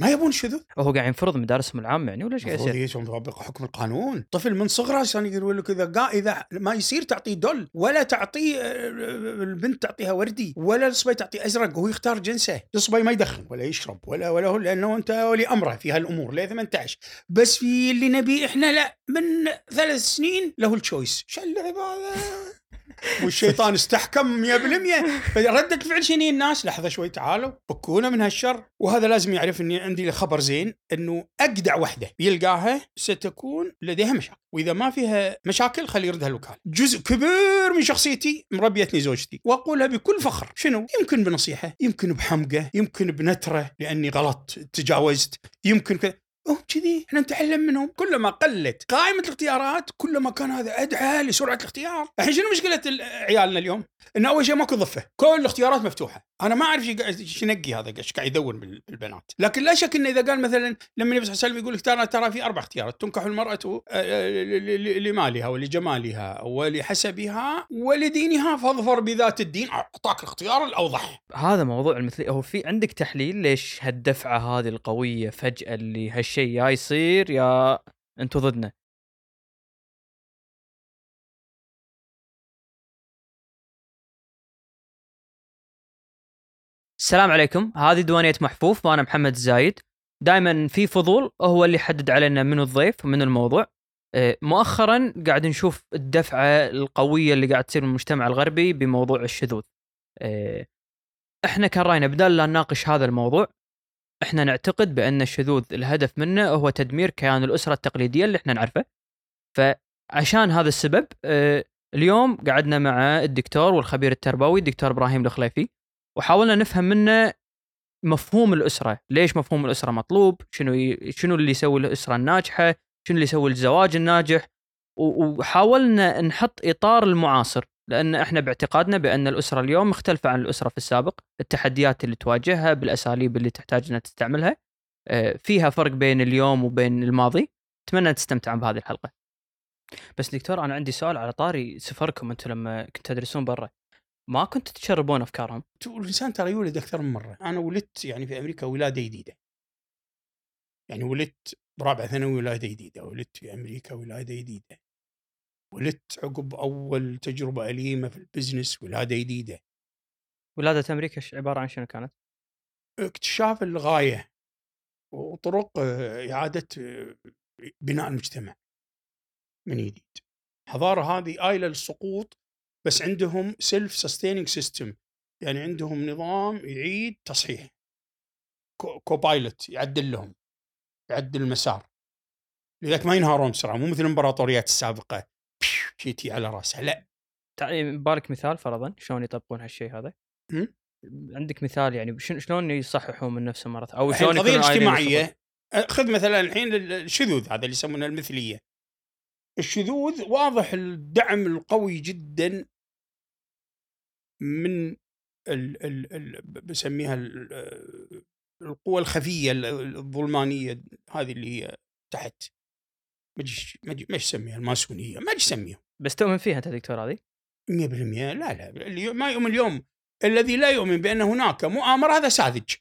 ما يبون الشذوذ هو قاعد ينفرض مدارسهم العامة يعني ولا إيش قاعد يصير؟ يجون يطبق حكم القانون. طفل من صغره عشان يقول لك اذا قا إذا ما يصير تعطيه دل ولا تعطيه آه، البنت تعطيها وردي ولا الصبي تعطيه أزرق وهو يختار جنسه. الصبي ما يدخن ولا يشرب ولا ولا هو لأنه أنت ولي أمره في هالأمور ل 18 بس في اللي نبي إحنا لا من ثلاث سنين له التشويس شو هذا والشيطان استحكم 100% فردة فعل شنو؟ الناس لحظة شوي تعالوا. فكونا من هالشر. وهذا لازم يعرف إني عندي خبر زين إنه اجدع وحدة يلقاها ستكون لديها مشاكل. وإذا ما فيها مشاكل خلي يردها الوكاله جزء كبير من شخصيتي مربيتني زوجتي. وأقولها بكل فخر. شنو؟ يمكن بنصيحة يمكن بحمقة يمكن بنترة لأني غلط تجاوزت يمكن كذا هم كذي. إحنا نتعلم منهم. كلما قلت قائمة الاختيارات كلما كان هذا أدعى لسرعة الاختيار. الحين شنو مشكلة ال- عيالنا اليوم؟ إن أول شيء ماكو ضفة. كل الاختيارات مفتوحة. أنا ما أعرف إيش ينقي هذا إيش قاعد يدور بال- بالبنات. لكن لا شك إنه إذا قال مثلا لما النبي صلى الله عليه وسلم يقول ترى ترى في أربع اختيارات. تنكح المرأة آه، ل- لمالها ولجمالها ولحسبها ولدينها فاظفر بذات الدين. أعطاك الاختيار الأوضح. هذا موضوع المثلي. هو في عندك تحليل ليش هالدفعة هذه القوية فجأة اللي هالشيء يا يصير يا أنتم ضدنا. السلام عليكم. هذه ديوانية محفوف وأنا محمد الزايد دائما في فضول هو اللي يحدد علينا منو الضيف ومنو الموضوع. إيه، مؤخرا قاعد نشوف الدفعة القوية اللي قاعد تصير من المجتمع الغربي بموضوع الشذوذ. إيه، إحنا كان راينا بدال لا نناقش هذا الموضوع إحنا نعتقد بأن الشذوذ الهدف منه هو تدمير كيان الأسرة التقليدية اللي إحنا نعرفه فعشان هذا السبب آه، اليوم قعدنا مع الدكتور والخبير التربوي الدكتور إبراهيم الخليفي وحاولنا نفهم منه مفهوم الأسرة، ليش مفهوم الأسرة مطلوب؟ شنو. شنو اللي يسوي الأسرة الناجحة؟ شنو اللي يسوي الزواج الناجح؟ وحاولنا نحط إطار المعاصر لأن إحنا باعتقادنا بأن الأسرة اليوم مختلفة عن الأسرة في السابق، التحديات اللي تواجهها بالأساليب اللي تحتاج إنها تستعملها آه، فيها فرق بين اليوم وبين الماضي، أتمنى تستمتعون بهذه الحلقة. بس دكتور أنا عندي سؤال على طاري سفركم أنتم لما كنتوا تدرسون برا. ما كنتوا تشربون أفكارهم؟ الإنسان ترى يولد أكثر من مرة. أنا ولدت يعني في أمريكا ولاده جديدة. يعني ولدت برابعه ثانوي ولاده جديدة ولدت في أمريكا ولاده جديدة. ولدت عقب أول تجربة أليمة في البزنس ولاده جديده ولادة أمريكا عبارة عن شنو كانت؟ اكتشاف الغاية وطرق آه، إعادة آه، بناء المجتمع من جديد. الحضاره هذه قايله للسقوط بس عندهم self sustaining system يعني عندهم نظام يعيد تصحيح. co- copilot يعدل لهم يعدل المسار. لذلك ما ينهارون بسرعة مو مثل الإمبراطوريات السابقة. شيتي على راسها. لا. تعال ببالك مثال فرضا شلون يطبقون هالشيء هذا؟ م? عندك مثال يعني شلون يصححون من نفسهم مرة؟ أو شلون القضية الاجتماعيه خذ مثلا الحين الشذوذ هذا اللي يسمونه المثلية. الشذوذ واضح الدعم القوي جدا من ال ال ال بسميها ال- القوى الخفية ال- الظلمانية هذه اللي هي تحت. ما ادري ما ادري ما إيش تسميها الماسونية ما ادري تسميها بس تؤمن فيها أنت دكتور هذه؟ 100% لا لا اللي ما يؤمن اليوم الذي لا يؤمن بأن هناك مؤامرة هذا ساذج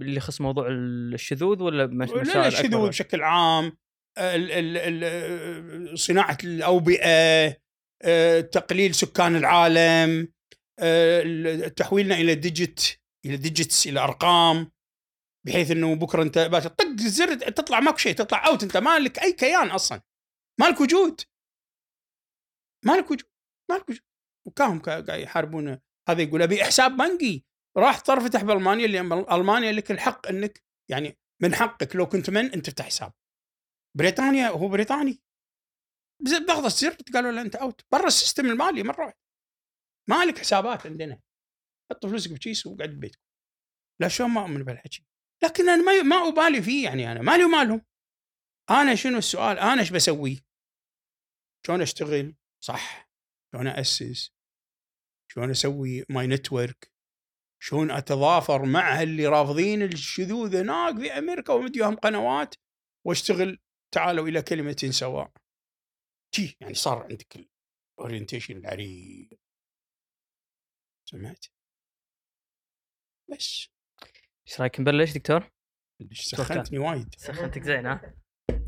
اللي يخص موضوع الشذوذ ولا مش لا الشذوذ؟ بشكل عام ال ال ال صناعة الأوبئة آه، تقليل سكان العالم آه، تحويلنا إلى digit إلى digits إلى أرقام بحيث إنه بكرة أنت باش طق الزر تطلع ماكو شيء تطلع out أنت مالك أي كيان أصلا. مالك وجود. مالك وجود مالك وجود. وكاهم كا- قاعد يحاربون. هذا يقول أبي حساب بنكي راح تفتح بالمانيا اللي ألمانيا لك الحق إنك يعني من حقك لو كنت من أنت تفتح حساب. بريطانيا هو بريطاني. بضغط الزر قالوا له أنت out برا ال system المالي مرة واحدة ما لك حسابات عندنا. حط فلوسك بكيس وقعد ببيتك لا شلون ما أؤمن بهالحكي. لكن أنا ما ما ابالي فيه يعني أنا مالي ومالهم أنا شنو السؤال؟ أنا إيش بسوي؟ شلون أشتغل؟ صح. شلون أأسس شلون أسوي my network شلون أتضافر مع اللي رافضين الشذوذ هناك في أمريكا ومديهم قنوات وأشتغل؟ تعالوا إلى كلمة سواء. تي يعني صار عندك ال orientation العريض سمعت؟ بس. إيش رأيك نبلش دكتور؟ سخنتني وايد. سخنتك زين ها؟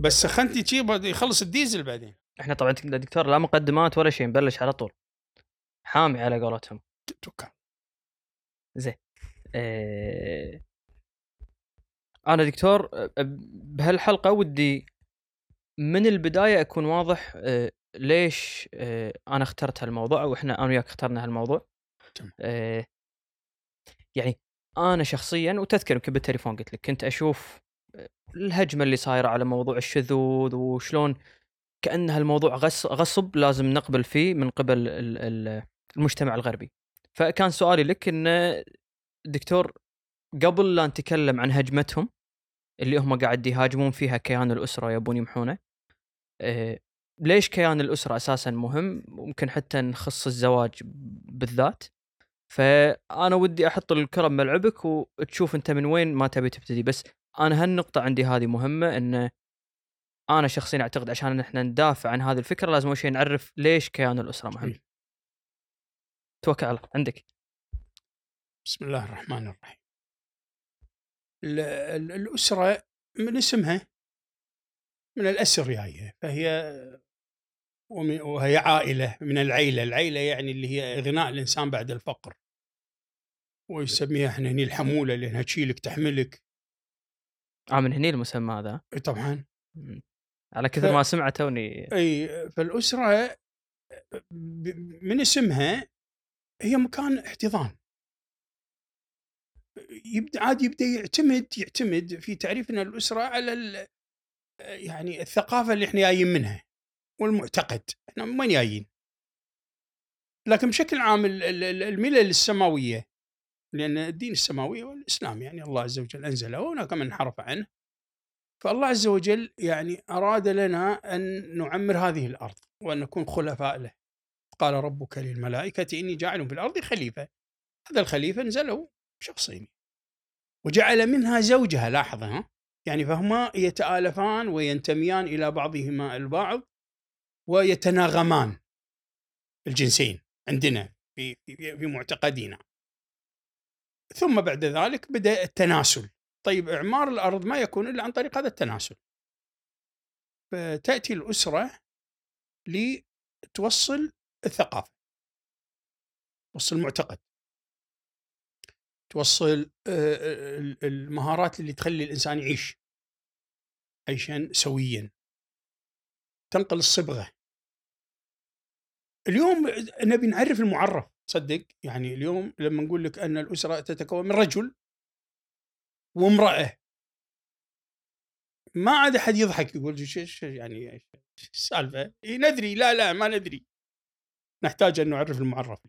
بس سخنتني شي يخلص الديزل بعدين. إحنا طبعا دكتور لا مقدمات ولا شيء نبلش على طول. حامي على قولتهم. توكل زين. إيه... أنا دكتور بهالحلقة ودي من البداية أكون واضح إيه ليش إيه أنا اخترت هالموضوع أو إحنا أنا وياك اخترنا هالموضوع. تمام. إيه يعني أنا شخصيا وتذكر يمكن بالتليفون قلت لك كنت أشوف الهجمة اللي صايرة على موضوع الشذوذ وشلون كأن هالموضوع غص غصب لازم نقبل فيه من قبل المجتمع الغربي. فكان سؤالي لك إنه دكتور قبل لا نتكلم عن هجمتهم اللي هم قاعد يهاجمون فيها كيان الأسرة يبون يمحونه إيه ليش كيان الأسرة أساسا مهم؟ ممكن حتى نخص الزواج بالذات. فأنا ودي أحط الكرة بملعبك وتشوف أنت من وين ما تبي تبتدي. بس أنا هالنقطة عندي هذه مهمة إن أنا شخصيا أعتقد عشان إحنا ندافع عن هذه الفكرة لازم أول شيء نعرف ليش كيان الأسرة مهم توكل على عندك؟ بسم الله الرحمن الرحيم. الأسرة من اسمها؟ من الأسر جاية فهي وهي عائلة من العيلة، العيلة يعني اللي هي اغناء الإنسان بعد الفقر. ويسميها إحنا هني الحمولة لانها تشيلك تحملك. آه من هني المسمى هذا؟ إي طبعا. على كثر ف... ما سمعت توني إي فالأسرة من اسمها هي مكان احتضان. يبدا عاد يبدأ يعتمد يعتمد في تعريفنا الأسرة على يعني الثقافة اللي إحنا جايين منها والمعتقد إحنا من وين جايين؟ لكن بشكل عام الملل السماوية لأن الدين السماوي هو الإسلام يعني الله عز وجل أنزله وهناك من انحرف عنه. فالله عز وجل يعني أراد لنا أن نعمر هذه الأرض وأن نكون خلفاء له. قال ربك للملائكة إني جاعل في الأرض خليفة. هذا الخليفة نزلوا شخصين. وجعل منها زوجها لاحظ ها؟ يعني فهما يتآلفان وينتميان إلى بعضهما البعض ويتناغمان الجنسين عندنا في, في معتقدنا ثم بعد ذلك بدأ التناسل. طيب إعمار الأرض ما يكون إلا عن طريق هذا التناسل. فتأتي الأسرة لتوصل الثقافة توصل المعتقد توصل المهارات اللي تخلي الإنسان يعيش عيشا سويا. تنقل الصبغة. اليوم نبي نعرف المعرف. تصدق؟ يعني اليوم لما نقول لك أن الأسرة تتكون من رجل وامرأة. ما عاد أحد يضحك يقول يعني السالفة؟ ندري. لا لا ما ندري. نحتاج أن نعرف المعرف.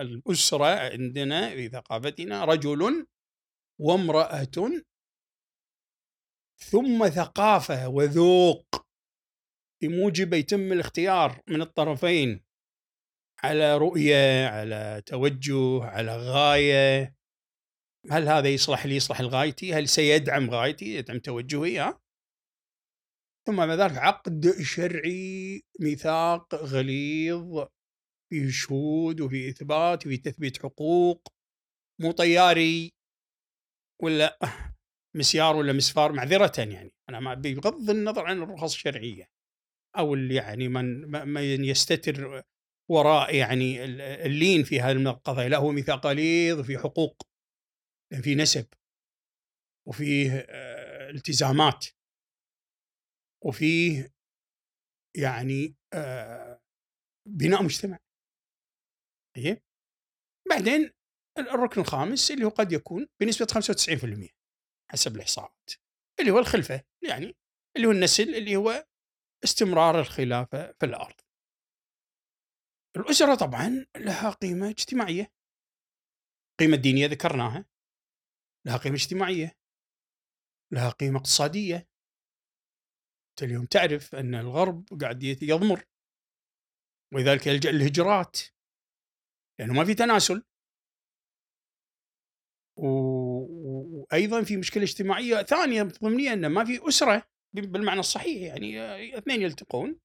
الأسرة عندنا في ثقافتنا رجل وامرأة ثم ثقافة وذوق. بموجب يتم الاختيار من الطرفين. على رؤية على توجه على غاية. هل هذا يصلح لي؟ يصلح لغايتي. هل سيدعم غايتي؟ يدعم توجهي ها؟ ثم بعد ذلك عقد شرعي ميثاق غليظ فيه شهود وفي إثبات وفي تثبيت حقوق. مو طياري ولا مسيار ولا مسفار معذرة يعني. أنا ما بغض النظر عن الرخص الشرعية أو اللي يعني من من يستتر وراء يعني اللين في هذه القضايا لا هو ميثاق غليظ وفي حقوق في نسب وفيه آه، التزامات وفيه يعني آه، بناء مجتمع. طيب بعدين الركن الخامس اللي هو قد يكون بنسبة 95% حسب الإحصاءات اللي هو الخلفة يعني اللي هو النسل اللي هو استمرار الخلافة في الأرض. الأسرة طبعا لها قيمة اجتماعية. قيمة دينية ذكرناها. لها قيمة اجتماعية. لها قيمة اقتصادية. أنت اليوم تعرف أن الغرب قاعد يضمر. ولذلك يلجأ للهجرات. لأنه ما في تناسل. وأيضا في مشكلة اجتماعية ثانية ضمنية انه ما في أسرة بالمعنى الصحيح يعني اثنين يلتقون.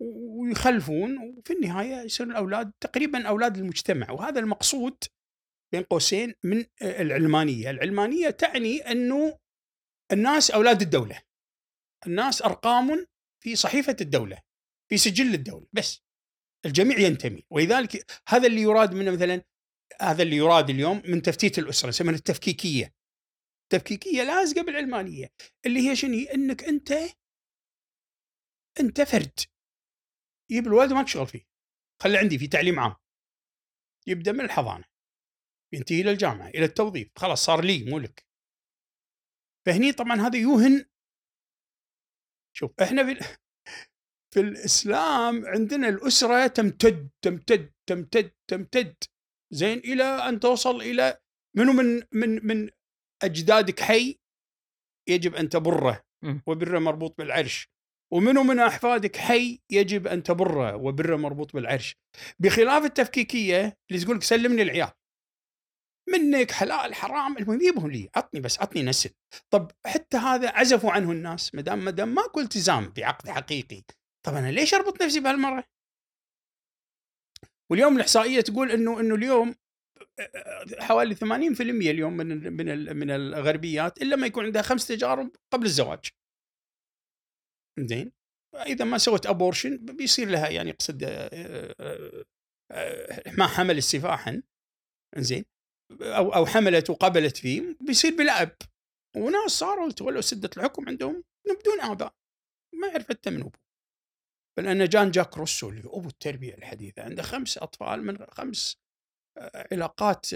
ويخلفون وفي النهاية يصير الأولاد تقريبا أولاد المجتمع. وهذا المقصود بين قوسين من العلمانية، العلمانية تعني أنه الناس أولاد الدولة. الناس أرقام في صحيفة الدولة في سجل الدولة. بس الجميع ينتمي. ولذلك هذا اللي يراد منه مثلا هذا اللي يراد اليوم من تفتيت الأسرة يسمونها التفكيكية. التفكيكية لازقة بالعلمانية اللي هي شنو؟ إنك أنت أنت فرد. يجيب الولد ما تشغل فيه. خلي عندي في تعليم عام. يبدأ من الحضانة. ينتهي إلى الجامعة إلى التوظيف. خلاص صار لي مو لك. فهني طبعا هذا يوهن. شوف إحنا في في الإسلام عندنا الأسرة تمتد تمتد تمتد تمتد. زين إلى أن توصل إلى منو من من من أجدادك حي؟ يجب أن تبره. وبره مربوط بالعرش. ومنو من أحفادك حي يجب أن تبره وبره مربوط بالعرش؟ بخلاف التفكيكية اللي تقول لك سلمني العيال. منك حلال حرام المهم يجيبهم لي. عطني بس عطني نسل. طب حتى هذا عزفوا عنه الناس ما دام ما دام ماكو التزام بعقد حقيقي. طب أنا ليش أربط نفسي بهالمرة؟ واليوم الإحصائية تقول إنه إنه اليوم حوالي 80% اليوم من من من الغربيات إلا ما يكون عندها خمس تجارب قبل الزواج. زين. إذا ما سوت abortion بيصير لها يعني اقصد ما حمل استفاحة زين. أو أو حملت وقبلت فيه بيصير بلا أب وناس صاروا تولوا سدة الحكم عندهم بدون آباء. ما يعرف حتى من أبوه. لأن جان جاك روسو اللي أبو التربية الحديثة عنده خمس أطفال من خمس علاقات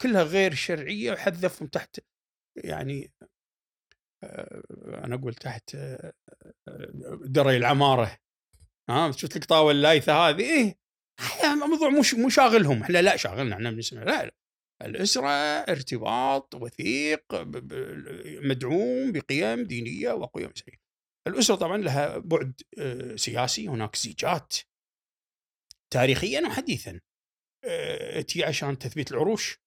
كلها غير شرعية وحذفهم تحت يعني أنا أقول تحت دري العمارة. ها شفت القطاوة اللايثه هذه؟ إيه. موضوع مش مو شاغلهم. إحنا لا شاغلنا إحنا بنسمع لا, لا. الأسرة ارتباط وثيق مدعوم بقيم دينية وقيم اسريه. الأسرة طبعا لها بعد سياسي هناك زيجات. تاريخيا وحديثا. تي عشان تثبيت العروش.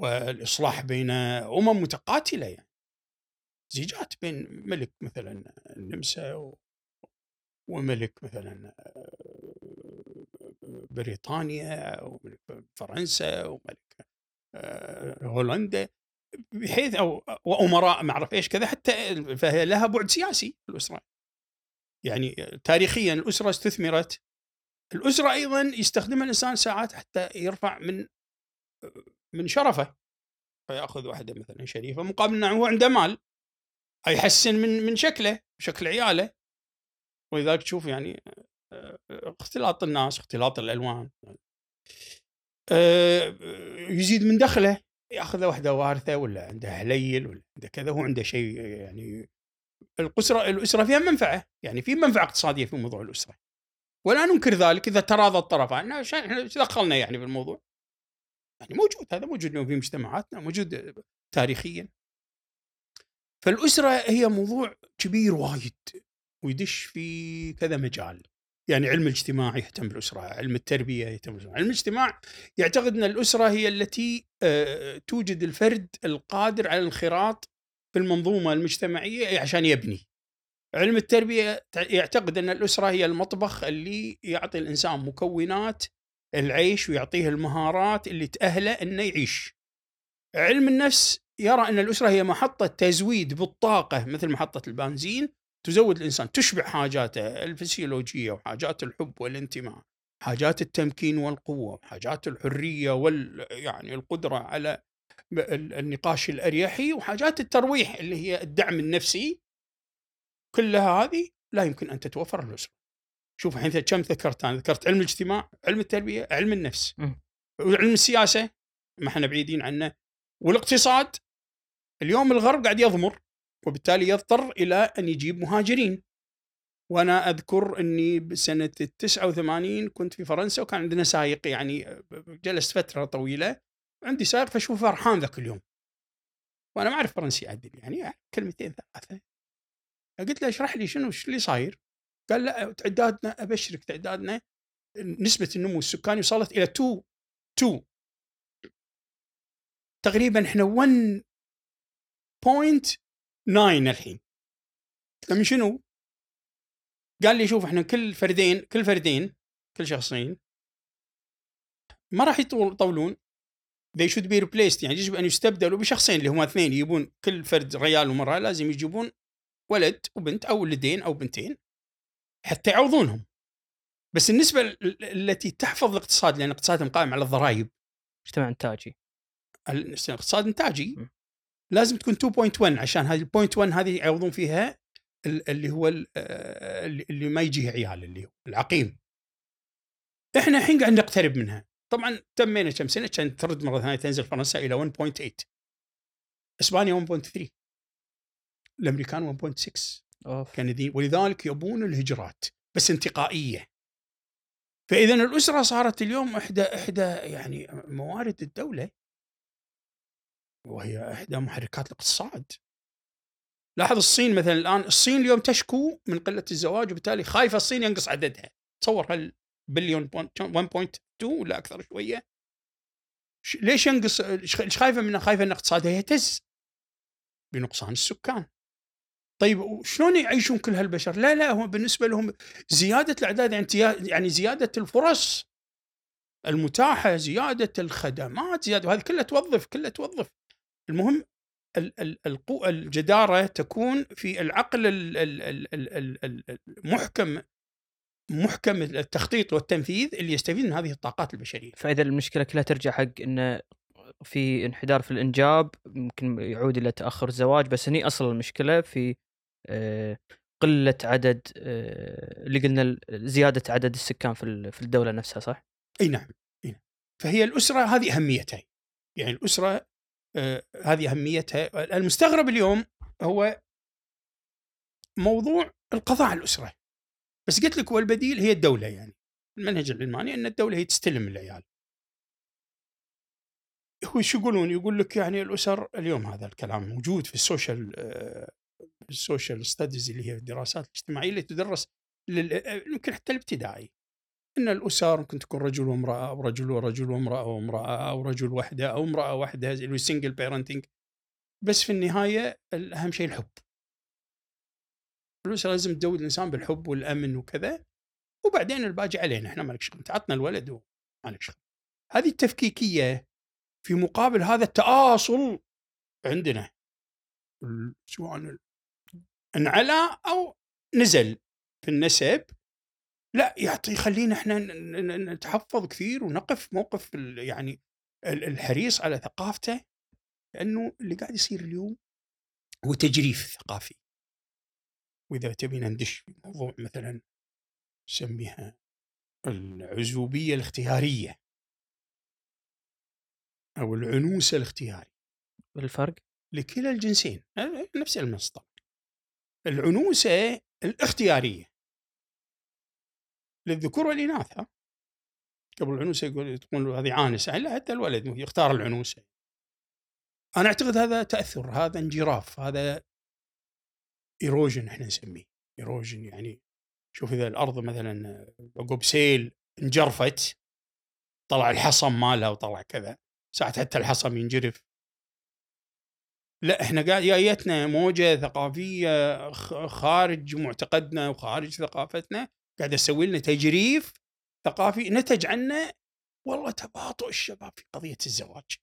والإصلاح بين أمم متقاتلة يعني. زيجات بين ملك مثلا النمسا وملك مثلا بريطانيا وملك فرنسا وملك هولندا بحيث أو وأمراء ما أعرف إيش كذا حتى فهي لها بعد سياسي الأسرة. يعني تاريخيا الأسرة استثمرت. الأسرة أيضا يستخدمها الإنسان ساعات حتى يرفع من من شرفه. فيأخذ واحدة مثلا شريفة مقابل إنه هو عنده مال. يحسن من من شكله شكل عياله. ولذلك تشوف يعني اختلاط الناس اختلاط الألوان. يزيد من دخله ياخذ واحدة وارثه ولا عنده هليل ولا عنده كذا هو عنده شيء يعني الاسره الأسرة فيها منفعة. يعني في منفعة اقتصادية في موضوع الأسرة. ولا ننكر ذلك إذا تراضى الطرفان. إحنا دخلنا يعني في الموضوع؟ يعني موجود هذا موجود في مجتمعاتنا موجود تاريخيا. فالأسرة هي موضوع كبير وايد ويدش في كذا مجال يعني علم الاجتماع يهتم بالأسرة، علم التربية يهتم بالأسرة، علم الاجتماع يعتقد أن الأسرة هي التي توجد الفرد القادر على الانخراط في المنظومة المجتمعية عشان يبني. علم التربية يعتقد أن الأسرة هي المطبخ اللي يعطي الإنسان مكونات العيش ويعطيه المهارات اللي تأهله أنه يعيش. علم النفس يرى أن الأسرة هي محطة تزويد بالطاقة مثل محطة البنزين تزود الإنسان تشبع حاجاته الفسيولوجية وحاجات الحب والانتماء حاجات التمكين والقوة حاجات الحرية وال يعني القدرة على النقاش الأريحي وحاجات الترويح اللي هي الدعم النفسي. كلها هذه لا يمكن أن تتوفر للأسرة. شوف الحين كم ذكرت؟ أنا ذكرت علم الاجتماع علم التربية علم النفس. وعلم السياسة ما إحنا بعيدين عنه. والاقتصاد اليوم الغرب قاعد يضمر وبالتالي يضطر إلى أن يجيب مهاجرين. وأنا أذكر إني بسنة ال 89 كنت في فرنسا وكان عندنا سايق يعني جلست فترة طويلة عندي سائق فأشوفه فرحان ذاك اليوم. وأنا ما أعرف فرنسي عدل يعني كلمتين ثلاثة. قلت له اشرح لي شنو اللي صاير؟ قال لا تعدادنا أبشرك تعدادنا نسبة النمو السكاني وصلت إلى 2 2 تقريبا إحنا 1 بوينت 9 الحين. من شنو؟ قال لي شوف إحنا كل فردين كل فردين كل شخصين ما راح يطولون. They should be replaced. يعني يجب أن يستبدلوا بشخصين اللي هما اثنين يجيبون كل فرد رجال ومراه لازم يجيبون ولد وبنت أو ولدين أو بنتين حتى يعوضونهم. بس النسبة ال- التي تحفظ الاقتصاد لأن اقتصادهم قائم على الضرائب. مجتمع إنتاجي. الاقتصاد إنتاجي. لازم تكون 2.1 عشان هذه البوينت 1 هذه يعوضون فيها ال- اللي هو آه، اللي ما يجيه عيال اللي هو العقيم. إحنا الحين قاعد نقترب منها. طبعا تمينا كم سنة؟ كانت ترد مرة ثانية تنزل فرنسا إلى 1.8 إسبانيا 1.3 الأمريكان 1.6 أوف. كنديين. ولذلك يبون الهجرات بس انتقائية. فاذا الأسرة صارت اليوم احدى إحدى يعني موارد الدولة وهي إحدى محركات الاقتصاد. لاحظ الصين مثلا الآن الصين اليوم تشكو من قلة الزواج وبالتالي خايفة الصين ينقص عددها. تصور هل بليون 1.2 ولا أكثر شوية؟ ليش ينقص؟ إيش خايفة منها؟ خايفة إن اقتصادها يهتز بنقصان السكان. طيب وشلون يعيشون كل هالبشر؟ لا لا هو بالنسبة لهم زيادة الأعداد يعني يعني زيادة الفرص المتاحة، زيادة الخدمات، زيادة وهذه كلها توظف كلها توظف. المهم ال- ال- القو الجدارة تكون في العقل ال- ال- ال- ال- ال- ال- المحكم محكم التخطيط والتنفيذ اللي يستفيد من هذه الطاقات البشرية. فإذا المشكلة كلها ترجع حق انه في انحدار في الإنجاب ممكن يعود إلى تأخر الزواج بس هني أصل المشكلة في آه، قلة عدد آه، اللي قلنا زيادة عدد السكان في ال- في الدولة نفسها صح؟ إي نعم إي نعم فهي الأسرة هذه اهميتها يعني الأسرة آه هذه أهميتها. المستغرب اليوم هو موضوع القضاء على الأسرة. بس قلت لك هو البديل هي الدولة يعني. المنهج العلماني أن الدولة هي تستلم العيال. هو شو يقولون؟ يقول لك يعني الأسر اليوم هذا الكلام موجود في السوشيال آه، ال social studies اللي هي الدراسات الاجتماعية اللي تدرس آه، يمكن حتى الابتدائي. إن الأسر ممكن تكون رجل وامرأة أو رجل ورجل وامرأة وامرأة أو رجل وحدة أو امرأة وحدة اللي single parenting بس في النهاية اهم شيء الحب. الأسرة لازم تزود الإنسان بالحب والأمن وكذا. وبعدين الباقي علينا. إحنا مالك شغل. انت عطنا الولد ومالك شغل. هذه التفكيكية في مقابل هذا التأصيل عندنا. سواء انعلى أو نزل في النسب لا يعطي يخلينا إحنا نتحفظ كثير ونقف موقف يعني ال- الحريص على ثقافته لأنه اللي قاعد يصير اليوم هو تجريف ثقافي. وإذا تبينا ندش في موضوع مثلا نسميها العزوبية الاختيارية. أو العنوسه الاختياريه الفرق؟ لكلا الجنسين نفس المصدر العنوسة الاختيارية. للذكور والإناث ها؟ قبل العنوسة يقول تقول هذه عانسة لا حتى الولد يختار العنوسة. أنا أعتقد هذا تأثر هذا انجراف هذا erosion إحنا نسميه. erosion يعني شوف إذا الأرض مثلا عقب سيل انجرفت طلع الحصم مالها وطلع كذا ساعات حتى الحصم ينجرف. لا إحنا جايتنا موجة ثقافية خارج معتقدنا وخارج ثقافتنا قاعد تسوي لنا تجريف ثقافي نتج عنه. والله تباطؤ الشباب في قضية الزواج.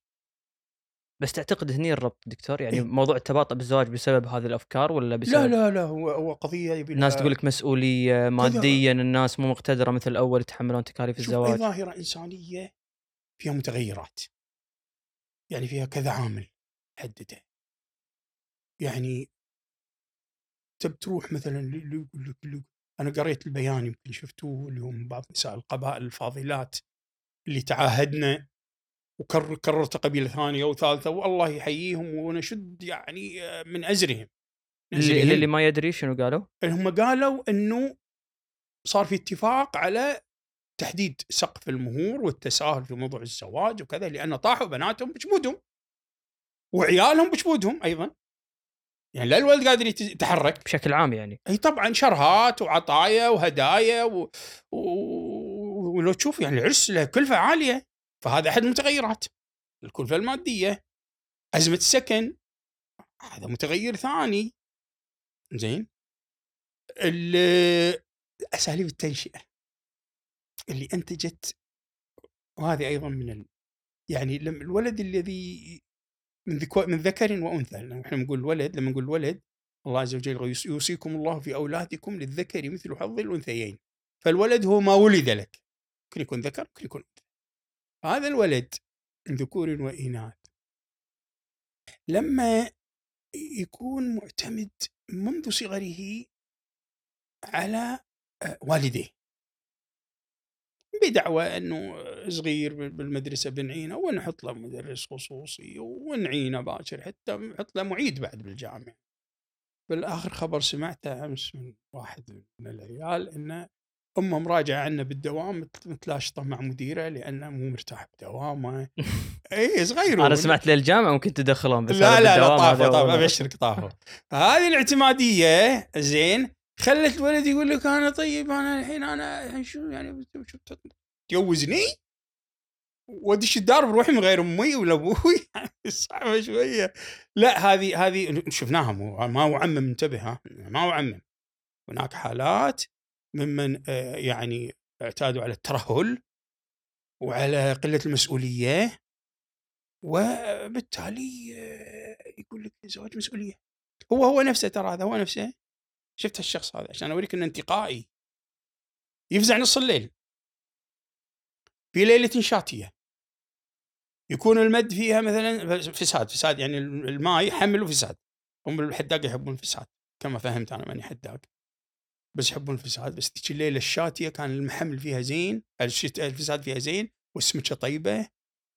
بس تعتقد هني الربط دكتور؟ يعني إيه. موضوع التباطؤ بالزواج بسبب هذه الأفكار ولا بسبب لا لا لا هو هو قضية يبي لها- الناس تقول لك مسؤولية ماديا الناس مو مقتدرة مثل الأول يتحملون تكاليف الزواج. ظاهرة إنسانية فيها متغيرات. يعني فيها كذا عامل حدده. يعني تب تروح مثلا اللي يقول لك أنا قريت البيان يمكن شفتوه اللي هم بعض نساء القبائل الفاضلات اللي تعاهدنا وكرر كررت قبيلة ثانية وثالثة والله يحييهم ونشد يعني آه، من أزرهم من اللي. اللي ما يدري شنو قالوا؟ هم قالوا إنه صار في اتفاق على تحديد سقف المهور والتساهل في موضوع الزواج وكذا لأن طاحوا بناتهم بجمودهم وعيالهم بجمودهم أيضا يعني لا الولد قادر يت- يتحرك. بشكل عام يعني. أي طبعا شرهات وعطايا وهدايا و... و... ولو تشوف يعني العرس له كلفة عالية فهذا أحد المتغيرات. الكلفة المادية أزمة السكن هذا متغير ثاني. زين؟ ال- أساليب التنشئة اللي أنتجت وهذه أيضا من يعني لما الولد الذي من ذكو من ذكر وأنثى. إحنا نقول الولد لما نقول ولد الله عز وجل يوص- يوصيكم الله في أولادكم للذكر مثل حظ الأنثيين. فالولد هو ما ولد لك. ممكن يكون ذكر ممكن يكون أنثى. هذا الولد من ذكور وإناث. لما يكون معتمد منذ صغره على آه، والديه. بدعوى إنه صغير بال- بالمدرسة بنعينه ونحط له مدرس خصوصي ونعينه باكر حتى نحط له معيد بعد بالجامعة. بالآخر خبر سمعته أمس من واحد من العيال إنه أمه مراجعة عنه بالدوام مت- متلاشطة مع مديره لأنه مو مرتاح بدوامه. اي صغير أنا. سمعت للجامعة ممكن تدخلون بس لا لا لا أول مرة. أبشرك طافوا هذه الاعتمادية زين خلت الولد يقول لك أنا طيب أنا الحين أنا الحين شو يعني شو تجوزني؟ وأدش الدار بروحي من غير أمي ولا أبوي؟ يعني صعبة شوية. لا هذه هذه شفناها مو ما اعمم انتبه ها؟ ما اعمم هناك حالات ممن آه، يعني اعتادوا على الترهل وعلى قلة المسؤولية وبالتالي آه، يقول لك زواج مسؤولية. هو هو نفسه ترى هذا هو نفسه شفت هالشخص هذا عشان أوريك إنه انتقائي. يفزع نص الليل. في ليلة شاتية. يكون المد فيها مثلا فساد فساد يعني الماء يحمل فساد هم الحداق يحبون الفساد. كما فهمت أنا ماني حداق. بس يحبون الفساد. بس تجي الليلة الشاتية كان المحمل فيها زين الفساد فيها زين والسمكه طيبة.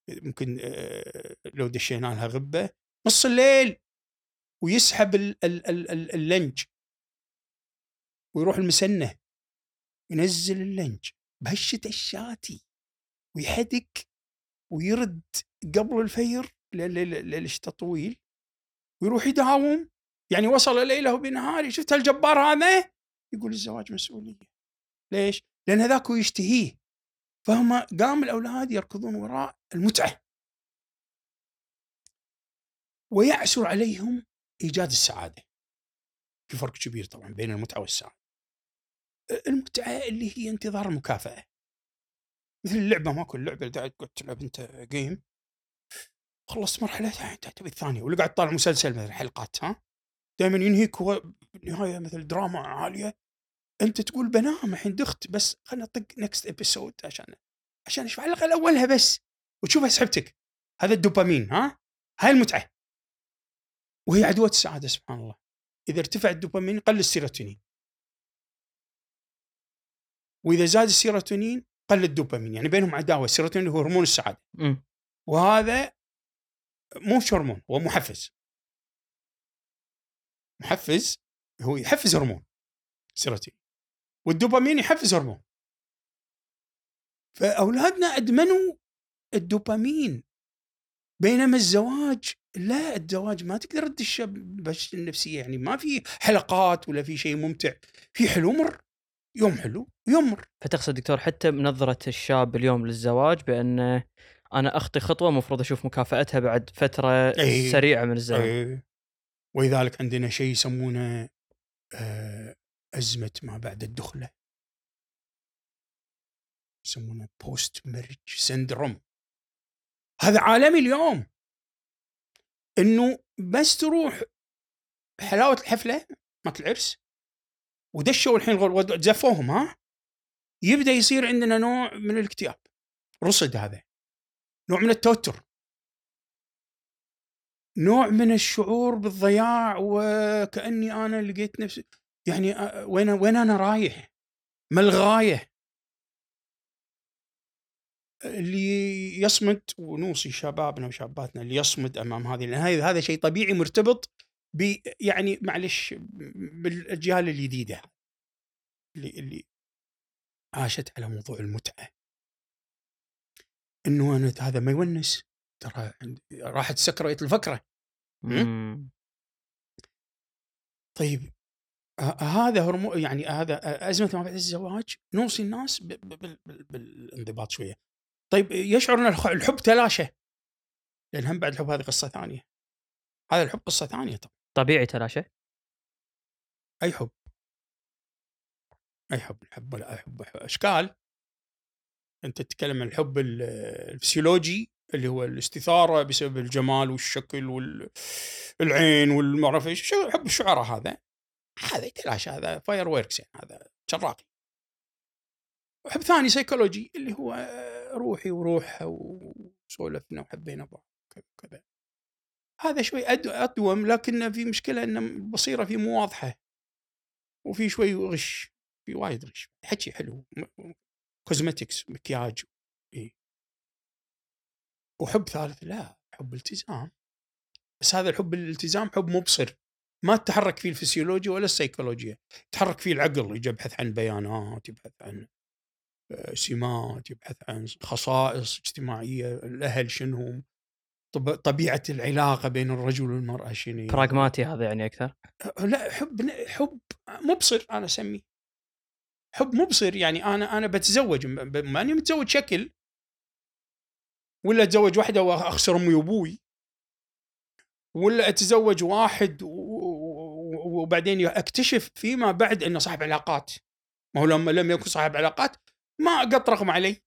ممكن آه، لو دشينا لها غبة. نص الليل. ويسحب ال- ال- ال- ال- اللنج. ويروح المسنة ينزل اللنج بهشة الشاتي ويحدق ويرد قبل الفير لأن ليل- ليل الشتاء طويل؟ ويروح يداوم. يعني وصل ليله بنهار شفت هالجبار هذا؟ يقول الزواج مسؤولية. ليش؟ لأن هذاك يشتهيه. فهم قام الأولاد يركضون وراء المتعة. ويعسر عليهم إيجاد السعادة. في فرق كبير طبعا بين المتعة والسعادة. المتعة اللي هي انتظار المكافأة. مثل اللعبة ماكو اللعبة اللي قاعد تلعب أنت game خلصت مرحلة تبي الثانية ولا قاعد تطالع مسلسل مثلا حلقات ها. دائما ينهيك هو بالنهايه مثل دراما عالية. أنت تقول بنام الحين دخت بس خلنا اطق next episode عشان عشان أشوف على الاقل اولها بس وتشوفها سحبتك هذا الدوبامين ها. هاي المتعة. وهي عدوة السعادة سبحان الله. إذا ارتفع الدوبامين قل السيروتونين. وإذا زاد السيروتونين قل الدوبامين يعني بينهم عداوة السيروتونين هو هرمون السعادة. مم. وهذا مو هرمون هو محفز. محفز هو يحفز هرمون السيروتونين والدوبامين يحفز هرمون. فأولادنا أدمنوا الدوبامين بينما الزواج لا الزواج ما تقدر تدش النفسية يعني ما في حلقات ولا في شيء ممتع في حلو مر. يوم حلو يوم مر فتقصد دكتور حتى بنظره الشاب اليوم للزواج بأن أنا أخطي خطوة المفروض أشوف مكافأتها بعد فترة إيه. سريعة من الزمن. إيه. ولذلك عندنا شيء يسمونه آه، أزمة ما بعد الدخلة. يسمونه post marriage syndrome هذا عالمي اليوم. إنه بس تروح حلاوة الحفلة مالت العرس ودشوا الحين زفوهم ها يبدأ يصير عندنا نوع من الاكتئاب رصد هذا نوع من التوتر نوع من الشعور بالضياع وكأني أنا لقيت نفسي يعني وين وين أنا رايح؟ ما الغاية؟ اللي يصمد ونوصي شبابنا وشاباتنا اللي يصمد أمام هذه لأن هذا شيء طبيعي مرتبط يعني معلش بالاجيال الجديدة. اللي اللي عاشت على موضوع المتعة. إنه أنا هذا ما يونس. ترى راحت سكرة الفكرة. مم. طيب هذا هرمون يعني هذا أزمة ما بعد الزواج نوصي الناس بالانضباط شوية. طيب يشعر إن الحب تلاشى. لأن هم بعد الحب هذه قصة ثانية. هذا الحب قصة ثانية طبعا. طبيعي تلاشى أي حب. أي حب الحب ولا أي حب أشكال. أنت تتكلم عن الحب ال- الفسيولوجي اللي هو الاستثارة بسبب الجمال والشكل والعين شو- حب الشعراء هذا؟ هذا يتلاشى هذا fireworks يعني هذا شراقي. وحب ثاني سيكولوجي اللي هو روحي وروحها وسولفنا وحبينا بعض كذا هذا شوي أدوم لكن في مشكلة ان البصيرة فيه مو واضحة. وفي شوي غش في وايد غش. حكي حلو. cosmetics مكياج. وحب ثالث لا حب التزام. بس هذا الحب الالتزام حب مبصر ما تتحرك فيه الفسيولوجيا ولا السيكولوجيا. يتحرك فيه العقل يبحث عن بيانات يبحث عن آه، سمات يبحث عن خصائص اجتماعية الأهل شنهم. طبيعة العلاقة بين الرجل والمرأة شنو براغماتي هذا يعني أكثر؟ لا حب حب مبصر أنا أسميه. حب مبصر يعني أنا أنا بتزوج ماني متزوج شكل. ولا أتزوج واحدة وأخسر أمي وأبوي. ولا أتزوج واحد وبعدين أكتشف فيما بعد إنه صاحب علاقات. ما هو لما لم يكن صاحب علاقات ما اقط رقم علي.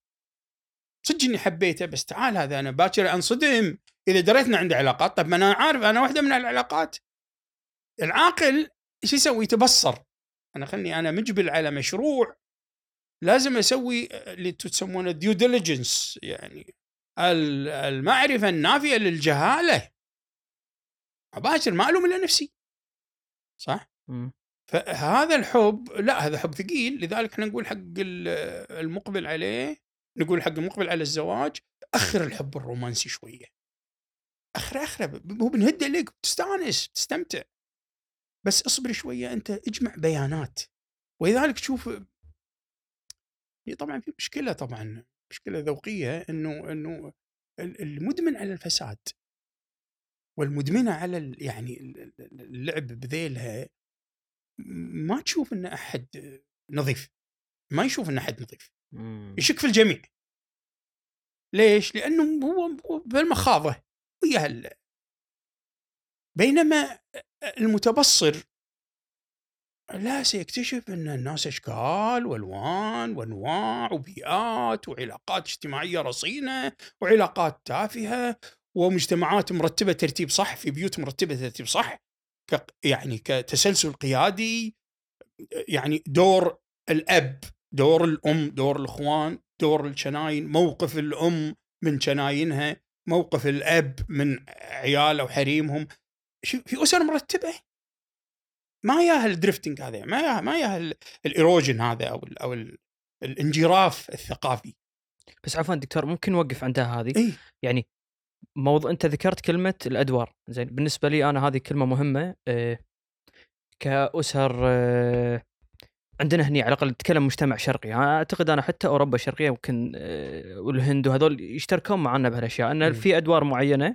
صدق إني حبيته بس تعال هذا أنا باكر أنصدم. إذا دريت انه عنده علاقات طب ما أنا عارف أنا واحدة من العلاقات. العاقل إيش يسوي؟ يتبصر. أنا خلني أنا مجبل على مشروع لازم أسوي اللي تسمونه due diligence يعني ال- المعرفة النافية للجهالة. مباشر ما ألوم إلا نفسي. صح؟ مم. فهذا الحب لا هذا حب ثقيل. لذلك إحنا نقول حق ال- المقبل عليه نقول حق المقبل على الزواج أخر الحب الرومانسي شوية. اخره اخره هو بنهد عليك بتستأنس بتستمتع. بس اصبر شوية أنت اجمع بيانات. ولذلك تشوف هي طبعا في مشكلة طبعا مشكلة ذوقية إنه إنه ال- المدمن على الفساد. والمدمنة على يعني ال- ال- اللعب بذيلها ما تشوف ان أحد نظيف. ما يشوف ان أحد نظيف. يشك في الجميع. ليش؟ لأنه هو بالمخاضه ويا هال. بينما المتبصر لا سيكتشف أن الناس إشكال وألوان وأنواع وبيئات وعلاقات اجتماعية رصينة وعلاقات تافهة ومجتمعات مرتبة ترتيب صح في بيوت مرتبة ترتيب صح يعني كتسلسل قيادي يعني دور الأب دور الأم دور الإخوان دور الشناين موقف الأم من شناينها. موقف الأب من عياله وحريمهم شو- في أسر مرتبة؟ ما ياها ال drifting هذا ما ياها ما ياها ال- ال erosion هذا أو ال أو ال الانجراف الثقافي. بس عفوا دكتور ممكن نوقف عندها هذه؟ إي. يعني موضوع أنت ذكرت كلمة الأدوار زين بالنسبة لي أنا هذه كلمة مهمة آه، كأسر آه، عندنا هني على الأقل نتكلم مجتمع شرقي. أعتقد أنا حتى أوروبا الشرقية يمكن آه، والهند وهذول يشتركون معنا بهالأشياء. إن. في أدوار معينة.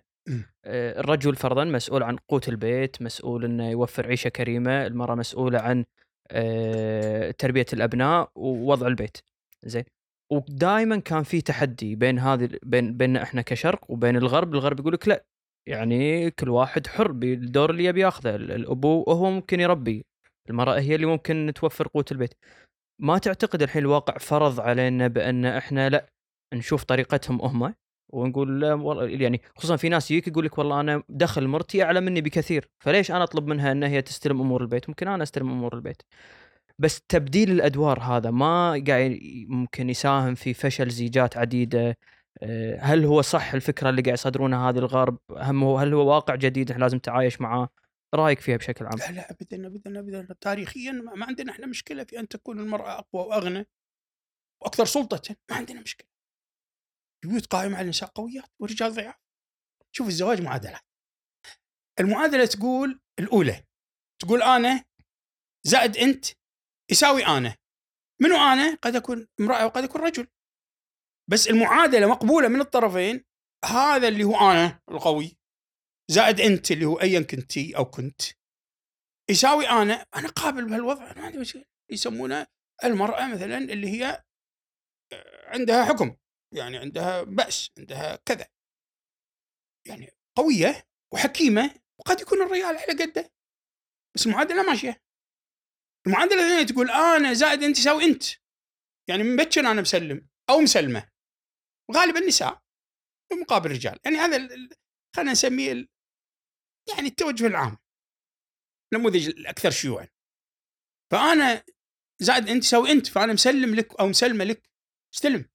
آه، الرجل فرضا مسؤول عن قوت البيت مسؤول إنه يوفر عيشة كريمة المرأة مسؤولة عن آه، تربية الأبناء ووضع البيت. زين. ودائما كان في تحدي بين هذه بين بيننا إحنا كشرق وبين الغرب. الغرب يقول لك لا يعني كل واحد حر بالدور اللي يبي ياخذه. ال- الأبو هو ممكن يربي. المرأة هي اللي ممكن توفر قوت البيت. ما تعتقد الحين الواقع فرض علينا بأن إحنا لا نشوف طريقتهم هم ونقول لا والله يعني خصوصا في ناس يجيك يقول لك والله أنا دخل مرتي أعلى مني بكثير فليش أنا أطلب منها ان هي تستلم أمور البيت؟ ممكن أنا أستلم أمور البيت. بس تبديل الأدوار هذا ما قاعد ممكن يساهم في فشل زيجات عديدة. أه، هل هو صح الفكرة اللي قاعد يصدرونها هذه الغرب؟ هم هل هو واقع جديد إحنا لازم نتعايش معاه؟ رأيك فيها بشكل عام؟ لا لا ابدا ابدا ابدا. تاريخيا ما عندنا إحنا مشكلة في أن تكون المرأة أقوى وأغنى وأكثر سلطة ما عندنا مشكلة. بيوت قائمة على النساء قويات والرجال ضعاف. شوف الزواج معادلات. المعادلة تقول الأولى تقول أنا زائد أنت يساوي أنا. منو أنا؟ قد أكون امرأة وقد أكون رجل. بس المعادلة مقبولة من الطرفين هذا اللي هو أنا القوي. زائد أنت اللي هو ايا كنتي أو كنت. يساوي أنا أنا قابل بهالوضع أنا ما عندي مشكلة. يسمونه المرأة مثلا اللي هي آه، عندها حكم. يعني عندها بأس عندها كذا. يعني قوية وحكيمة وقد يكون الرجال على قده. بس المعادلة ماشية. المعادلة الثانية تقول أنا زائد أنت يساوي أنت. يعني من بكر أنا مسلم أو مسلمة. غالبا النساء بمقابل الرجال. يعني هذا خلينا نسميه يعني التوجه العام النموذج الأكثر شيوعا. فأنا زائد أنت سوي أنت فأنا مسلم لك أو مسلمة لك استلم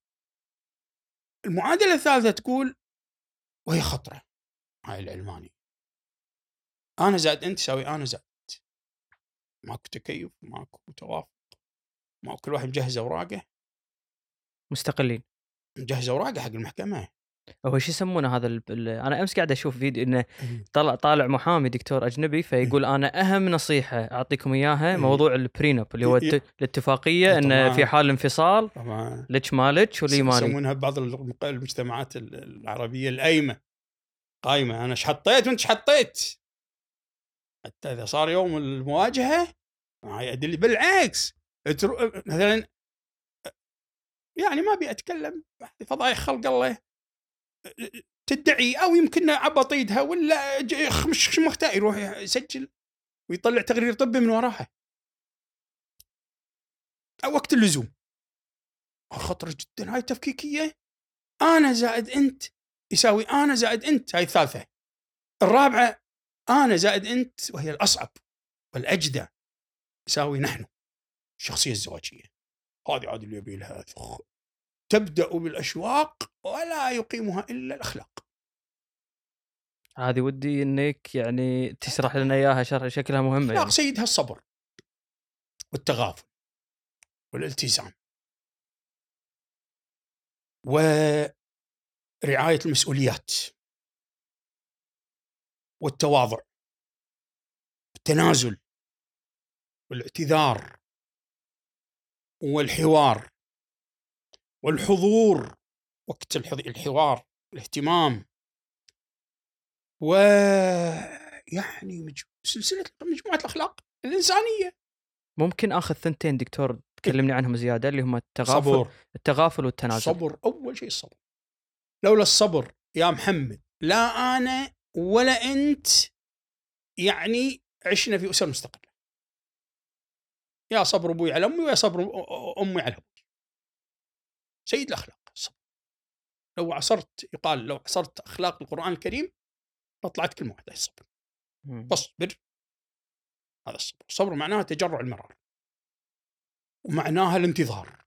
المعادلة الثالثة تقول وهي خطرة هاي العلماني أنا زائد أنت تساوي أنا زائد. انت ماكو تكيف ماكو توافق ماكو كل واحد مجهز أوراقه. مستقلين. مجهز أوراقه حق المحكمة. هو شو يسمونه هذا ال... ال- أنا أمس قاعد أشوف فيديو إنه طلع طالع محامي دكتور أجنبي فيقول أنا أهم نصيحة أعطيكم إياها إيه. موضوع البرينب اللي هو إيه. الت- الاتفاقية إنه طبعاً. في حال انفصال لك مالك واللي مالي يسمونها المق- المجتمعات ال- العربية القايمه قايمة. أنا إيش حطيت وأنت إيش حطيت؟ حتى إذا صار يوم المواجهة هاي ادلي بالعكس مثلا يعني ما أبي أتكلم فضايح خلق الله. تدعي أو يمكن عبط ايدها ولا خمش مختار يروح يسجل ويطلع تقرير طبي من وراها. أو وقت اللزوم. خطرة جدا هاي تفكيكية. أنا زائد أنت يساوي أنا زائد أنت هاي الثالثة. الرابعة أنا زائد أنت وهي الأصعب والأجدى يساوي نحن الشخصية الزواجية. هذه عاد اللي يبي لها. تبدأ بالأشواق ولا يقيمها إلا الأخلاق هذه ودي إنك يعني تشرح لنا إياها شرح شكلها مهمة يعني. سيدها الصبر والتغافل والالتزام ورعاية المسؤوليات والتواضع والتنازل والاعتذار والحوار والحضور وقت الحوار الاهتمام. و يعني مج- سلسلة مجموعة الأخلاق الإنسانية. ممكن آخذ ثنتين دكتور تكلمني عنهم زيادة اللي هم التغافل صبر. التغافل والتنازل. صبر أول شيء الصبر لولا الصبر يا محمد لا أنا ولا أنت يعني عشنا في أسر مستقلة. يا صبر أبوي على أمي ويا صبر أمي على أبوي. سيد الأخلاق. الصبر لو عصرت يقال لو عصرت أخلاق القرآن الكريم لطلعت كلمة واحدة الصبر. فاصبر. هذا الصبر. الصبر معناها تجرع المرار. ومعناها الانتظار.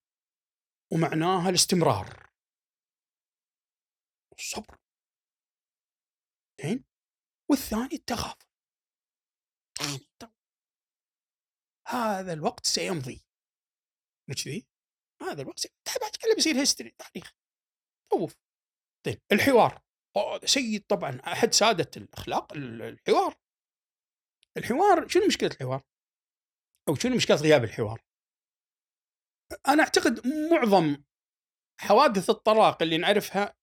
ومعناها الاستمرار. الصبر. زين؟ والثاني التغافل. هذا الوقت سيمضي. مش ذي؟ هذا الوقت كله بيصير هيستوري تاريخ طوف طيب الحوار سيد طبعا أحد سادة الأخلاق ال- الحوار الحوار شنو مشكلة الحوار؟ أو شنو مشكلة غياب الحوار؟ أنا أعتقد معظم حوادث الطلاق اللي نعرفها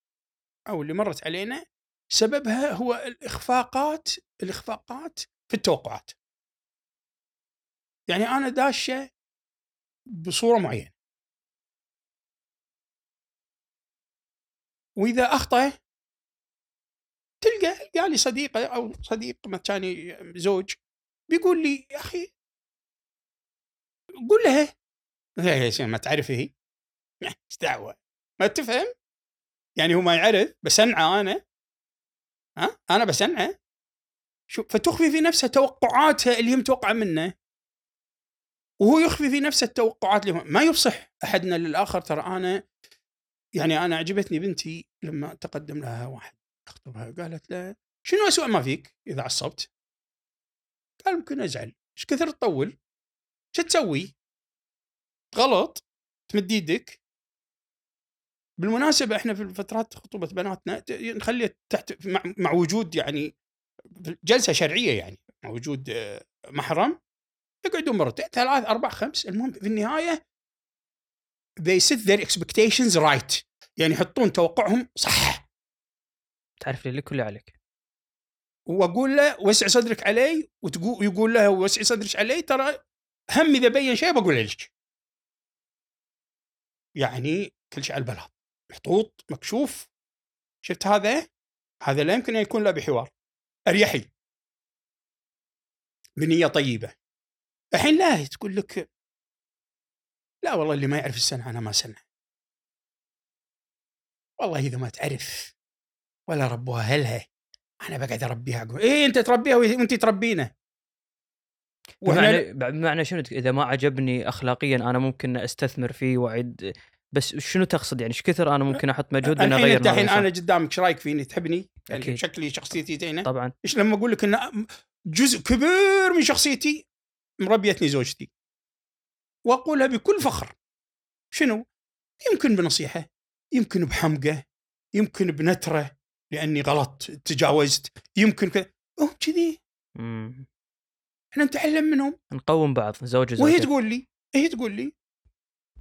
أو اللي مرت علينا سببها هو الإخفاقات الإخفاقات في التوقعات. يعني أنا داشة بصورة معينة. وإذا أخطأ تلقى تلقى لي صديقه أو صديق مكاني زوج بيقول لي يا أخي قول لها لا ما تعرف هي؟ إيش دعوة؟ ما تفهم؟ يعني هو ما يعرف بسنعه أنا. ها؟ أنا بسنعه شو فتخفي في نفسها توقعاتها اللي هي متوقعه منه. وهو يخفي في نفسه التوقعات اللي ما يفصح أحدنا للآخر ترى أنا يعني أنا عجبتني بنتي لما تقدم لها واحد يخطبها قالت له شنو اسوء ما فيك إذا عصبت؟ قال ممكن أزعل إيش كثر تطول؟ شو تسوي؟ غلط تمد يدك بالمناسبة إحنا في فترات خطوبة بناتنا نخليها تحت مع, وجود يعني جلسة شرعية يعني مع وجود آه، محرم يقعدون مرتين ثلاث أربع خمس المهم في النهاية they set their expectations right. يعني يحطون توقعهم صح. تعرف لي لك ولا عليك. وأقول له وسع صدرك علي. وتقول يقول له وسع صدرك علي. ترى هم إذا بين شيء بقول لك. يعني كل شيء على البلاط. محطوط مكشوف. شفت هذا؟ هذا لا يمكن أن يكون لا بحوار. أريحي. بنية طيبة. الحين لا تقول لك لا والله اللي ما يعرف السنة أنا ما سنه والله إذا ما تعرف ولا ربوها هلها أنا بقعد أربيها أقول إيه أنت تربيها وانت تربينا. بمعنى, بمعنى شنو إذا ما عجبني اخلاقيا أنا ممكن أستثمر فيه واعد بس شنو تقصد يعني؟ إيش كثر أنا ممكن أحط مجهود اني الحين أغير الحين نظرة أنا قدامك إيش رأيك فيني؟ تحبني؟ يعني أكيد. شكلي شخصيتي زينة؟ طبعا. إيش لما أقول لك إن جزء كبير من شخصيتي مربيتني زوجتي. واقولها بكل فخر. شنو؟ يمكن بنصيحة يمكن بحمقة يمكن بنترة لأني غلط تجاوزت يمكن كذا. هم كذي. إحنا نتعلم منهم. نقوم بعض زوج وهي وزوجة تقول لي هي تقول لي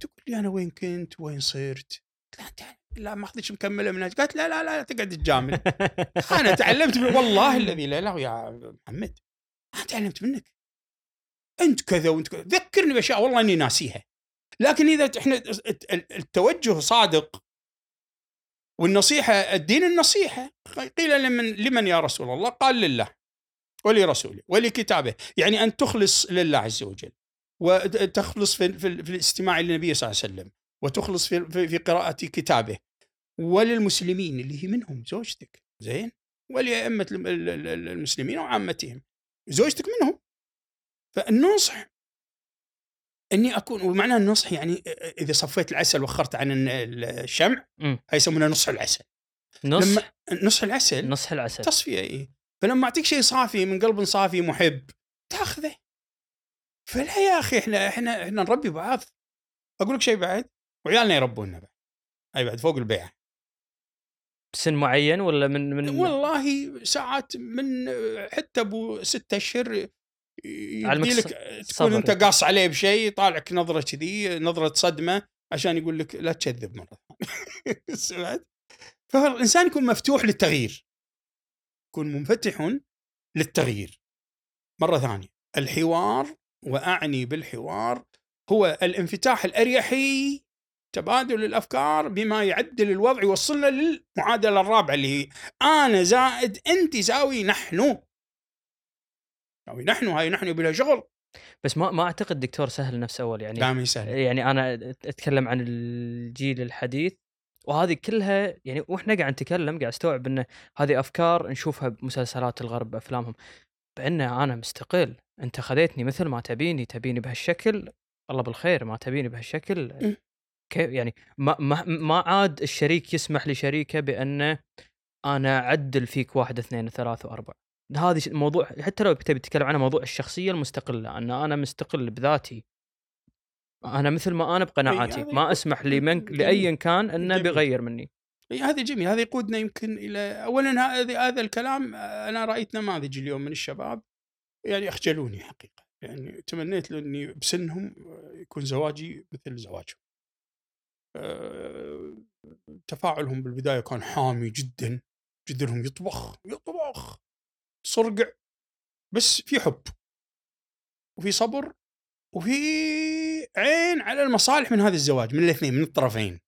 تقول لي أنا وين كنت؟ وين صرت؟ لا انت لا ما اخذتش مكملة منهج قالت لا لا لا تقعد تجامل. أنا تعلمت من والله الذي لا إله يا محمد. أنا تعلمت منك. أنت كذا وأنت كذا. ذكرني بأشياء والله إني ناسيها. لكن إذا إحنا التوجه صادق والنصيحة الدين النصيحة. قيل لمن لمن يا رسول الله؟ قال لله ولرسوله ولكتابه. يعني أن تخلص لله عز وجل وتخلص في, في, في الاستماع للنبي صلى الله عليه وسلم وتخلص في, في, في قراءة كتابه وللمسلمين اللي هي منهم زوجتك زين؟ ولأئمة الم- ال- ال- ال- المسلمين وعامتهم زوجتك منهم. فالنصح إني أكون ومعنى النصح يعني إذا صفيت العسل وخرت عن ال- الشمع مم. هاي يسمونه نصح العسل. نص لما نصح العسل. نصح العسل. تصفية اي فلما أعطيك شيء صافي من قلب صافي محب تأخذه. فلا يا أخي إحنا إحنا إحنا نربي بعض. أقول لك شيء بعد وعيالنا يربونا بعد. هاي بعد فوق البيعه بسن معين ولا من من؟ والله ساعات من حتى أبو ستة أشهر يبدي لك تكون. انت قاص عليه بشيء يطالعك نظرة كذي نظرة صدمة عشان يقول لك لا تكذب مرة ثانية. سمعت؟ فالإنسان يكون مفتوح للتغيير. يكون منفتح للتغيير. مرة ثانية. الحوار وأعني بالحوار هو الانفتاح الأريحي تبادل الأفكار بما يعدل الوضع يوصلنا للمعادلة الرابعة اللي هي أنا زائد أنت يساوي نحن. يساوي نحن هاي نحن بلا شغل. بس ما ما أعتقد دكتور سهل نفس أول يعني دائما يسهل يعني أنا أتكلم عن الجيل الحديث وهذه كلها يعني وإحنا قاعد نتكلم قاعد استوعب انه هذه أفكار نشوفها بمسلسلات الغرب أفلامهم. بان أنا مستقل. أنت خذيتني مثل ما تبيني تبيني بهالشكل الله بالخير ما تبيني بهالشكل. كيف؟ يعني ما ما ما عاد الشريك يسمح لشريكه بأنه أنا أعدل فيك واحد اثنين ثلاثة واربع هذه موضوع حتى لو تبي تتكلم عنه موضوع الشخصية المستقلة أن أنا مستقل بذاتي أنا مثل ما أنا بقناعاتي ما أسمح لمن. لايا كان أنه. بيغير مني إي هذا جميل هذا يقودنا يمكن إلى اولا هذا هذا الكلام أنا رأيت نماذج اليوم من الشباب يعني أخجلوني حقيقة يعني تمنيت لو إني بسنهم يكون زواجي مثل زواجهم. آه، تفاعلهم بالبداية كان حامي جدا جدرهم يطبخ يطبخ صرقع بس في حب وفي صبر وفي عين على المصالح من هذا الزواج من الاثنين من الطرفين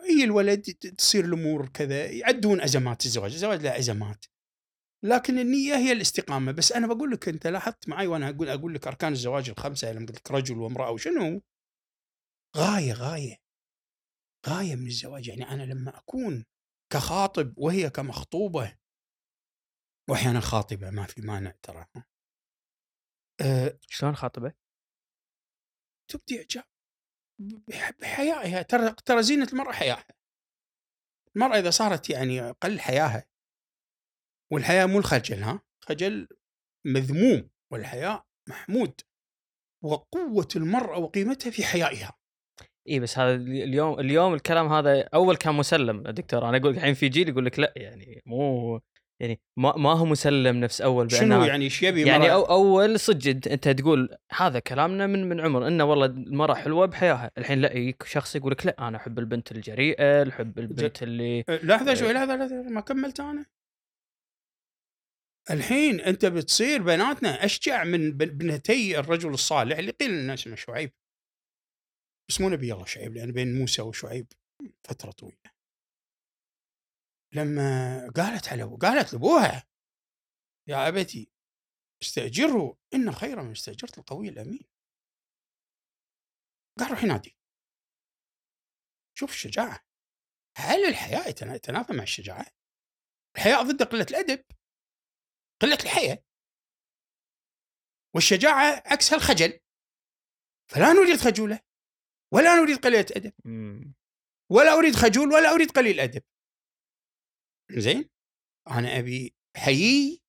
هي الولد تصير الأمور كذا يعدون أزمات الزواج، الزواج له أزمات. لكن النية هي الاستقامة، بس أنا بقول لك أنت لاحظت معي وأنا أقول أقول لك أركان الزواج الخمسة لما قلت لك رجل وامرأة وشنو؟ غاية غاية غاية من الزواج، يعني أنا لما أكون كخاطب وهي كمخطوبة واحيانا خاطبة ما في مانع ترى. أه شلون خاطبة؟ تبدي إعجاب بح- بحيائها. ترى ترى زينة المرأة حيائها المرأة إذا صارت يعني أقل حياها. والحياء مو الخجل ها؟ خجل مذموم والحياء محمود. وقوة المرأة وقيمتها في حيائها. إي بس هذا اليوم اليوم الكلام هذا أول كان مسلم دكتور. أنا أقول الحين في جيل يقول لك لا يعني مو يعني ما, ما هو مسلم نفس أول بأنها شنو يعني إيش يبي يعني؟ أو أول صدق أنت تقول هذا كلامنا من من عمر إنه والله المراه حلوة بحياها. الحين لا يجيك شخص يقول لك لا أنا أحب البنت الجريئة أحب البنت اللي أه، لحظة شوي لحظة لحظة ما كملت أنا؟ الحين أنت بتصير بناتنا أشجع من بن- بنتي الرجل الصالح اللي قيل لنا اسمه شعيب. بس مو نبي الله شعيب لأن بين موسى وشعيب فترة طويلة. لما قالت على قالت لأبوها يا أبتي استأجره إن خير من استأجرت القوي الأمين. قال روحي نادي شوف الشجاعة. هل الحياء يتنا- يتنافى مع الشجاعة؟ الحياء ضد قلة الأدب. قلة الحياء والشجاعة عكسها الخجل. فلا نريد خجولة ولا نريد قليله أدب. ولا أريد خجول ولا أريد قليل أدب. زين؟ أنا أبي حيي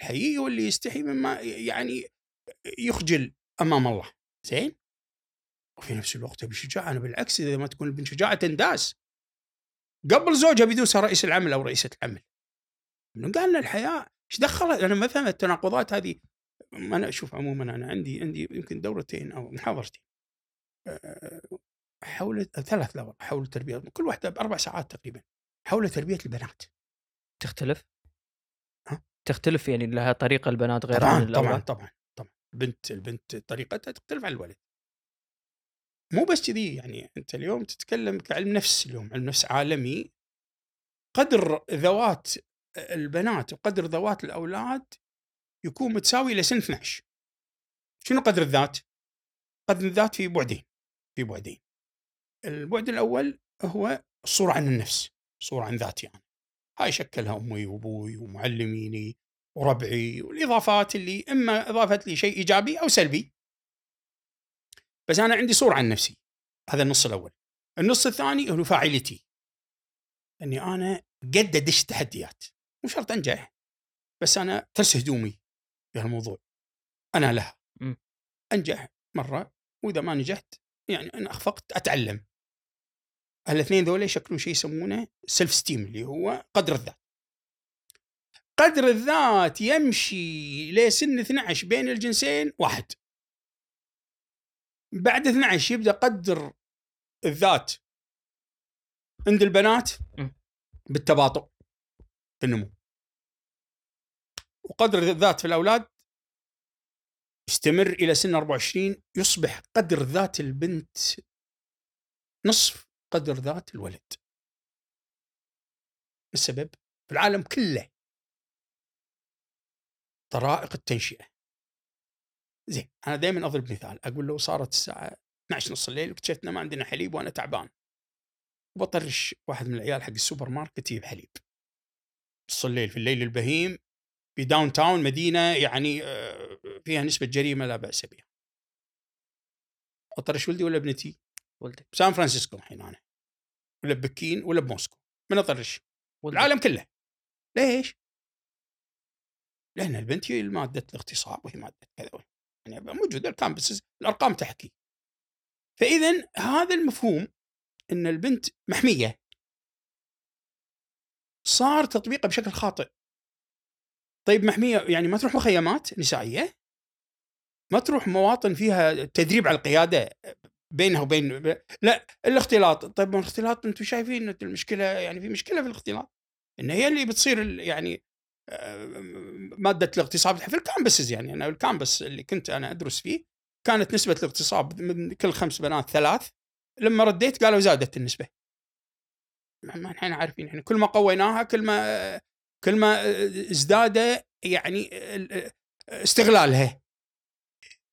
حيي واللي يستحي مما يعني يخجل أمام الله زين؟ وفي نفس الوقت أبي شجاعة أنا بالعكس إذا ما تكون البنت شجاعة تنداس. قبل زوجها بيدوسها رئيس العمل أو رئيسة العمل. قال لنا الحياة؟ إيش دخلها؟ أنا ما فهم التناقضات هذه. ما أنا أشوف عموما أنا عندي عندي يمكن دورتين أو محاضرتين. حول ثلاث دور حول تربيه كل واحدة بأربع ساعات تقريبا. حول تربية البنات تختلف؟ ها؟ تختلف يعني لها طريقة البنات غير طبعا عن طبعا؟ طبعا طبعا البنت البنت طريقتها تختلف عن الولد مو بس كذي يعني أنت اليوم تتكلم كعلم نفس اليوم علم نفس عالمي قدر ذوات البنات وقدر ذوات الأولاد يكون متساوي إلى سن 12 شنو قدر الذات؟ قدر الذات في بعدين في بعدين البعد الأول هو الصورة عن النفس صوره عن ذاتي أنا. هاي شكلها أمي وأبوي ومعلميني وربعي والإضافات اللي إما إضافت لي شيء إيجابي أو سلبي. بس أنا عندي صورة عن نفسي. هذا النص الأول. النص الثاني هو فاعلتي إني أنا قد ادش تحديات. مو شرط أنجح. بس أنا ترس هدومي في هالموضوع. أنا لها. م. أنجح مرة وإذا ما نجحت يعني أنا أخفقت أتعلم. الاثنين ذولا يشكلون شيء يسمونه self esteem اللي هو قدر الذات. قدر الذات يمشي لسن 12 بين الجنسين واحد. بعد 12 يبدأ قدر الذات عند البنات. بالتباطؤ في النمو. وقدر الذات في الأولاد يستمر إلى سن 24 يصبح قدر ذات البنت نصف. قدر ذات الولد. السبب في العالم كله. طرائق التنشئة. زين أنا دائما أضرب مثال. أقول لو صارت الساعة 12 نص الليل واكتشفت ما عندنا حليب وأنا تعبان. وبطرش واحد من العيال حق السوبر ماركت يجيب حليب. نص الليل في الليل البهيم في downtown مدينة يعني آه، فيها نسبة جريمة لا بأس بها. أطرش ولدي ولا ابنتي؟ ولدك بسان فرانسيسكو الحين أنا. ولا ببكين ولا بموسكو من اطرش. العالم كله. ليش؟ لأن البنت هي مادة الاغتصاب وهي مادة كذا يعني موجوده ال campus الأرقام تحكي. فاذا هذا المفهوم إن البنت محمية. صار تطبيقه بشكل خاطئ. طيب محمية يعني ما تروح مخيمات نسائية؟ ما تروح مواطن فيها تدريب على القيادة؟ بينها وبين لا الاختلاط. طيب الاختلاط أنتم شايفين المشكلة يعني في مشكلة في الاختلاط؟ إن هي اللي بتصير يعني آه، مادة الاغتصاب في ال campuses يعني. أنا ال campus اللي كنت أنا أدرس فيه كانت نسبة الاغتصاب من كل خمس بنات ثلاث لما رديت قالوا زادت النسبة. ما إحنا عارفين إحنا كل ما قويناها كل ما كل ما ازداد يعني ال- استغلالها.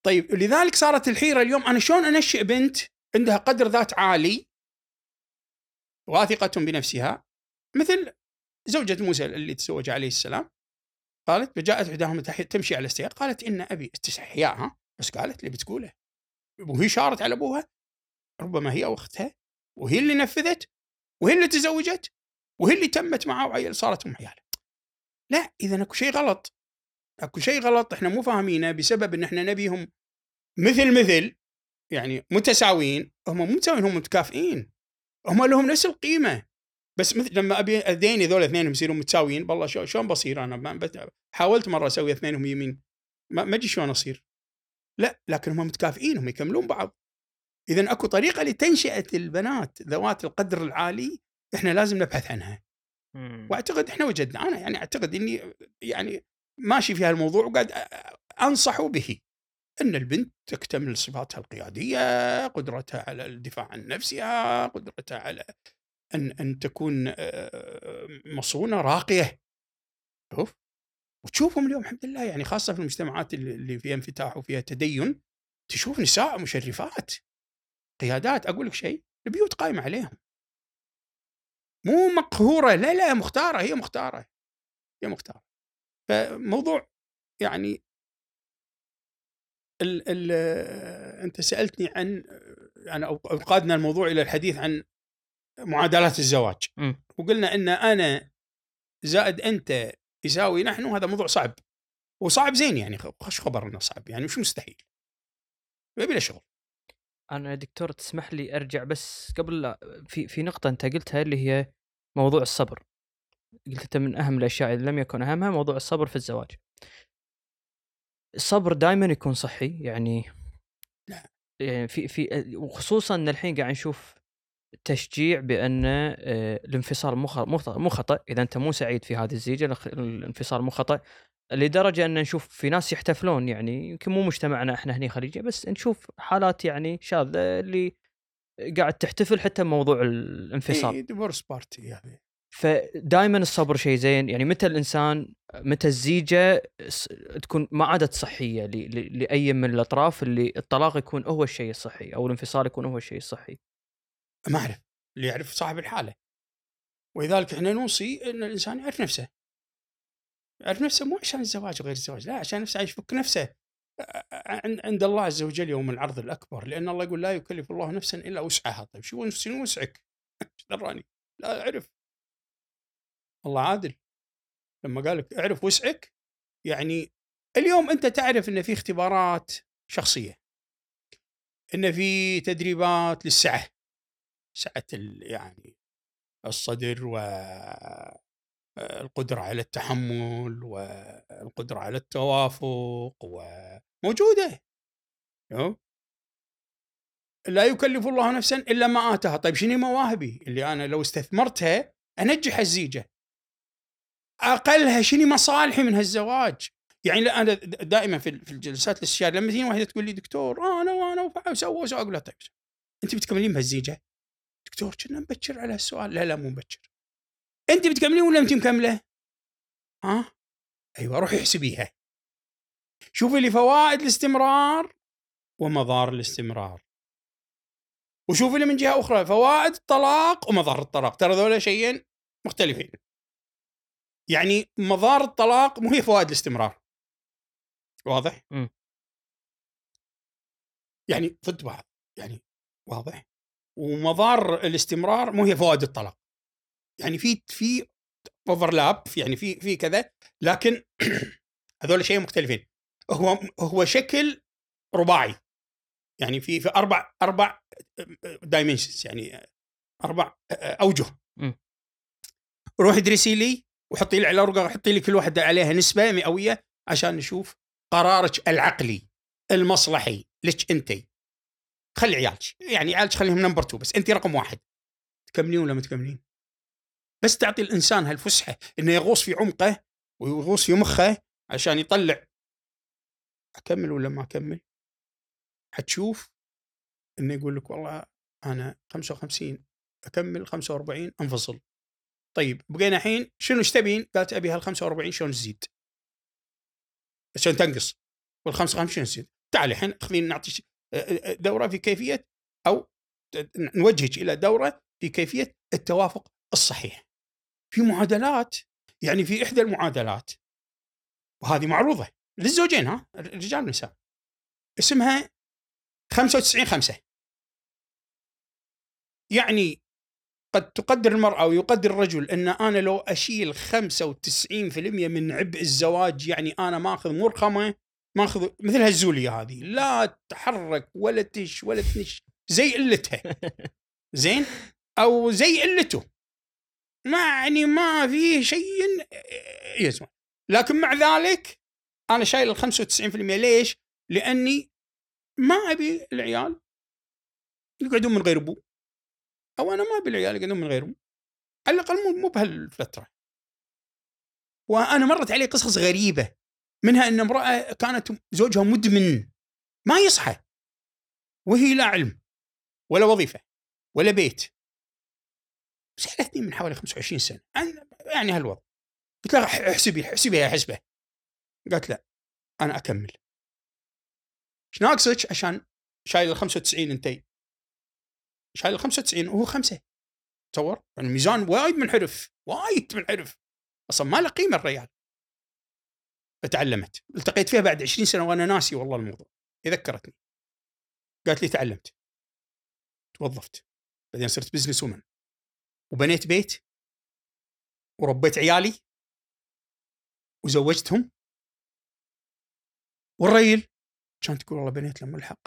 طيب لذلك صارت الحيرة اليوم. أنا شلون أنشئ بنت عندها قدر ذات عالي واثقة بنفسها؟ مثل زوجة موسى اللي تزوج عليه السلام. قالت فجاءت إحداهما تح- تمشي على استحياء قالت إن أبي استحياءها بس قالت اللي بتقوله. وهي شارت على أبوها. ربما هي أو أختها. وهي اللي نفذت. وهي اللي تزوجت. وهي اللي تمت معه وعيل صارت أم عياله. لا إذا أكو شيء غلط. أكو شيء غلط إحنا مو فاهمينه بسبب إن إحنا نبيهم مثل مثل يعني متساويين هم مو متساويين هم متكافئين. هم لهم نفس القيمة. بس مثل لما أبي اذيني ذول اثنينهم يصيرون متساويين والله شو- شلون بصير أنا؟ حاولت مرة أسوي اثنينهم يمين. ما أدري شلون أصير. لا لكن هم متكافئين هم يكملون بعض. اذا أكو طريقة لتنشئة البنات ذوات القدر العالي إحنا لازم نبحث عنها. وأعتقد إحنا وجدنا أنا يعني أعتقد إني يعني ماشي في هالموضوع وقاعد أ- انصح به. إن البنت تكتمل صفاتها القيادية، قدرتها على الدفاع عن نفسها، قدرتها على أن أن تكون مصونة راقية. شوف. وتشوفهم اليوم الحمد لله يعني خاصة في المجتمعات اللي فيها انفتاح وفيها تدين تشوف نساء مشرفات. قيادات أقول لك شيء البيوت قايمة عليهم. مو مقهورة. لا لا مختارة هي مختارة. هي مختارة. فموضوع يعني ال ال أنت سألتني عن يعني أو قادنا الموضوع إلى الحديث عن معادلات الزواج. م. وقلنا إن أنا زائد أنت يساوي نحن هذا موضوع صعب. وصعب زين يعني خش خبر إنه صعب يعني مش مستحيل. يبي له شغل. أنا يا دكتور تسمح لي أرجع بس قبل لا في في نقطة أنت قلتها اللي هي موضوع الصبر. قلت من أهم الأشياء اللي لم يكن أهمها موضوع الصبر في الزواج. الصبر دائما يكون صحي يعني لا. يعني في في وخصوصا إن الحين قاعد نشوف تشجيع بأن آه، الانفصال مو خطأ. إذا أنت مو سعيد في هذه الزيجة الانفصال مو خطأ. لدرجة أن نشوف في ناس يحتفلون يعني يمكن مو مجتمعنا إحنا هني خليجي بس نشوف حالات يعني شاذة اللي قاعد تحتفل حتى بموضوع الانفصال. إي divorce party هذه فدائما الصبر شيء زين. يعني متى الإنسان متى الزيجة تكون ما عادت صحية لأي من الأطراف اللي الطلاق يكون هو الشيء الصحي أو الانفصال يكون هو الشيء الصحي. ما أعرف. اللي يعرف صاحب الحالة. ولذلك إحنا نوصي إن الإنسان يعرف نفسه. يعرف نفسه مو عشان الزواج وغير الزواج لا عشان نفسه يفك نفسه. عند الله عز وجل يوم العرض الأكبر لأن الله يقول لا يكلف الله نفسا إلا وسعها. طيب شو شنو وسعك؟ إيش دراني؟ لا أعرف. الله عادل. لما قال لك اعرف وسعك يعني اليوم أنت تعرف إن في اختبارات شخصية إن في تدريبات للسعة سعة يعني الصدر والقدره على التحمل والقدره على التوافق وموجوده. لا يكلف الله نفسا إلا ما آتاها. طيب شنو مواهبي اللي أنا لو استثمرتها أنجح الزيجة؟ أقلها شنو مصالحي من هالزواج. يعني أنا دائما في الجلسات الاستشاريه لما تجيني واحدة تقول لي دكتور أنا وأنا وسوى وسوى أقول لها طيب أنت بتكملين بهالزيجة؟ دكتور كنا مبكر على هالسؤال لا لا مو مبكر أنت بتكملين ولا أنت مكملة؟ ها؟ أيوه روحي احسبيها. شوفي لي فوائد الاستمرار ومضار الاستمرار. وشوفي لي من جهة أخرى فوائد الطلاق ومضار الطلاق. ترى ذولا شيئين مختلفين. يعني مضار الطلاق مو هي فوائد الاستمرار واضح؟ مم. يعني ضد بعض يعني واضح؟ ومضار الاستمرار مو هي فوائد الطلاق يعني في في overlap يعني في في كذا لكن هذول شيء مختلفين هو هو شكل رباعي يعني في في أربع أربع dimensions يعني أربع أوجه مم. روحي ادرسي لي وحطي لي على ورقه حطي لي كل واحدة عليها نسبة مئوية عشان نشوف قرارك العقلي المصلحي. لك أنت؟ خلي عيالك. يعني عيالك خليهم نمبر 2 بس. أنت رقم واحد. تكملين ولا ما تكملين؟ بس تعطي الإنسان هالفسحة إنه يغوص في عمقه ويغوص في مخه عشان يطلع. أكمل ولا ما أكمل؟ حتشوف إنه يقول لك والله أنا 55 أكمل 45 أنفصل. طيب بقينا الحين شنو إيش تبين؟ قالت أبي هال 45 شلون تزيد؟ عشان تنقص وال 55 شلون تزيد؟ تعالي الحين خلينا نعطي دورة في كيفية أو نوجهك إلى دورة في كيفية التوافق الصحيح. في معادلات يعني في إحدى المعادلات وهذه معروضة للزوجين ها الرجال والنساء اسمها 95 5 يعني قد تقدر المرأة أو يقدر الرجل أن أنا لو أشيل 95% من عبء الزواج يعني أنا ماخذ مرخمة ماخذ مثل هالزولية هذه. لا تتحرك ولا تش ولا تنش زي قلتها. زين؟ أو زي قلته. ما يعني ما في شيء يسمع لكن مع ذلك أنا شايل ال 95% ليش؟ لأني ما أبي العيال يقعدون من غير أبوه. أو أنا ما أبي العيال يقعدون من غيرهم على الأقل مو بهالفترة. وأنا مرت علي قصص غريبة منها إن امرأة كانت زوجها مدمن ما يصحى. وهي لا علم ولا وظيفة ولا بيت. سألتني من حوالي 25 سنة عن يعني هالوضع. قلت لها احسبي احسبي يا حسبة. قالت لا أنا أكمل. إيش ناقصك عشان شايل ال 95 انتي شايل ال 95 وهو خمسة. تصور؟ يعني الميزان وايد منحرف وايد منحرف. أصلا ما له قيمة الريال. فتعلمت التقيت فيها بعد 20 سنة وأنا ناسي والله الموضوع. ذكرتني. قالت لي تعلمت. توظفت. بعدين صرت business woman وبنيت بيت. وربيت عيالي. وزوجتهم. والريل. كانت تقول والله بنيت له ملحق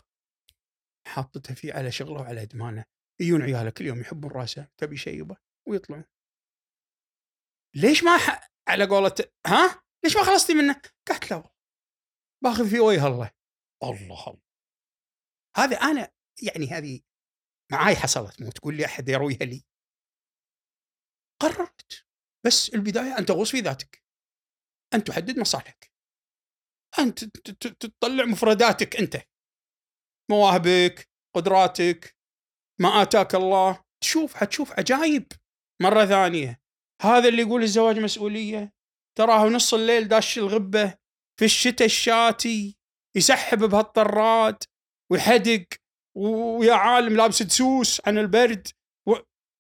حاطتها فيه على شغله وعلى إدمانه. يجون عياله كل يوم يحبون راسه تبي شيء يبه ويطلعون. ليش ما ح... على قولة ها؟ ليش ما خلصتي منه؟ قالت لا باخذ في وجه الله. الله الله. هذا أنا يعني هذه معاي حصلت مو تقول لي أحد يرويها لي. قررت. بس البداية أن تغوص في ذاتك. أن تحدد مصالحك. انت تطلع مفرداتك أنت. مواهبك قدراتك. ما آتاك الله. تشوف حتشوف عجايب. مرة ثانية هذا اللي يقول الزواج مسؤولية. تراه نص الليل داش الغبة في الشتاء الشاتي يسحب بهالطراد ويحدق ويا عالم لابس دسوس عن البرد.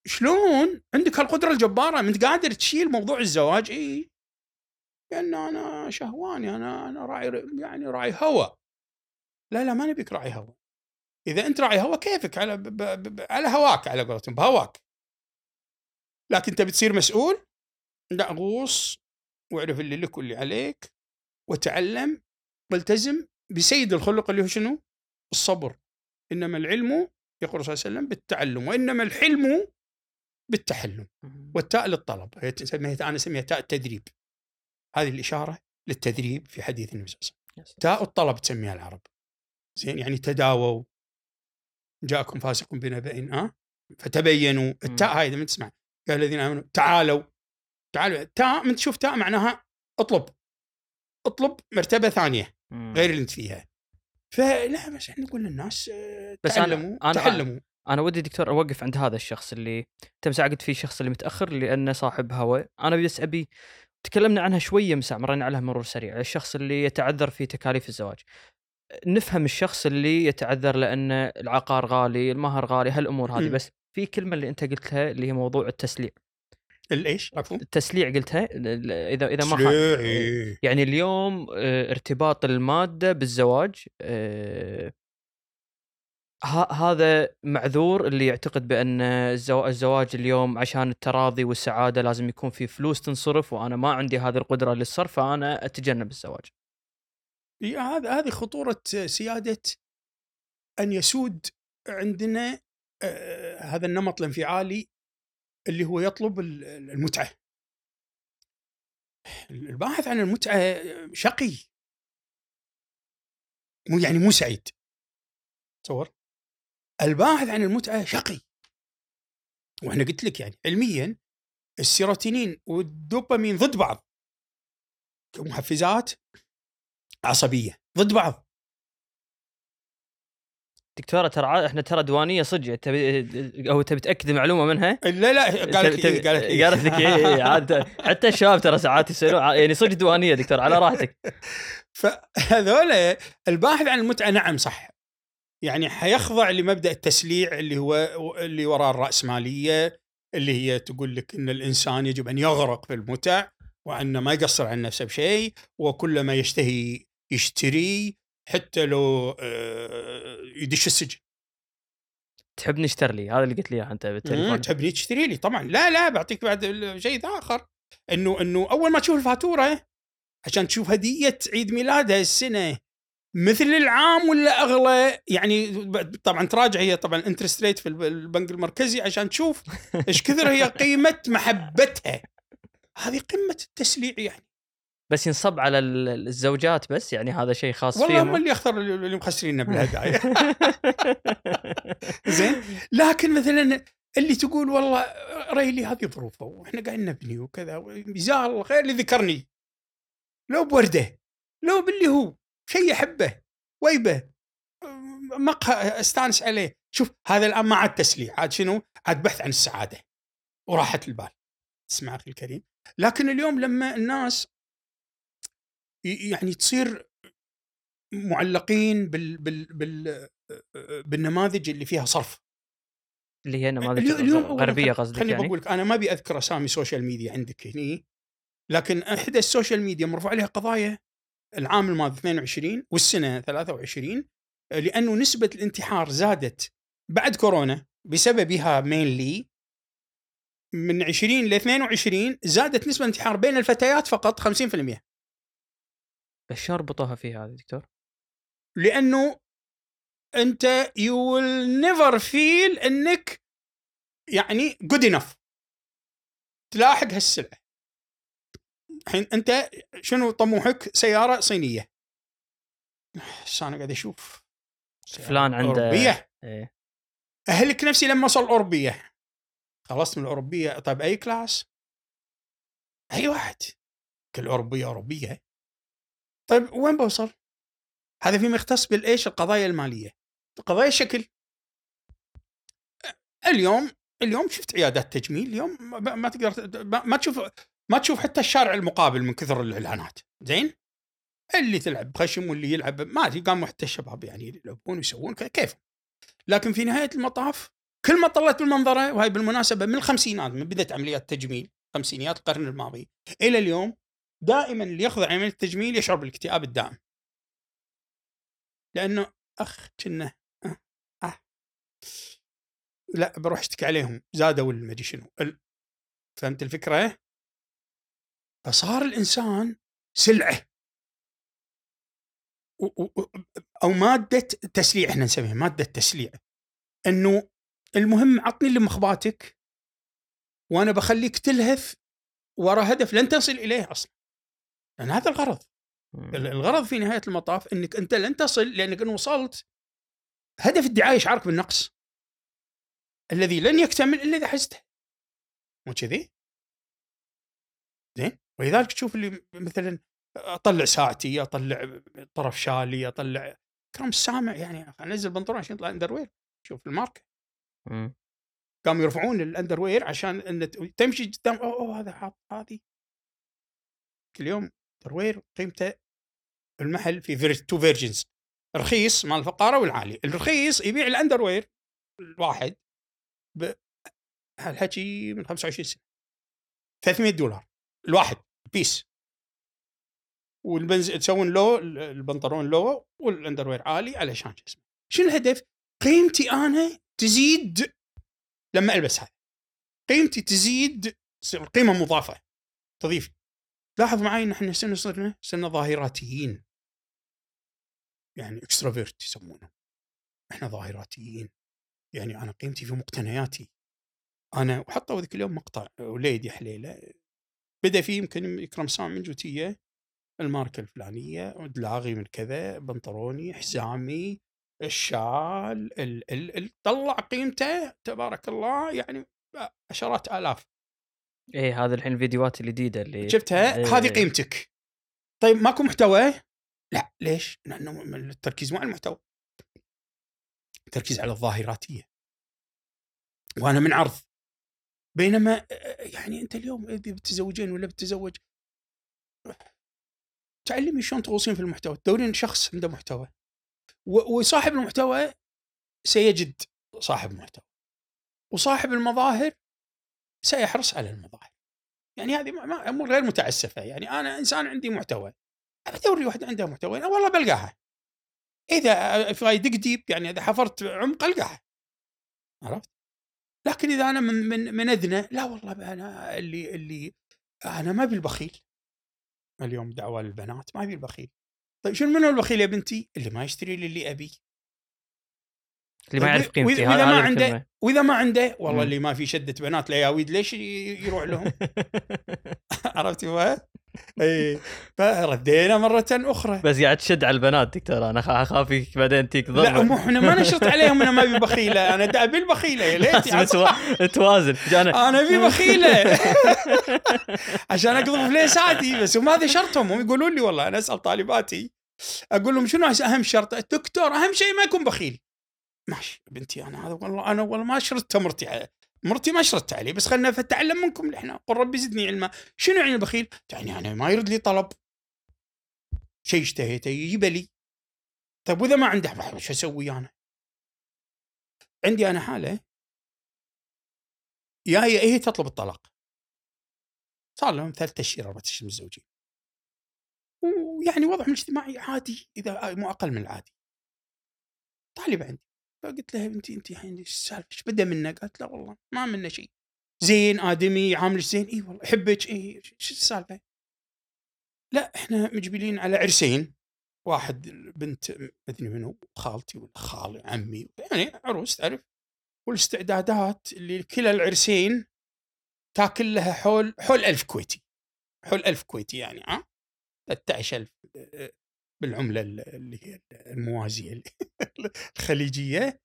شلون؟ عندك هالقدرة الجبارة أنت قادر تشيل موضوع الزواج؟ إي. لأن أنا شهواني أنا أنا راعي يعني راعي هوى لا لا ما نبيك راعي هوى إذا أنت راعي هوى كيفك؟ على ب... ب... ب... على هواك على قولتهم بهواك. لكن تبي تصير مسؤول؟ لا غوص واعرف اللي لك واللي عليك وتعلم والتزم بسيد الخلق اللي هو شنو؟ الصبر. إنما العلم يقول صلى الله عليه وسلم بالتعلم وإنما الحلم بالتحلم. والتاء للطلب. هي أنا أسميها تاء التدريب. هذه الإشارة للتدريب في حديث النبي صلى الله عليه وسلم. تاء الطلب تسميها العرب. زين يعني تداووا جاءكم فاسق بنبأ آه؟ فتبينوا. التاء هاي من تسمع. قال الذين آمنوا تعالوا. تعالوا. تاء من تشوف تاء معناها اطلب. اطلب مرتبة ثانية غير اللي أنت فيها. فلا بس إحنا نقول للناس آه، بس تعلموا أنا تعلموا. أنا ودي دكتور أوقف عند هذا الشخص اللي مساء قلت فيه الشخص اللي متأخر لأنه صاحب هوى أنا بس أبي تكلمنا عنها شوية مساء مرينا عليها مرور سريع. الشخص اللي يتعذر في تكاليف الزواج. نفهم الشخص اللي يتعذر لأن العقار غالي المهر غالي هالأمور هذه م. بس في كلمة اللي أنت قلتها اللي هي موضوع التسليع الايش عفوا التسليع قلتها إذا إذا ما تسليع إيه. يعني اليوم آه، ارتباط المادة بالزواج آه، هذا معذور اللي يعتقد بأن الزواج اليوم عشان التراضي والسعادة لازم يكون في فلوس تنصرف وأنا ما عندي هذه القدرة للصرف فأنا أتجنب الزواج. هذا هذه خطورة سيادة أن يسود عندنا هذا النمط الانفعالي اللي هو يطلب المتعة. الباحث عن المتعة شقي. مو يعني مو سعيد. تصور؟ الباحث عن المتعة شقي. وإحنا قلت لك يعني علميا السيروتونين والدوبامين ضد بعض كمحفزات عصبية ضد بعض. دكتورة ترى إحنا ترى دوانية صدق تبي أو تبي تأكد معلومه منها؟ لا لا قالت لك قالت لك قالت لك إيه عاد حتى الشباب ترى ساعات يسألون يعني صدق دوانية دكتور على راحتك. فهذول الباحث عن المتعة نعم صح. يعني حيخضع لمبدأ التسليع اللي هو اللي وراء الرأسمالية اللي هي تقول لك إن الإنسان يجب أن يغرق في المتع وأن ما يقصر عن نفسه بشيء وكل ما يشتهي يشتري حتى لو آه، يدش السجن. تحبني اشتر لي؟ هذا اللي قلت لي إياه أنت بالتليفون. تحبني تشتري لي؟ طبعا. لا لا بعطيك بعد شيء آخر. إنه إنه أول ما تشوف الفاتورة عشان تشوف هدية عيد ميلادها السنة مثل العام ولا أغلى؟ يعني طبعا تراجع هي طبعا انترست ريت في البنك المركزي عشان تشوف إيش كثر هي قيمة محبتها. هذه قمة التسليع يعني. بس ينصب على الزوجات بس يعني هذا شيء خاص والله فيهم. هم اللي يختار اللي مخسرين بالهدايا. زين لكن مثلا اللي تقول والله ريلي هذه ظروفه وإحنا قاعدين نبني وكذا جزاه الله خير اللي ذكرني. لو بورده لو باللي هو شيء يحبه ويبه مقهى استانس عليه. شوف هذا الآن ما عاد تسليع عاد شنو؟ عاد بحث عن السعادة. وراحة البال. تسمع أخي الكريم. لكن اليوم لما الناس يعني تصير معلقين بال بال بال بالنماذج اللي فيها صرف. اللي هي نماذج اليوم غربية قصدك خليني يعني؟ بقول لك أنا ما أبي أذكر أسامي social media عندك هني لكن إحدى ال social media مرفوع عليها قضايا العام الماضي 22 والسنة 23 لأنه نسبة الانتحار زادت بعد كورونا بسببها mainly من 20 ل 22 زادت نسبة الانتحار بين الفتيات فقط 50% بس شلون ربطوها فيها هذه دكتور؟ لأنه أنت you will never feel إنك يعني good enough تلاحق هالسلعة. الحين أنت شنو طموحك؟ سيارة صينية. بس أنا قاعد أشوف. فلان عنده- أوروبية. إيه. أهلك نفسي لما اوصل الاوروبيه خلصت من الأوروبية. طيب أي كلاس؟ أي واحد. كل أوروبية أوروبية. طيب وين بوصل؟ هذا فيما يختص بالإيش؟ القضايا المالية. قضايا الشكل. اليوم اليوم شفت عيادات تجميل اليوم ما تقدر ما تشوف ما تشوف حتى الشارع المقابل من كثر الإعلانات. زين؟ اللي تلعب خشم واللي يلعب ما أدري قاموا حتى الشباب يعني يلعبون ويسوون كيف؟ لكن في نهاية المطاف كل ما طلعت بالمنظره وهي بالمناسبة من الخمسينات من بدات عمليات تجميل خمسينيات القرن الماضي إلى اليوم دائما اللي يخضع عمليه التجميل يشعر بالاكتئاب الدائم. لأنه أخ كنا أه, أه. لا بروح أشتكي عليهم. زادوا المدري شنو فهمت الفكرة؟ فصار الإنسان سلعة. أو مادة تسليع إحنا نسميها مادة تسليع. إنه المهم عطني اللي مخباتك وأنا بخليك تلهث ورا هدف لن تصل إليه أصلا. لأن هذا الغرض. مم. الغرض في نهاية المطاف إنك أنت لن تصل لأنك إن وصلت هدف الدعايه يشعرك بالنقص. الذي لن يكتمل إلا إذا حزته مو كذي؟ زين؟ ولذلك تشوف اللي مثلا أطلع ساعتي أطلع طرف شالي أطلع كرم السامع يعني انزل بنطلون عشان يطلع underwear شوف الماركة. قاموا يرفعون ال underwear عشان إن تمشي قدام أوه, أوه هذا حاط هذه. كل يوم اندروير قيمته المحل في تو فيرجنز رخيص مال الفقارة والعالي الرخيص يبيع الأندروير الواحد هالحكي من 25 سنة. 300 دولار الواحد بيس والبنز تسوون لو البنطلون لو والأندروير عالي علشان شو اسمه. شنو الهدف؟ قيمتي أنا تزيد لما البس هذا قيمتي تزيد تصير قيمة مضافة تضيف لاحظ معي إن إحنا سنة صرنا؟ صرنا ظاهراتيين. يعني اكستروفيرت يسمونه. إحنا ظاهراتيين. يعني أنا قيمتي في مقتنياتي. أنا وحطوا ذيك اليوم مقطع وليدي حليلة بدأ فيه يمكن يكرم سام من جوتية. الماركة الفلانية دلاغي من كذا بنطلوني حزامي الشال ال ال ال طلع قيمته تبارك الله يعني عشرات آلاف. إيه هذا الحين الفيديوهات الجديدة اللي شفتها؟ إيه. هذه قيمتك. طيب ماكو محتوى؟ لا ليش؟ لأنه التركيز مو على المحتوى. التركيز على الظاهراتيه وأنا من عرض بينما آه، يعني أنت اليوم إذا بتتزوجين ولا بتتزوج تعلمي شلون تغوصين في المحتوى. تدورين شخص عنده محتوى. وصاحب المحتوى سيجد صاحب محتوى وصاحب المظاهر سيحرص على المظاهر. يعني هذه امور غير متعسفه يعني أنا إنسان عندي محتوى. أبي أدور لي واحدة عندها محتوى أنا والله بلقاها. إذا في دق ديب يعني إذا حفرت عمق ألقاها. عرفت؟ لكن إذا أنا من من من أدنى لا والله أنا اللي اللي أنا ما أبي البخيل. اليوم دعوة للبنات ما أبي البخيل. طيب شنو منو البخيل يا بنتي؟ اللي ما يشتري لي اللي أبي. اللي ما يعرف قيمتي. وإذا هذا ما عنده-. وإذا ما عنده والله. اللي ما في شدة بنات لياويد ليش يروح لهم؟ عرفت ما؟ إي. فردينا مرة أخرى. بس قاعد تشد على البنات دكتور أنا اخاف بعدين تيك لا ضربه مو إحنا ما نشرط عليهم أنا ما ابي بخيلة. أنا ابي البخيله تو- توازن أنا أنا ابي بخيلة. عشان أقضي فليساتي بس هم هذا شرطهم. هم يقولون لي والله أنا أسأل طالباتي. أقول لهم شنو أهم شرط؟ دكتور أهم شيء ما يكون بخيل. ماشي بنتي أنا هذا والله أنا والله ما شرطت مرتي مرتي ما شرطت علي بس خلنا نتعلم منكم إحنا قل ربي زدني علما. شنو يعني البخيل؟ يعني أنا ما يرد لي طلب. شيء اشتهيته يجيب لي. طيب وإذا ما عنده شو أسوي أنا؟ عندي أنا حالة. جاية هي تطلب الطلاق. صار لهم ثلاث اشهر أربع اشهر متزوجين ويعني وضعهم الاجتماعي عادي إذا مو أقل من العادي. طالبه عندي. فقلت لها بنتي انت الحين إيش السالفه؟ إيش بدأ منه؟ قالت لا والله ما منه شيء. زين آدمي عاملك زين. إي والله أحبك. إي إيش السالفة؟ لا إحنا مجبلين على عرسين. واحد بنت مدري منو خالتي ولا خالي عمي يعني عروس تعرف. والاستعدادات اللي كلا العرسين تاكل لها حول حول ألف كويتي. حول ألف كويتي يعني ها؟ 13000 بالعملة اللي هي الموازية الخليجية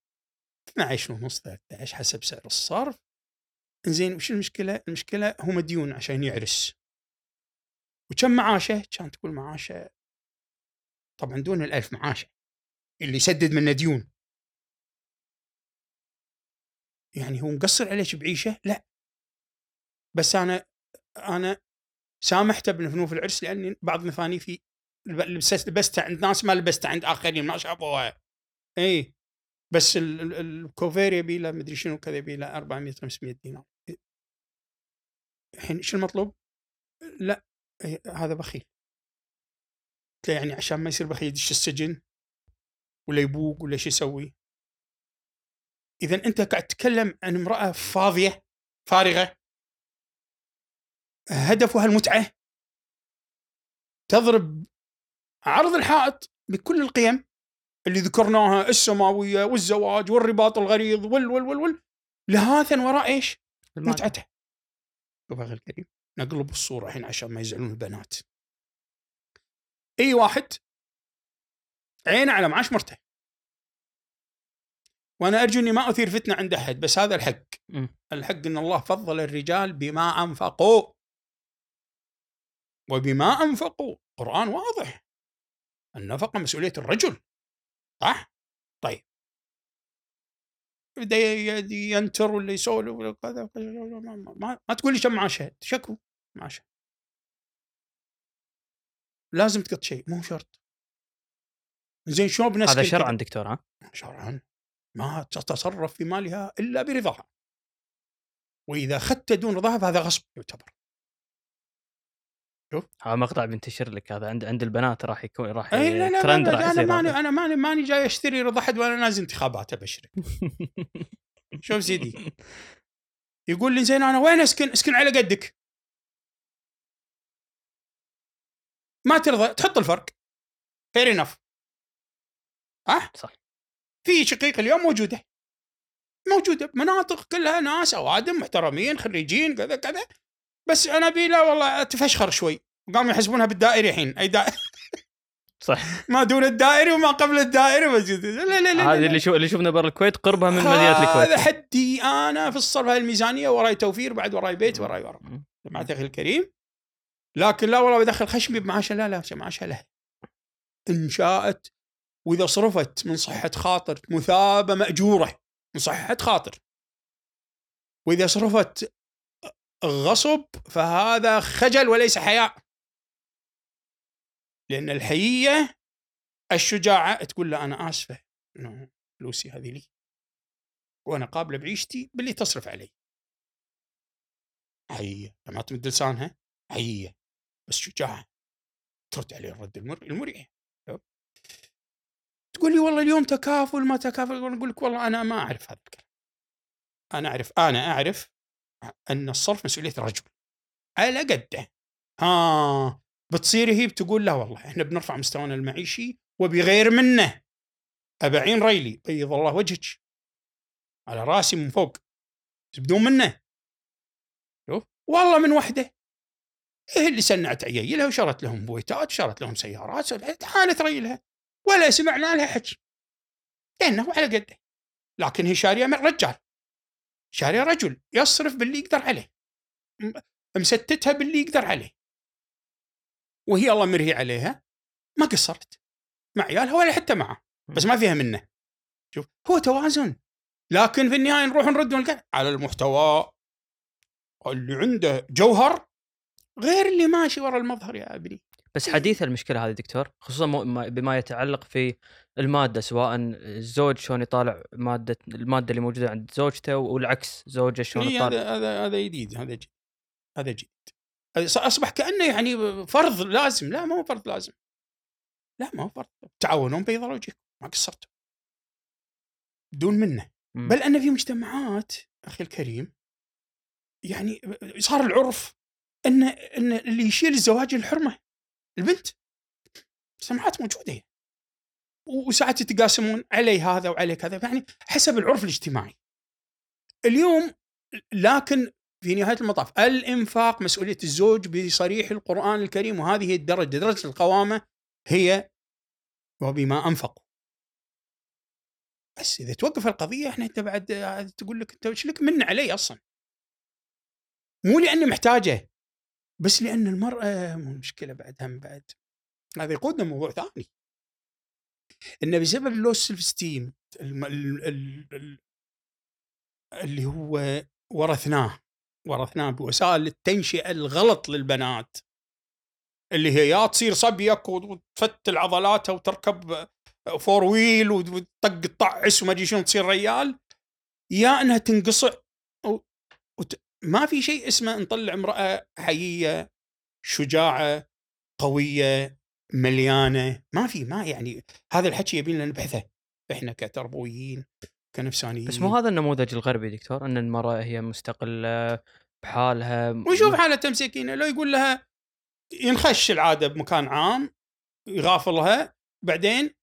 12 ونص 13 حسب سعر الصرف زين وش المشكلة؟ المشكلة هو مديون عشان يعرس وكم معاشه؟ كان تقول معاشه طبعا دون الألف معاشه اللي يسدد من ديون يعني هو مقصر عليك بعيشة؟ لا بس أنا أنا سامحته بفنوف العرس لاني بعض مفانيفي لبستها عند ناس ما لبستها عند آخرين ما شافوها. إي. بس الكوفير يبي له مدري شنو كذا يبي له 400 500 دينار. الحين إيش المطلوب؟ لا هذا بخيل. يعني عشان ما يصير بخيل يدش السجن ولا يبوق ولا شو يسوي. اذا أنت قاعد تتكلم عن امرأة فاضية فارغة. هدفها المتعة تضرب عرض الحائط بكل القيم اللي ذكرناها السماوية والزواج والرباط الغليظ وال وال وال, وال لهاثا وراء إيش؟ متعته. شوف أخي الكريم نقلب الصورة الحين عشان ما يزعلون البنات. أي واحد؟ عينه على معاش مرته. وأنا أرجو إني ما أثير فتنة عند أحد بس هذا الحق. م. الحق إن الله فضل الرجال بما أنفقوا. وبما أنفقوا. قرآن واضح. النفقه مسؤولية الرجل صح؟ طيب. بدا ينتر ولا يسولف ولا كذا ما, ما تقول لي كم معاشه شكو؟ معاشه لازم تقط شيء مو شرط. زين شلون بنسكن هذا شرعا دكتور ها؟ شرعا. ما تتصرف في مالها إلا برضاها. وإذا اخذت دون رضاها فهذا غصب يعتبر. شوف. هذا مقطع بينتشر لك هذا عند عند البنات راح يكون راح اي لا لا ترند راح أنا ماني أنا ماني ماني جاي أشتري رضا حد وأنا نازل انتخابات أبشرك. شوف سيدي. يقول لي زين أنا وين أسكن؟ أسكن على قدك. ما ترضى تحط الفرق. فير انف ها؟ صح. في شقيق اليوم موجودة. موجودة. بمناطق كلها ناس أوادم محترمين خريجين كذا كذا. بس أنا أبي لا والله تفشخر شوي. قاموا يحسبونها بالدائري الحين. أي دائري صح. ما دون الدائري وما قبل الدائري موجود لا لا لا هذه اللي شو اللي شفنا برا الكويت قربها من مدينة الكويت. هذا حدي أنا في الصرف هاي الميزانية وراي توفير بعد وراي بيت وراي ورا سمعت أخي الكريم. لكن لا والله بدخل خشمي بمعاشها لا لا معاشها له ان شاءت وإذا صرفت من صحة خاطر مثابة مأجورة من صحة خاطر. وإذا صرفت غصب فهذا خجل وليس حياء. لأن الحيية الشجاعة تقول له أنا اسفه إنه فلوسي هذه لي. وأنا قابله بعيشتي باللي تصرف علي. حيية. ما تمد لسانها حيية. بس شجاعة. ترد عليه الرد المريح تقول لي والله اليوم تكافل ما تكافل. أقول لك والله أنا ما أعرف هذا الكلام. أنا أعرف أنا أعرف أن الصرف مسؤولية الرجل. على قده. ها بتصير هي بتقول لا والله إحنا بنرفع مستوانا المعيشي وبغير منه. ابعين ريلي بيض الله وجهك. على راسي من فوق. بدون منه. شوف. والله من وحده. هي اللي سنعت عيالها وشرت لهم بويتات وشرت لهم سيارات تعالت ريلها. ولا سمعنا لها حكي. لأنه على قده. لكن هي شارية من رجال شاريه رجل يصرف باللي يقدر عليه. مستتها باللي يقدر عليه. وهي الله مرهي عليها ما قصرت. مع عيالها ولا حتى معه. بس ما فيها منه. شوف هو توازن. لكن في النهاية نروح نرد ونلقى على المحتوى اللي عنده جوهر غير اللي ماشي ورا المظهر يا أبني. بس حديث المشكلة هذه دكتور خصوصا بما يتعلق في المادة سواء الزوج شلون يطالع مادة المادة اللي موجودة عند زوجته والعكس زوجه شلون إيه، يطالع. هذا هذا هذا جديد هذا جديد. هذا جديد أصبح كأنه يعني فرض لازم لا ما هو فرض لازم. لا ما هو فرض. تعاونون بيض وجهكم ما قصرتوا. بدون منه. مم. بل أن في مجتمعات أخي الكريم يعني صار العرف أن أن اللي يشيل الزواج الحرمة البنت. مجتمعات موجودة وساعات يتقاسمون علي هذا وعليك هذا. يعني حسب العرف الاجتماعي. اليوم لكن في نهاية المطاف الإنفاق مسؤولية الزوج بصريح القرآن الكريم وهذه الدرجة درجة القوامة هي وبما أنفقوا. بس إذا توقف القضية إحنا أنت بعد تقول لك أنت إيش لك من علي أصلا؟ مو لاني محتاجه بس لأن المرأة مشكلة بعد هم بعد. هذا يقودنا موضوع ثاني. إنه بسبب ال low self esteem اللي هو ورثناه. ورثناه بوسائل التنشئة الغلط للبنات. اللي هي يا تصير صبيك وتفتل عضلاتها وتركب فور ويل وتطق الطعس وما أدري شنو تصير ريال. يا إنها تنقصع وت... ما في شيء اسمه نطلع امرأة حييه شجاعة قوية. مليانة ما في ما يعني هذا الحكي يبي لنا نبحثه إحنا كتربويين كنفسانيين. بس مو هذا النموذج الغربي دكتور؟ إن المرأة هي مستقلة بحالها ويشوف حالة تمسكينه لو يقول لها ينخش العادة بمكان عام يغافلها بعدين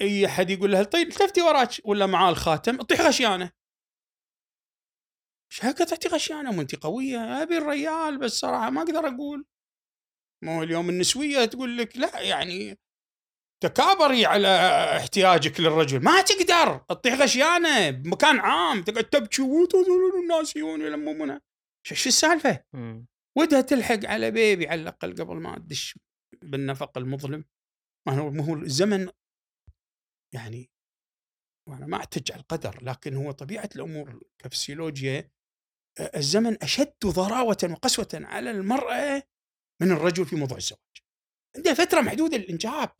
أي أحد يقول لها طيب التفتي وراك ولا معاه الخاتم اطيح غشيانة. إيش هكا تعطي غشيانة؟ مو انت قوية أبي الريال بس صراحة ما أقدر أقول. مو اليوم النسوية تقول لك لا يعني تكابري على احتياجك للرجل. ما تقدر. تطيح غشيانة بمكان عام. تقعد تبكي. الناس يجون يلمونها شو السالفة؟ ودها تلحق على بيبي على الأقل قبل ما تدش بالنفق المظلم. ما هو ما هو الزمن يعني وأنا ما اعتج على القدر لكن هو طبيعة الأمور كفسيولوجيا الزمن أشد ضراوة وقسوة على المرأة من الرجل في موضوع الزواج. عندها فترة محدودة للانجاب.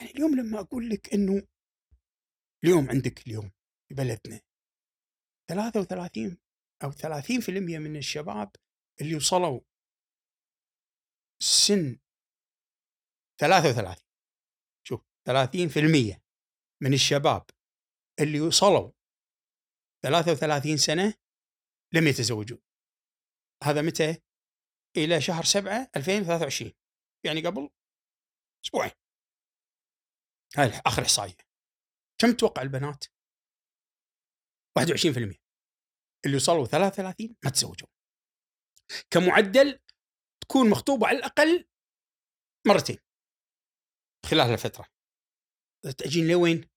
يعني اليوم لما أقول لك إنه اليوم عندك اليوم في بلدنا 33 أو 30% من الشباب اللي وصلوا سن 33 شوف 30% من الشباب اللي وصلوا 33 سنة لم يتزوجون هذا متى؟ إلى شهر 7 2023 يعني قبل أسبوعين. هاي آخر إحصائية. كم تتوقع البنات؟ 21% اللي وصلوا 33 ما تزوجوا. كمعدل تكون مخطوبة على الأقل مرتين. خلال الفترة تأجين لوين؟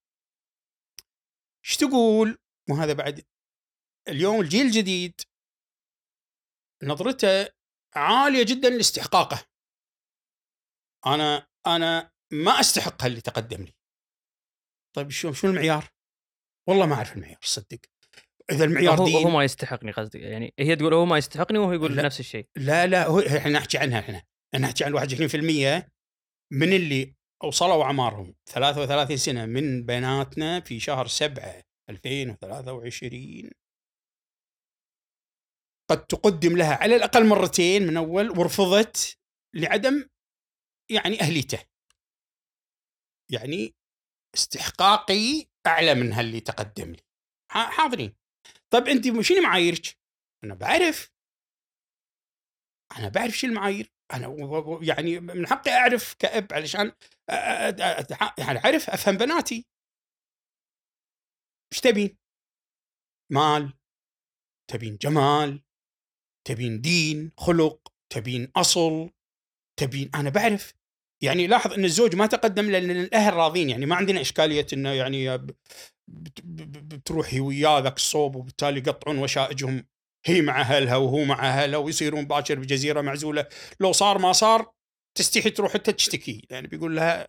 إيش تقول؟ وهذا بعد. اليوم الجيل الجديد. نظرته عالية جدا لاستحقاقه أنا أنا ما استحق اللي تقدم لي طيب شو شو المعيار؟ والله ما أعرف المعيار صدق إذا المعيار هو, هو ما يستحقني قصدي يعني هي تقول هو ما يستحقني وهو يقول لا. نفس الشيء لا لا هو إحنا نحكي عنها إحنا إحنا نحكي عن 21% من اللي وصلوا أعمارهم 33 سنة من بناتنا في شهر 7 2023 قد تقدم لها على الأقل مرتين من أول ورفضت لعدم يعني أهليته. يعني استحقاقي أعلى من هاللي تقدم لي. حاضرين. طيب أنت شنو معاييرك؟ أنا بعرف. أنا بعرف شو المعايير. أنا يعني من حقي أعرف كأب علشان يعني أعرف أفهم بناتي. إيش تبين؟ مال. تبين جمال. تبين دين خلق تبين أصل تبين أنا بعرف. يعني لاحظ إن الزوج ما تقدم لأن الأهل راضين يعني ما عندنا إشكالية إنه يعني ب- بت- ب- ب- بتروح هي وياه ذاك الصوب وبالتالي يقطعون وشائجهم. هي مع أهلها وهو مع أهلها ويصيرون باكر بجزيرة معزولة. لو صار ما صار تستحي تروح انت تشتكي. يعني بيقول لها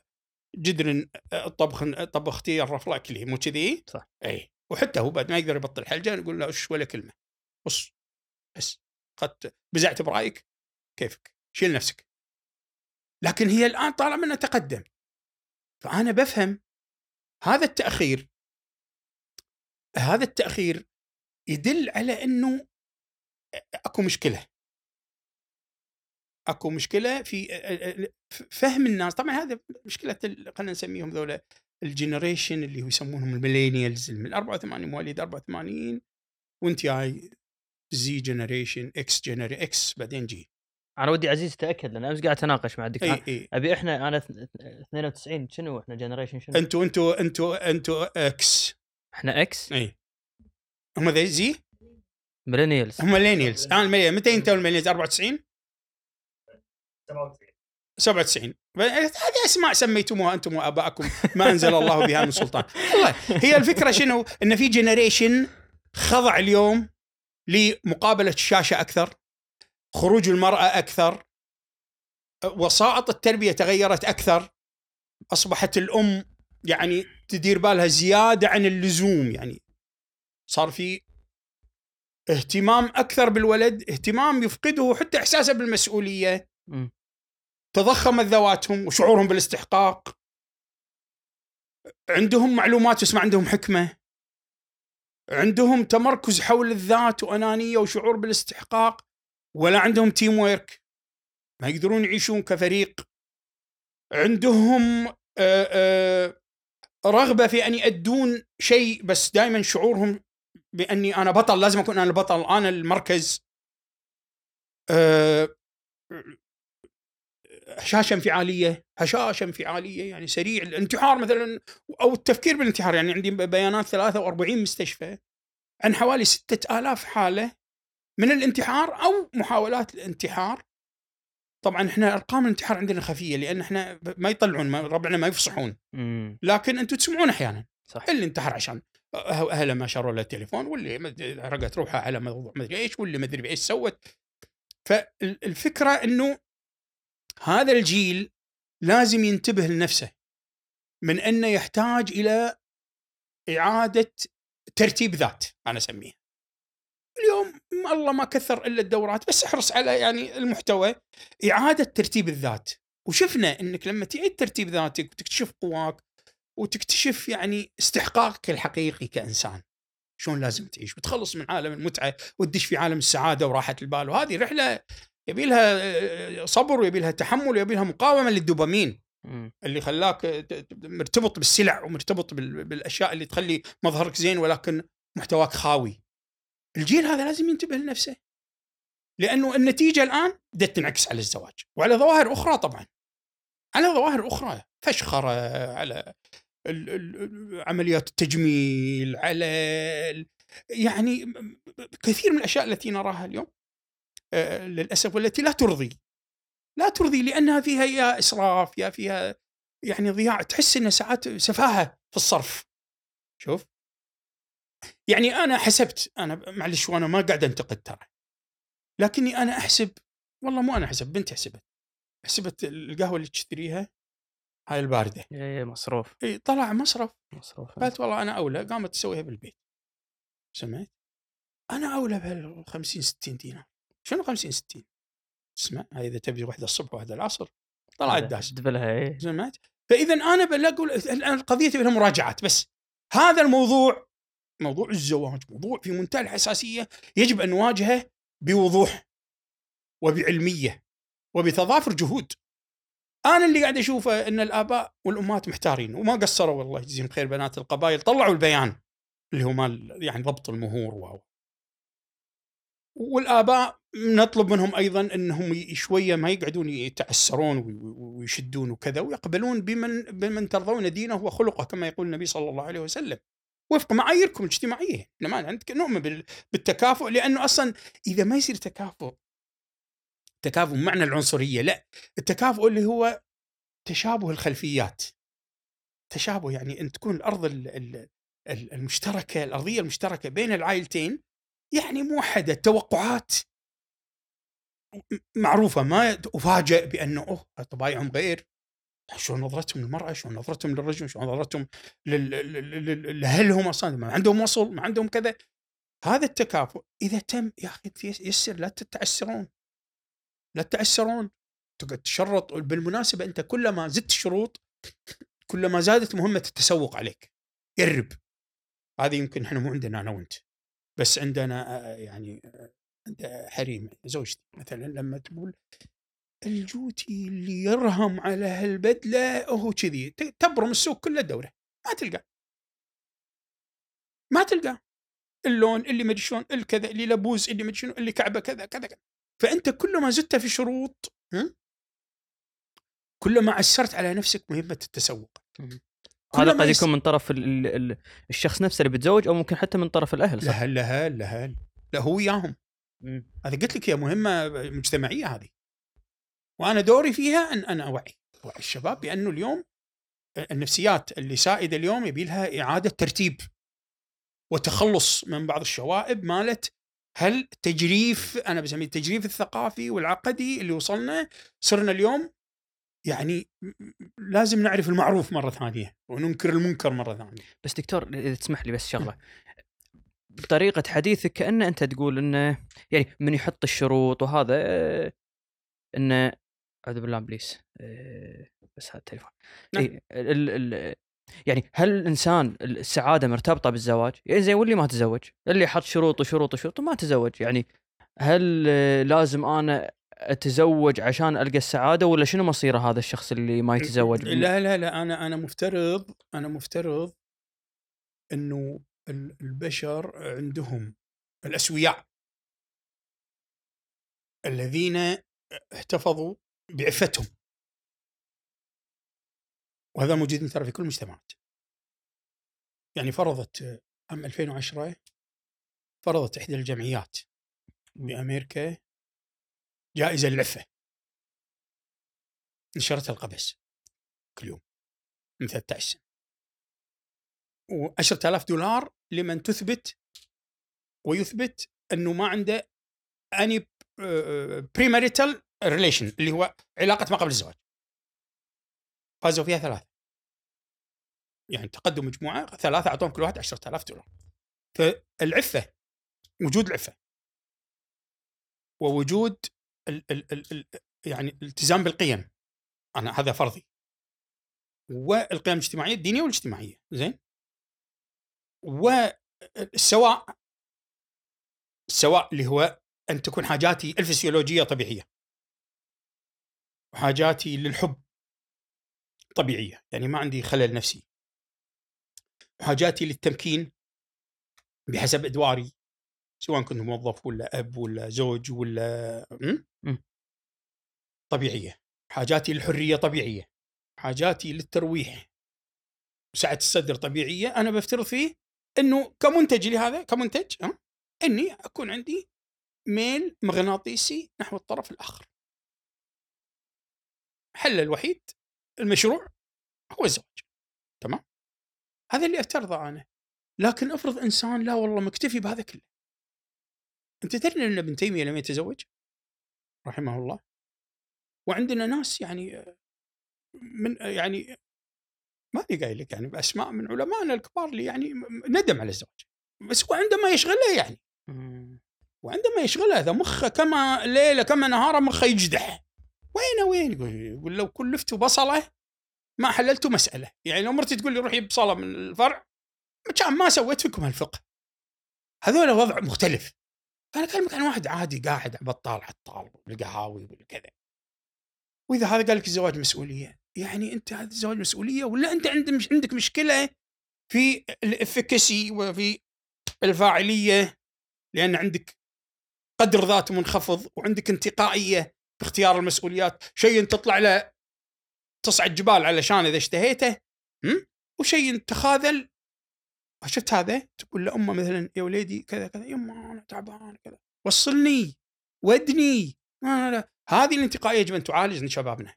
جدر الطبخ طبختي الرفض أكلي مو كذي؟ صح. اي وحتى هو بعد ما يقدر يبطل حلجه نقول له إيش ولا كلمة بص بس. قد بزعت برأيك؟ كيفك؟ شيل نفسك. لكن هي الآن طالما انه تقدم فأنا بفهم هذا التأخير هذا التأخير يدل على إنه أكو مشكلة. أكو مشكلة في فهم الناس. طبعا هذا مشكلة خلينا نسميهم ذولا الجنريشن اللي هو يسمونهم الميلينيالز من 84 مواليد 84 وانت جاي زي جنريشن إكس جنري إكس بعدين جي أنا ودي عزيز تاكد لأن أمس قاعد أتناقش مع الدكتور إي أبي إحنا أنا اث- 92 شنو إحنا جنريشن شنو؟ أنتوا أنتوا أنتوا أنتوا إكس إحنا إكس إي. هم ذي زي millennials هم millennials أنا ال millennial متى أنتوا ال millennials؟ 94 97 ب- هذه أسماء سميتموها أنتم وابائكم ما أنزل الله بها من سلطان. والله هي الفكرة شنو؟ إن في generation خضع اليوم لمقابلة الشاشة أكثر خروج المرأة أكثر وسائط التربية تغيرت أكثر أصبحت الأم يعني تدير بالها زيادة عن اللزوم يعني. صار في اهتمام أكثر بالولد اهتمام يفقده حتى إحساسه بالمسؤولية. مم. تضخمت ذواتهم وشعورهم بالاستحقاق. عندهم معلومات بس ما عندهم حكمة. عندهم تمركز حول الذات وأنانية وشعور بالاستحقاق ولا عندهم تيم ويرك ما يقدرون يعيشون كفريق. عندهم آه، آه، رغبة في أن يؤدون شيء بس دائما شعورهم بأني أنا بطل لازم أكون أنا البطل أنا المركز. آه، هشاشه انفعالية. هشاشة انفعالية يعني سريع الانتحار مثلا أو التفكير بالانتحار يعني عندي بيانات 43 مستشفى عن حوالي 6000 حالة من الانتحار أو محاولات الانتحار. طبعا إحنا أرقام الانتحار عندنا خفية لأن إحنا ما يطلعون ما ربعنا ما يفصحون. لكن أنتم تسمعون أحيانا صح. اللي انتحر عشان أه- أهله ما شروا له التليفون واللي رقت روحها على موضوع مدري إيش واللي مدري بإيش سوت. فالفكرة إنه هذا الجيل لازم ينتبه لنفسه من أنه يحتاج إلى إعادة ترتيب ذات أنا أسميها. اليوم الله ما كثر إلا الدورات بس احرص على يعني المحتوى إعادة ترتيب الذات. وشفنا إنك لما تعيد ترتيب ذاتك وتكتشف قواك وتكتشف يعني استحقاقك الحقيقي كإنسان شلون لازم تعيش؟ وتخلص من عالم المتعة وتدش في عالم السعادة وراحة البال وهذه رحلة يبي لها آه، صبر ويبي لها تحمل ويبي لها مقاومة للدوبامين. اللي خلاك مرتبط بالسلع ومرتبط بال- بالأشياء اللي تخلي مظهرك زين ولكن محتواك خاوي. الجيل هذا لازم ينتبه لنفسه. لأنه النتيجة الآن بدأت تنعكس على الزواج وعلى ظواهر أخرى طبعا. على ظواهر أخرى فشخرة على ال- ال- ال- عمليات التجميل على يعني كثير من الأشياء التي نراها اليوم آه، للأسف والتي لا ترضي. لا ترضي لأنها فيها يا إسراف يا فيها يعني ضياع. تحس انها ساعات سفاهة في الصرف. شوف. يعني أنا حسبت أنا معلش وأنا ما قاعد أنتقد ترى. لكني أنا أحسب والله مو أنا حسب بنتي حسبت. حسبت القهوة اللي تشتريها هاي الباردة. إيه مصروف. إي طلع مصرف مصروف. قالت والله أنا أولى قامت تسويها بالبيت. سمعت؟ أنا أولى بهال 50 60 دينار. شنو 50 60 اسمع هاي إذا تبي واحدة الصبح واحدة العصر طلعت داش دبلها إيه. سمعت؟ فإذا أنا بقول الان القضية تبي لها مراجعات بس. هذا الموضوع موضوع الزواج موضوع في منتهى الحساسية يجب أن نواجهه بوضوح وبعلمية وبتضافر جهود. أنا اللي قاعد أشوفه إن الآباء والأمهات محتارين وما قصروا والله يجزيهم خير بنات القبائل طلعوا البيان اللي هو مال يعني ضبط المهور و والآباء نطلب منهم أيضا إنهم شوية ما يقعدون يتعسرون وي- وي- ويشدون وكذا ويقبلون بمن بمن ترضون دينه وخلقه كما يقول النبي صلى الله عليه وسلم. وفق معاييركم الاجتماعية. إحنا ما عندك نؤمن بال- بالتكافؤ لأنه أصلا إذا ما يصير تكافؤ تكافؤ معنى العنصرية لا التكافؤ اللي هو تشابه الخلفيات. تشابه يعني إن تكون الأرض ال- ال- ال- المشتركة الأرضية المشتركة بين العائلتين يعني موحده التوقعات م- معروفة ما افاجئ بأنه أوه طبايعهم غير. شلون نظرتهم للمرأة؟ شلون نظرتهم للرجل؟ شلون نظرتهم لأهلهم أصلا؟ ما عندهم وصل ما عندهم كذا. هذا التكافؤ إذا تم يا أخي يسر لا تتعسرون. لا تتعسرون. تقعد تشرط بالمناسبة أنت كلما زدت شروط كلما زادت مهمة التسوق عليك. يرب هذه يمكن إحنا مو عندنا أنا وأنت. بس عندنا يعني عند حريم زوجتي مثلا لما تقول الجوتي اللي يرهم على هالبدلة هو كذي تبرم السوق كله دوره ما تلقى ما تلقى اللون اللي مدري شلون الكذا اللي لبوز اللي مدري شنو اللي كعبة كذا كذا كذا. فأنت كل ما زدت في شروط؟ كل ما عسرت على نفسك مهمة التسوق. هذا قد يكون من طرف ال ال ال الشخص نفسه اللي بيتزوج أو ممكن حتى من طرف الأهل صح؟ لهل لهل لهل لا هو وياهم. هذا قلت لك هي مهمة مجتمعية هذه وأنا دوري فيها أن أنا أوعي أوعي الشباب بأنه اليوم النفسيات اللي سائدة اليوم يبي لها إعادة ترتيب وتخلص من بعض الشوائب مالت هل تجريف أنا بسميه التجريف الثقافي والعقدي اللي وصلنا صرنا اليوم يعني لازم نعرف المعروف مرة ثانية وننكر المنكر مرة ثانية. بس دكتور إذا تسمح لي بس شغلة. بطريقه حديثك كان أنت تقول إنه يعني من يحط الشروط وهذا انه أعوذ بالله إبليس آه، بس هذا التليفون. نعم. اي ال ال يعني هل الإنسان السعادة مرتبطة بالزواج؟ يعني زين واللي ما تزوج، اللي حط شروط وشروط وشروط وما تزوج. يعني هل لازم أنا أتزوج عشان ألقى السعادة ولا شنو مصيره هذا الشخص اللي ما يتزوج؟ لا لا لا أنا أنا مفترض أنا مفترض إنه ال- البشر عندهم الأسوياء الذين احتفظوا بعفتهم وهذا موجود ترى في كل المجتمعات يعني فرضت عام 2010 فرضت إحدى الجمعيات بأمريكا جائزة للعفة. نشرتها القبس كل يوم. من 13 سنة. و10000 دولار لمن تثبت ويثبت أنه ما عنده any premarital relation اللي هو علاقة ما قبل الزواج. فازوا فيها ثلاثة. يعني تقدم مجموعة ثلاثة أعطوهم كل واحد 10000 دولار. فالعفة وجود العفة. ووجود ال ال ال ال يعني الالتزام بالقيم. أنا هذا فرضي. والقيم الاجتماعية الدينية والاجتماعية. زين؟ والسواء السواء اللي هو أن تكون حاجاتي الفسيولوجية طبيعية. وحاجاتي للحب طبيعية. يعني ما عندي خلل نفسي. وحاجاتي للتمكين بحسب أدواري. سواء كنت موظف ولا أب ولا زوج ولا م? طبيعية. حاجاتي للحرية طبيعية. حاجاتي للترويح. وسعه الصدر طبيعية أنا بفترض فيه إنه كمنتج لهذا كمنتج ها إني أكون عندي ميل مغناطيسي نحو الطرف الآخر. حل الوحيد المشروع هو الزواج. تمام؟ هذا اللي أفترضه أنا. لكن افرض إنسان لا والله مكتفي بهذا كله. أنت تدري إن ابن تيمية لم يتزوج؟ رحمه الله. وعندنا ناس يعني من يعني ما لي قايل لك يعني بأسماء من علمائنا الكبار اللي يعني ندم على الزواج. بس هو عندما يشغله يعني. وعندما يشغله إذا مخه كما ليلة كما نهاره مخه يجدح. وين وين؟ يقول, يقول لو كلفت بصله ما حللت مسألة. يعني لو مرتي تقول لي روحي بصلة من الفرع كان ما سويت فيكم هالفقه هذول وضع مختلف. أنا أكلمك عن واحد عادي قاعد بطال عطال بالقهاوي والكذا. وإذا هذا قال لك الزواج مسؤولية يعني أنت هذا الزواج مسؤولية ولا أنت عند مش عندك مشكلة في الإفكسي وفي الفاعلية؟ لأن عندك قدر ذات منخفض وعندك انتقائية باختيار المسؤوليات. شيء تطلع له تصعد جبال علشان إذا اشتهيته? وشيء تخاذل شفت هذا؟ تقول لامه مثلا يا وليدي كذا كذا. يما أنا تعبان كذا. وصلني ودني. لا لا هذه الانتقائية يجب أن تعالج عند شبابنا.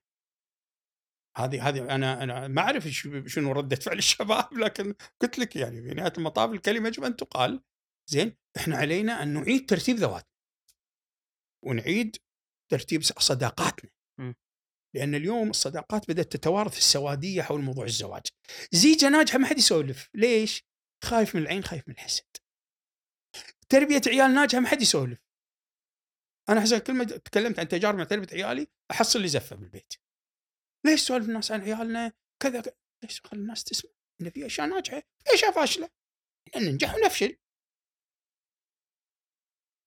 هذه هذه أنا أنا ما أعرف شنو ردة فعل الشباب لكن قلت لك يعني في نهايه المطاف الكلمة يجب أن تقال. زين إحنا علينا أن نعيد ترتيب ذواتنا. ونعيد ترتيب صداقاتنا. م. لأن اليوم الصداقات بدأت تتوارث السوادية حول موضوع الزواج. زيجة ناجحة ما حد يسولف. ليش؟ خايف من العين خايف من الحسد. تربية عيال ناجحة ما حد يسولف. أنا حسب كل ما تكلمت عن تجارب مع تربية عيالي أحصل لي زفة بالبيت. ليش سولف الناس عن عيالنا؟ كذا كذا. ليش خلي الناس تسمع؟ ان في أشياء ناجحة في أشياء فاشلة. ننجح ونفشل.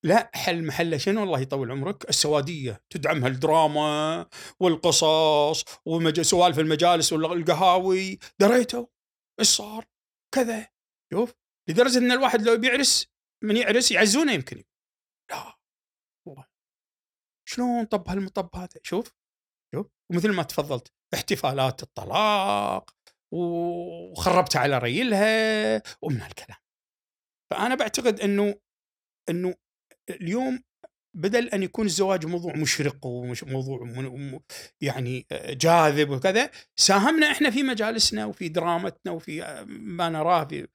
لا حل محله شنو؟ الله يطول عمرك. السوادية. تدعمها الدراما والقصص وسوالف المجالس والقهاوي. دريتوا؟ إيش صار؟ كذا. شوف لدرجة إن الواحد لو بيعرس من يعرس يعزونه يمكن. لا والله. شلون طب هالمطب هذا؟ شوف شوف. ومثل ما تفضلت احتفالات الطلاق وخربتها على ريلها ومن هالكلام. فأنا بعتقد إنه إنه اليوم بدل أن يكون الزواج موضوع مشرق وموضوع يعني جاذب وكذا ساهمنا إحنا في مجالسنا وفي درامتنا وفي ما نراه في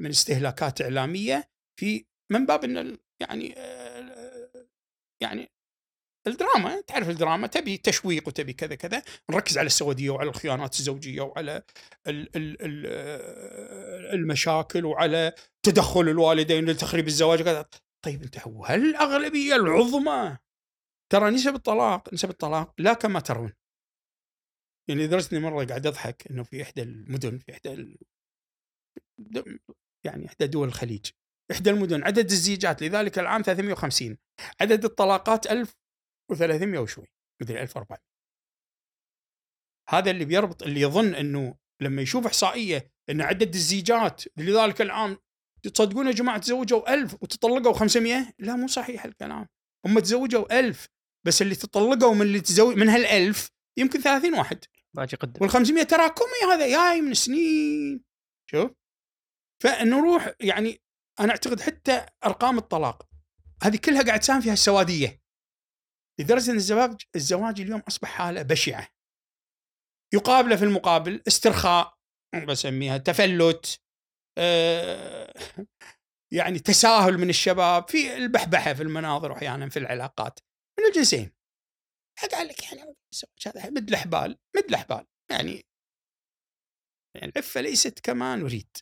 من استهلاكات إعلامية في من باب ان يعني يعني الدراما تعرف الدراما تبي تشويق وتبي كذا كذا نركز على السوديه وعلى الخيانات الزوجية وعلى المشاكل وعلى تدخل الوالدين لتخريب الزواج كذا طيب أنت هل الاغلبيه العظمى ترى نسب الطلاق نسب الطلاق لا كما ترون يعني لدرجه اني مرة قاعد أضحك إنه في إحدى المدن في إحدى. يعني إحدى دول الخليج إحدى المدن عدد الزيجات لذلك العام 350 عدد الطلاقات 1300 وشوي مدري 1400 هذا اللي بيربط اللي يظن إنه لما يشوف إحصائية إن عدد الزيجات لذلك العام تصدقون يا جماعة تزوجوا ألف وتطلقوا 500 لا مو صحيح الكلام. هم تزوجوا ألف بس اللي تطلقوا من اللي تزوج من هالألف يمكن 30 واحد. باقي قدم. وال 500 تراكمي هذا جاي من سنين. شوف. فنروح يعني أنا أعتقد حتى أرقام الطلاق هذه كلها قاعد تساهم فيها السوادية. لدرجه ان الزواج الزواج اليوم أصبح حالة بشعة. يقابله في المقابل استرخاء بسميها تفلت آه، يعني تساهل من الشباب في البحبحة في المناظر واحيانا في العلاقات. من الجنسين. قال لك يعني هذا مد الاحبال مد الاحبال يعني يعني العفة ليست كما نريد.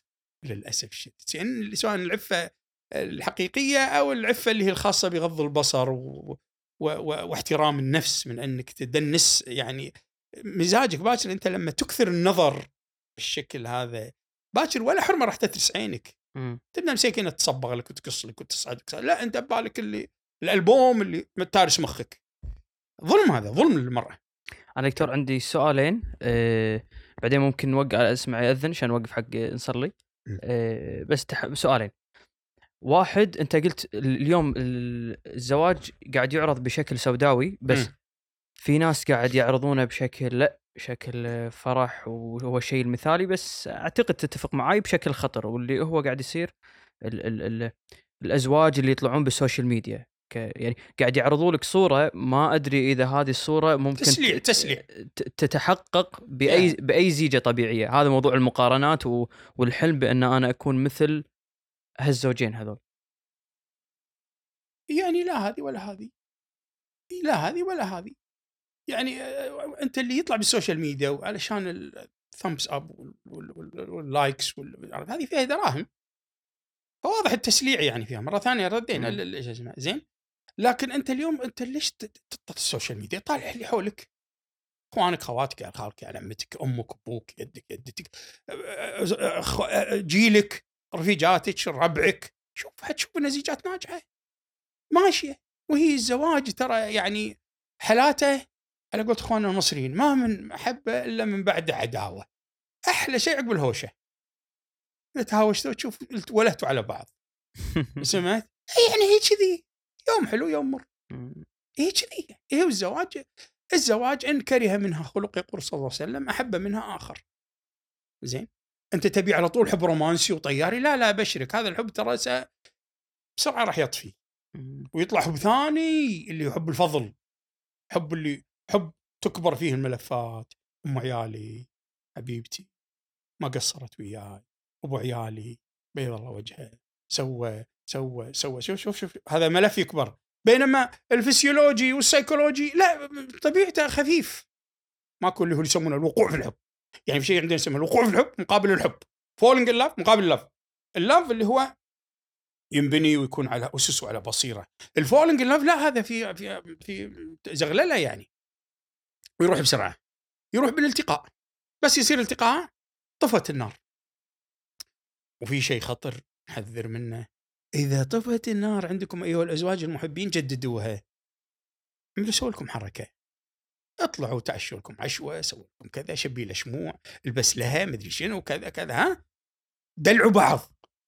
للأسف الشديد. يعني سواء العفة الحقيقية أو العفة اللي هي الخاصة بغض البصر و... و... و... واحترام النفس من أنك تدنس. يعني مزاجك باكر أنت لما تكثر النظر بالشكل هذا باكر ولا حرمة راح تترس عينك. تبدأ مسكينه تصبغ لك وتقص لك وتصعدك لا أنت ببالك اللي الألبوم اللي تارس مخك. ظلم هذا ظلم للمرأة. أنا دكتور عندي سؤالين أه بعدين ممكن نوقع اسمع يأذن عشان نوقف حق نصلي. بس تح... سؤالين. واحد أنت قلت اليوم الزواج قاعد يعرض بشكل سوداوي بس م. في ناس قاعد يعرضونه بشكل لأ بشكل فرح وهو الشيء المثالي بس أعتقد تتفق معي بشكل خطر واللي هو قاعد يصير ال ال ال الأزواج اللي يطلعون بالسوشيال ميديا. يعني قاعد يعرضوا لك صورة ما أدري إذا هذه الصورة ممكن تسليع تسليع. تتحقق بأي yeah. بأي زيجة طبيعية. هذا موضوع المقارنات والحلم بأن أنا أكون مثل هالزوجين هذول. يعني لا هذه ولا هذه. لا هذه ولا هذه. يعني آه، أنت اللي يطلع بال social media وعلشان ال thumbs up وال likes هذه فيها دراهم فواضح التسليع يعني فيها. مرة ثانية ردينا إيش اسمه زين؟ لكن أنت اليوم أنت ليش تطلع ال social media؟ طالع اللي حولك. إخوانك خواتك خالك عمتك أمك أبوك يدك يدتك جيلك رفيجاتك ربعك. شوف حتشوف نزيجات ناجحة؟ ماشية. وهي الزواج ترى يعني حالاته على قولت إخواننا المصريين ما من محبه إلا من بعد عداوة. أحلى شيء عقب الهوشة. إذا تهاوشتوا تشوف ولهتوا على بعض. سمعت؟ يعني هي كذي. يوم حلو يوم مر. هي كذي. هي والزواج الزواج إن كره منها خلق يقول صلى الله عليه وسلم أحب منها آخر. زين. أنت تبي على طول حب رومانسي وطياري؟ لا لا ابشرك هذا الحب ترى بسرعة راح يطفي. ويطلع حب ثاني اللي يحب الفضل. حب اللي حب تكبر فيه الملفات. أم عيالي حبيبتي ما قصرت وياي. أبو عيالي بيض الله وجهه سوى سوى سوى. شوف شوف شوف. هذا ملف يكبر. بينما الفسيولوجي والسيكولوجي لا طبيعته خفيف. ماكو اللي هو يسمونه الوقوع في الحب. يعني في شيء عندنا يسمونه الوقوع في الحب مقابل الحب. falling in مقابل ال love ال love اللي هو ينبني ويكون على أسس وعلى بصيرة. ال falling in لا هذا في في في زغللة يعني. ويروح بسرعة. يروح بالالتقاء. بس يصير التقاء طفت النار. وفي شيء خطر نحذر منه. إذا طفت النار عندكم أيها الأزواج المحبين جددوها. سووا لكم حركة. اطلعوا تعشوا لكم عشوة سووا لكم كذا شبي له شموع البس لها مدري شنو كذا كذا ها؟ دلعوا بعض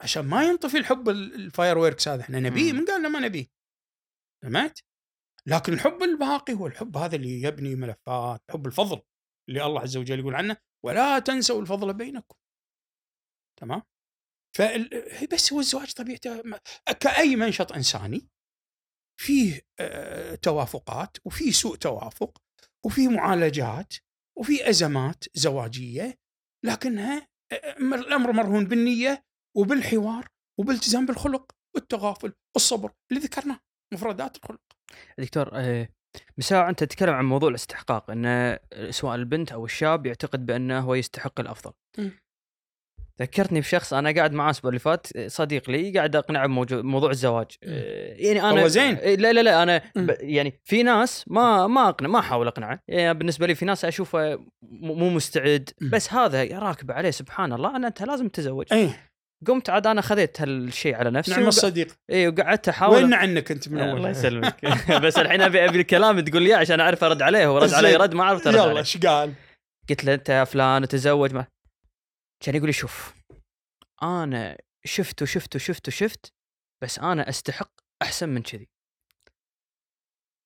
عشان ما ينطفي الحب ال- الفاير ويركس هذا. إحنا نبيه. من قال لنا ما نبيه. سمعت لكن الحب الباقي هو الحب هذا اللي يبني ملفات حب الفضل اللي الله عز وجل يقول عنه ولا تنسوا الفضل بينكم. تمام؟ فال... بس هو الزواج طبيعته كأي منشط إنساني فيه آه، توافقات وفيه سوء توافق وفيه معالجات وفيه أزمات زواجية لكنها آه، مر- الأمر مرهون بالنية وبالحوار وبالالتزام بالخلق والتغافل والصبر اللي ذكرناه مفردات الخلق دكتور آه، مساء أنت تتكلم عن موضوع الاستحقاق إن آه، سواء البنت أو الشاب يعتقد بأنه هو يستحق الأفضل. مم. ذكرتني بشخص أنا قاعد معاه الأسبوع اللي فات آه، صديق لي قاعد أقنعه بموضوع الزواج. آه، يعني أنا هو زين؟ آه، لا لا لا أنا. ب... يعني في ناس ما ما اقنع ما أحاول أقنعه يعني بالنسبة لي في ناس أشوفه مو مستعد. بس هذا راكب عليه سبحان الله أنا أنت لازم تتزوج إيه قمت عاد أنا خذيت هالشيء على نفسي نعم وق- الصديق اي وقعدت أحاول وين عنك أنت من أول الله يسلمك بس الحين أبي أبي الكلام تقول لي عشان أعرف أرد عليه هو رد علي. رد ما عرفت أرد يلا إيش قال؟ قلت له أنت يا فلان تزوج ما كان يقول لي شوف أنا شفت وشفت وشفت وشفت بس أنا أستحق أحسن من كذي.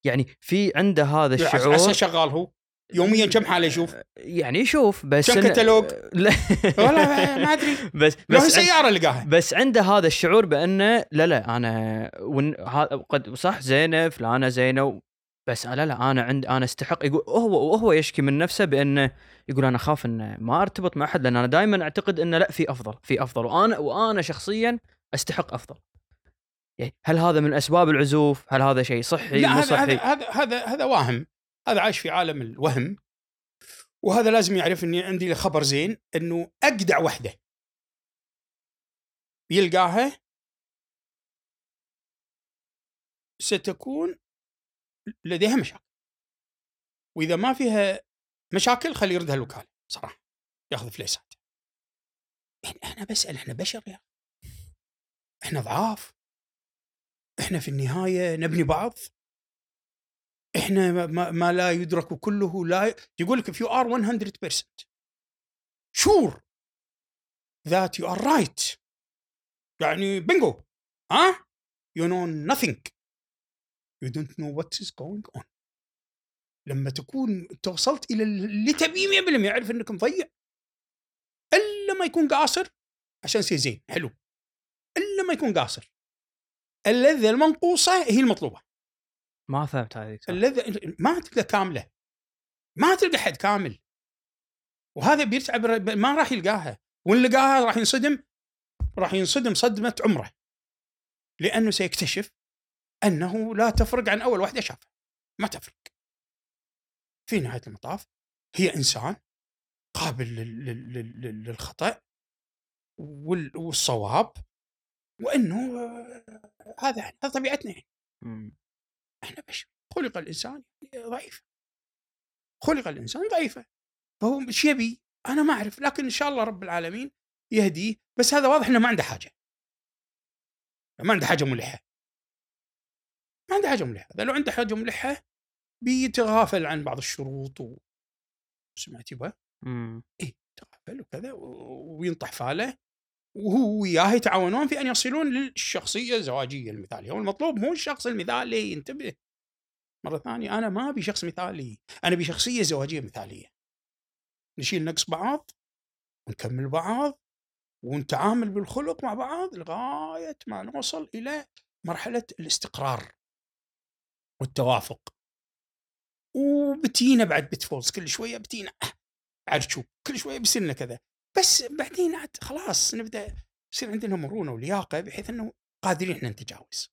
يعني في عنده هذا الشعور عسى شغال هو. يوميا كم حاله يشوف؟ يعني يشوف بس كم كتالوج؟ لا. ولا ما أدري. بس لو بس سيارة لقاها. بس عنده هذا الشعور بأنه لا لا أنا ون ها- قد صح زينة فلانة زينة بس لا لا أنا عند أنا أستحق يقول هو وهو يشكي من نفسه بأنه يقول أنا أخاف ان ما أرتبط مع أحد لأن أنا دائما أعتقد إنه لا في أفضل في أفضل وأنا وأنا شخصيا أستحق أفضل. يعني هل هذا من أسباب العزوف؟ هل هذا شيء صحي لا مو هذا صحي؟ هذا هذا هذا واهم هذا عايش في عالم الوهم وهذا لازم يعرف إني عندي خبر زين إنه اجدع وحدة يلقاها ستكون لديها مشاكل. وإذا ما فيها مشاكل خليه يردها الوكالة صراحة ياخذ فليسات. يعني أنا بسأل إحنا بشر يا. إحنا ضعاف. إحنا في النهاية نبني بعض. إحنا ما- ما, ما لا يدرك كله لا يقول لك if you are 100% sure that you are right يعني بنجو ها؟ You know nothing. You don't know what is going on. لما تكون توصلت إلى اللي تبيه 100% يعرف انك مضيع إلا ما يكون قاصر عشان يصير زين. حلو. إلا ما يكون قاصر. اللذه المنقوصة هي المطلوبة. ما فهمت هذه صح. اللذة ما تلقى كاملة. ما تلقى حد كامل. وهذا بيتعب ما راح يلقاها. وإن لقاها راح ينصدم. راح ينصدم صدمة عمره. لأنه سيكتشف أنه لا تفرق عن أول واحدة شافها ما تفرق. في نهاية المطاف هي إنسان قابل لل- لل- لل- للخطأ وال- والصواب وأنه آه، هذا هذا طبيعتنا. إحنا. بشر خلق الإنسان ضعيف. خلق الإنسان ضعيفا فهو إيش يبي؟ أنا ما أعرف لكن إن شاء الله رب العالمين يهديه. بس هذا واضح إنه ما عنده حاجة. ما عنده حاجة ملحة. ما عنده حاجة ملحه إذا لو عنده حاجة ملحه بيتغافل عن بعض الشروط و سمعت يبا؟ مم. يتغافل وكذا وينطح فاله وهو وياه يتعاونون في أن يصلون للشخصية الزواجية المثالية. والمطلوب مو الشخص المثالي انتبه. مرة ثانية أنا ما أبي شخص مثالي أنا أبي شخصية زواجية مثالية. نشيل نقص بعض ونكمل بعض ونتعامل بالخلق مع بعض لغاية ما نوصل إلى مرحلة الاستقرار. والتوافق. وبتينا بعد بتفوز كل شوية بتينا عاد شوف كل شوية بيصير كذا. بس بعدين عاد خلاص نبدأ يصير عندنا مرونة ولياقة بحيث إنه قادرين إحنا نتجاوز.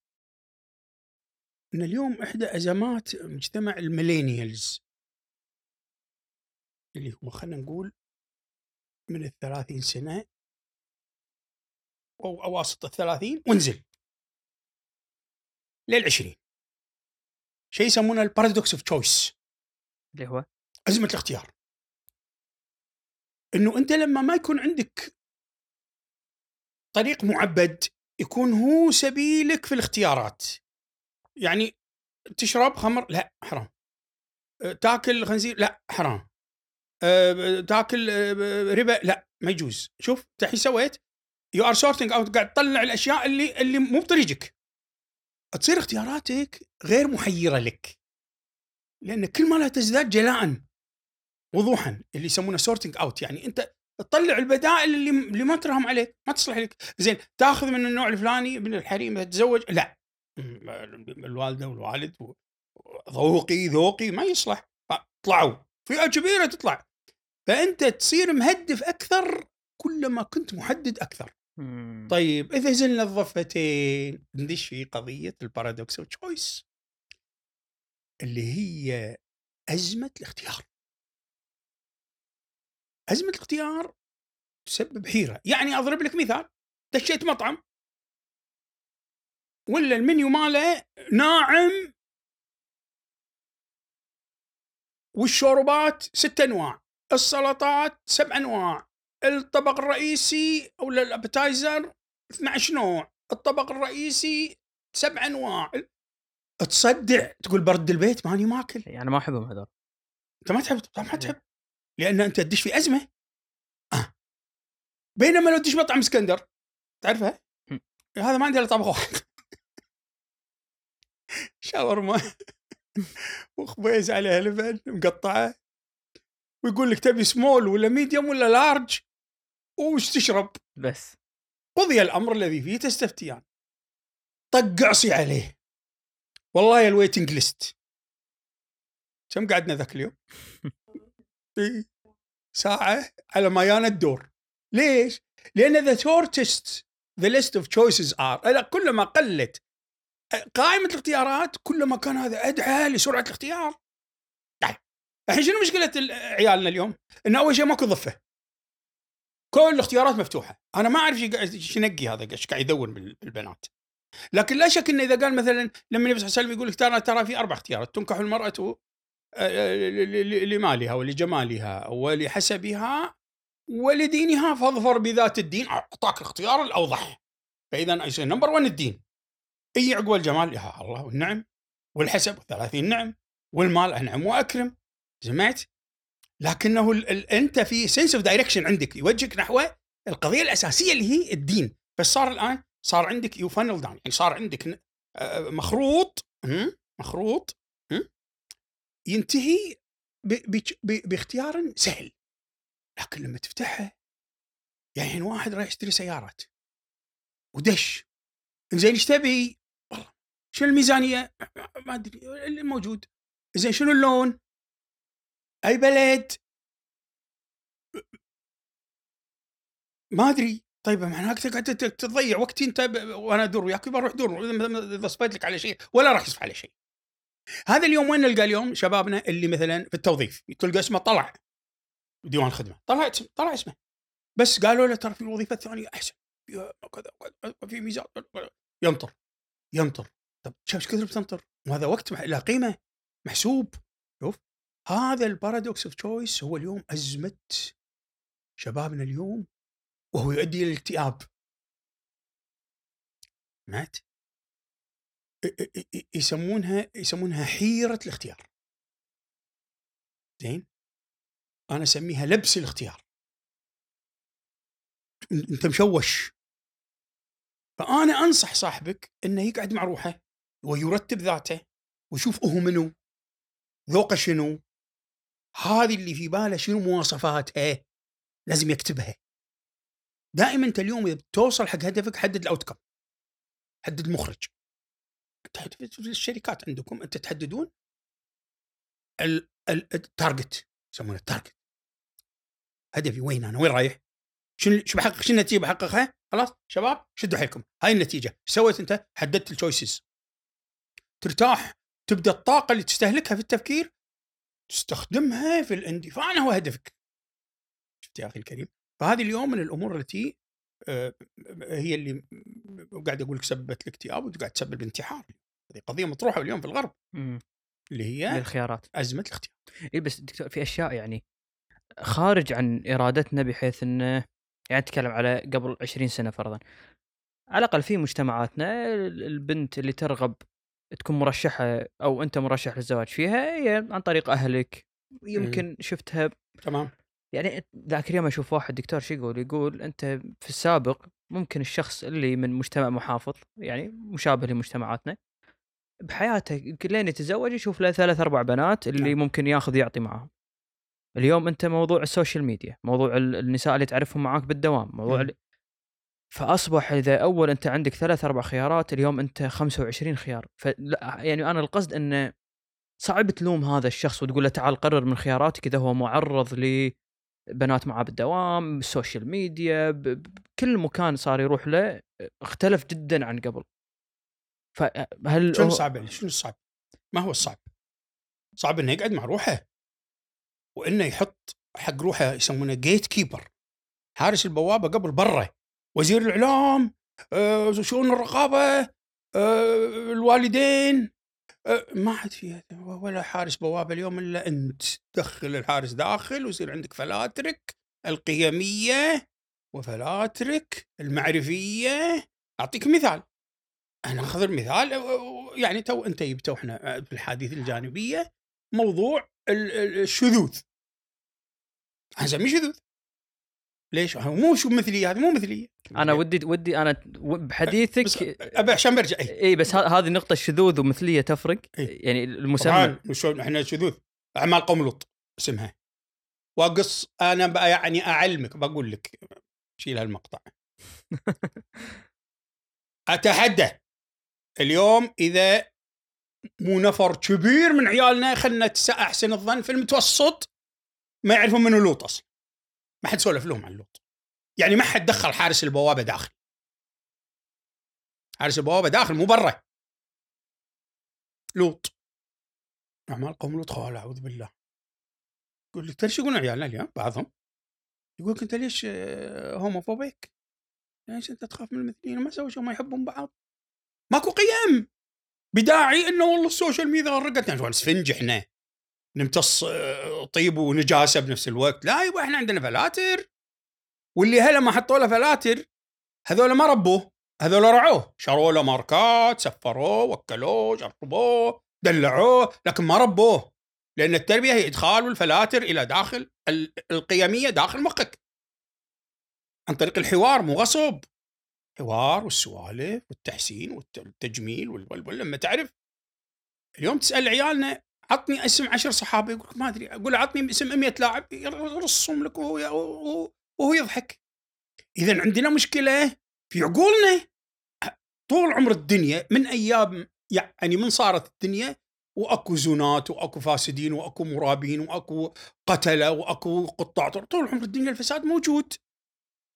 إن اليوم إحدى أزمات مجتمع ال millennials. اللي هو خلينا نقول من الثلاثين سنة أو أواسط الثلاثين وانزل. للعشرين. شيء يسمونه ال paradox of choice اللي هو؟ ازمه الاختيار. إنه أنت لما ما يكون عندك طريق معبد يكون هو سبيلك في الاختيارات. يعني تشرب خمر؟ لا حرام. أه، تاكل خنزير؟ لا حرام. أه، تاكل أه، ربا؟ لا ما يجوز. شوف انت الحين سويت you are sorting out قاعد تطلع الأشياء اللي اللي مو بطريقك. تصير اختياراتك غير محيرة لك. لأن كل ما لا تزداد جلاء وضوحا اللي يسمونه sorting out يعني أنت تطلع البدائل اللي اللي ما ترهم عليك ما تصلح لك. زين تأخذ من النوع الفلاني من الحريم تتزوج؟ لا. الوالدة والوالد ذوقي ذوقي ما يصلح. طلعوا فئة كبيرة تطلع. فأنت تصير مهدف أكثر كلما كنت محدد أكثر. طيب إذا زلنا الضفتين ندش في قضية ال paradox of choice اللي هي أزمة الاختيار. أزمة الاختيار تسبب حيرة. يعني أضرب لك مثال. دشيت مطعم. ولا المنيو ماله ناعم. والشوربات ست أنواع. السلطات سبع أنواع. الطبق الرئيسي أو الأبتايزر 12 نوع. الطبق الرئيسي سبع أنواع. تصدع تقول برد البيت ماني ماكل. يعني ما أحبهم هذول. أنت ما تحب ما تحب. لأن أنت تدش في أزمة. آه. بينما لو تدش مطعم إسكندر تعرفها؟ هذا ما عندي إلا طبق واحد. شاورما. وخبيز عليها لبن مقطعة. ويقول لك تبي small ولا medium ولا large وش تشرب بس. قضي الأمر الذي فيه تستفتيان. طق عصي عليه. والله يا ال waiting list كم قعدنا ذاك اليوم؟ ساعة على ما يانا الدور. ليش؟ لأن ذا shortest the list of choices are كلما قلت قائمة الاختيارات كلما كان هذا أدعى لسرعة الاختيار. طيب الحين شنو مشكلة عيالنا اليوم؟ إن أول شيء ماكو ضفة. كل الاختيارات مفتوحة. أنا ما أعرف إيش ينقي هذا إيش قاعد يدور بالبنات. لكن لا شك إنه إذا قال مثلا لما النبي صلى الله عليه وسلم يقول لك ترى ترى في أربع اختيارات تنكح المرأة لمالها ولجمالها ولحسبها ولدينها فاظفر بذات الدين. أعطاك الاختيار الأوضح. فإذا يصير نمبر 1 الدين. أي عقب الجمال؟ يا الله والنعم والحسب 30 نعم والمال انعم وأكرم. سمعت؟ لكنه ال ال انت في sense of direction عندك يوجهك نحو القضية الأساسية اللي هي الدين. بس صار الآن صار عندك you funnel down يعني صار عندك مخروط مخروط ينتهي باختيار سهل. لكن لما تفتحها يعني واحد رايح يشتري سيارات. ودش. زين إيش تبي؟ والله شنو الميزانية؟ ما أدري اللي موجود. زين شنو اللون؟ أي بلد؟ ما أدري. طيب معناته قاعد تضيع وقتي أنت وأنا أدور وياك. بروح دور إذا صفيت لك على شيء ولا راح يصف على شيء. هذا اليوم وين نلقى اليوم؟ شبابنا اللي مثلا في التوظيف تلقى اسمه طلع ديوان الخدمه طلع اسمه طلع اسمه. بس قالوا له ترى في الوظيفة الثانية أحسن. كذا في ميزان. ينطر ينطر. طب شوف إيش كثر بتنطر؟ وهذا وقت له قيمة محسوب. شوف. هذا ال paradox of choice هو اليوم أزمة شبابنا اليوم وهو يؤدي إلى الاكتئاب. مات؟ يسمونها يسمونها حيرة الاختيار. زين؟ أنا أسميها لبس الاختيار. أنت مشوش. فأنا أنصح صاحبك إنه يقعد مع روحه ويرتب ذاته ويشوف هو منو ذوقه شنو هذه اللي في باله شنو مواصفاتها لازم يكتبها. دائما أنت اليوم إذا بتوصل حق هدفك حدد الاوتكم حدد المخرج. في الشركات عندكم أنت تحددون ال target يسمونه ال target هدفي وين أنا؟ وين رايح؟ شنو شو بحقق شنو النتيجة بحققها؟ خلاص شباب شدوا حيلكم. هاي النتيجة. إيش سويت أنت؟ حددت ال choices ترتاح تبدأ الطاقة اللي تستهلكها في التفكير تستخدمها في الاندفاع نحو هدفك. شفت يا أخي الكريم؟ فهذه اليوم من الأمور التي آه، هي اللي قاعد أقول لك سببت الاكتئاب وقاعد تسبب الانتحار. هذه قضية مطروحة اليوم في الغرب. مم. اللي هي الخيارات أزمة الاختيار. اي بس دكتور في أشياء يعني خارج عن إرادتنا بحيث إنه يعني أتكلم على قبل 20 سنة فرضا. على الأقل في مجتمعاتنا البنت اللي ترغب تكون مرشحة أو أنت مرشح للزواج فيها هي عن طريق أهلك يمكن شفتها تمام يعني ذاك اليوم أشوف واحد دكتور شو يقول يقول أنت في السابق ممكن الشخص اللي من مجتمع محافظ يعني مشابه لمجتمعاتنا بحياته لين يتزوج يشوف له ثلاث أربع بنات اللي نعم. ممكن ياخذ يعطي معاهم. اليوم أنت موضوع ال social media، موضوع ال- النساء اللي تعرفهم معاك بالدوام، موضوع مم. فأصبح إذا أول أنت عندك ثلاث أربع خيارات اليوم أنت 25 خيار، فلا يعني أنا القصد انه صعب تلوم هذا الشخص وتقول له تعال قرر من خياراتك إذا هو معرض لبنات معاه بالدوام، ال social media، بكل مكان صار يروح له اختلف جدا عن قبل. فهل شنو هو- صعب يعني؟ شنو الصعب؟ ما هو الصعب؟ صعب إنه يقعد مع روحه وإنه يحط حق روحه يسمونه gatekeeper حارس البوابة قبل برا وزير الإعلام آه، شؤون الرقابة آه، الوالدين آه، ما حد فيها ولا حارس بوابة اليوم إلا أنت. دخل الحارس داخل ويصير عندك فلاترك القيمية وفلاترك المعرفية. أعطيك مثال. أنا أخذ المثال آه، يعني تو أنت جبته إحنا في الحديث الجانبية موضوع ال- ال- الشذوذ. أنا أسميه شذوذ. ليش؟ مو شو مثلية هذه مو مثلية. أنا ودي ودي أنا و- بس بحديثك ابى عشان برجع إي. إي بس هذه نقطة الشذوذ ومثلية تفرق. إي. يعني المسمى. وشلون إحنا شذوذ؟ أعمال قوم لوط اسمها. وأقص أنا بقى يعني أعلمك بقول لك شيل هالمقطع. أتحدى. اليوم إذا مو نفر كبير من عيالنا خلنا أحسن الظن في المتوسط ما يعرفون منو لوط أصلا. ما حد سولف لهم عن لوط. يعني ما حد دخل حارس البوابة داخل. حارس البوابة داخل مو برا. لوط. اعمال قوم لوط قال أعوذ بالله. يقول لك شو يقولون عيالنا اليوم؟ بعضهم يقول لك أنت ليش آه، homophobic؟ ليش أنت تخاف من المثليين ما سووا شيء ما يحبون بعض؟ ماكو قيم. بداعي إنه والله ال social media غرقتنا. شو اسفنج إحنا. نمتص آه، طيب ونجاسه بنفس الوقت. لا يبا إحنا عندنا فلاتر. واللي هلا ما حطوا له فلاتر هذول ما ربوه هذول رعوه. شروا له ماركات سفروه وكلوه شربوه دلعوه لكن ما ربوه. لأن التربية هي إدخال الفلاتر إلى داخل ال- القيمية داخل مخك. عن طريق الحوار مو غصب. حوار والسوالف والتحسين والتجميل وال- وال- وال- لما تعرف اليوم تسأل عيالنا عطني اسم عشر صحابة يقول ما أدري أقول عطني اسم 100 لاعب يرصهم لك وهو وهو- يضحك. اذا عندنا مشكلة في عقولنا. طول عمر الدنيا من أيام يعني من صارت الدنيا وأكو زنات وأكو فاسدين وأكو مرابين وأكو قتلة وأكو قطاع. طول عمر الدنيا الفساد موجود.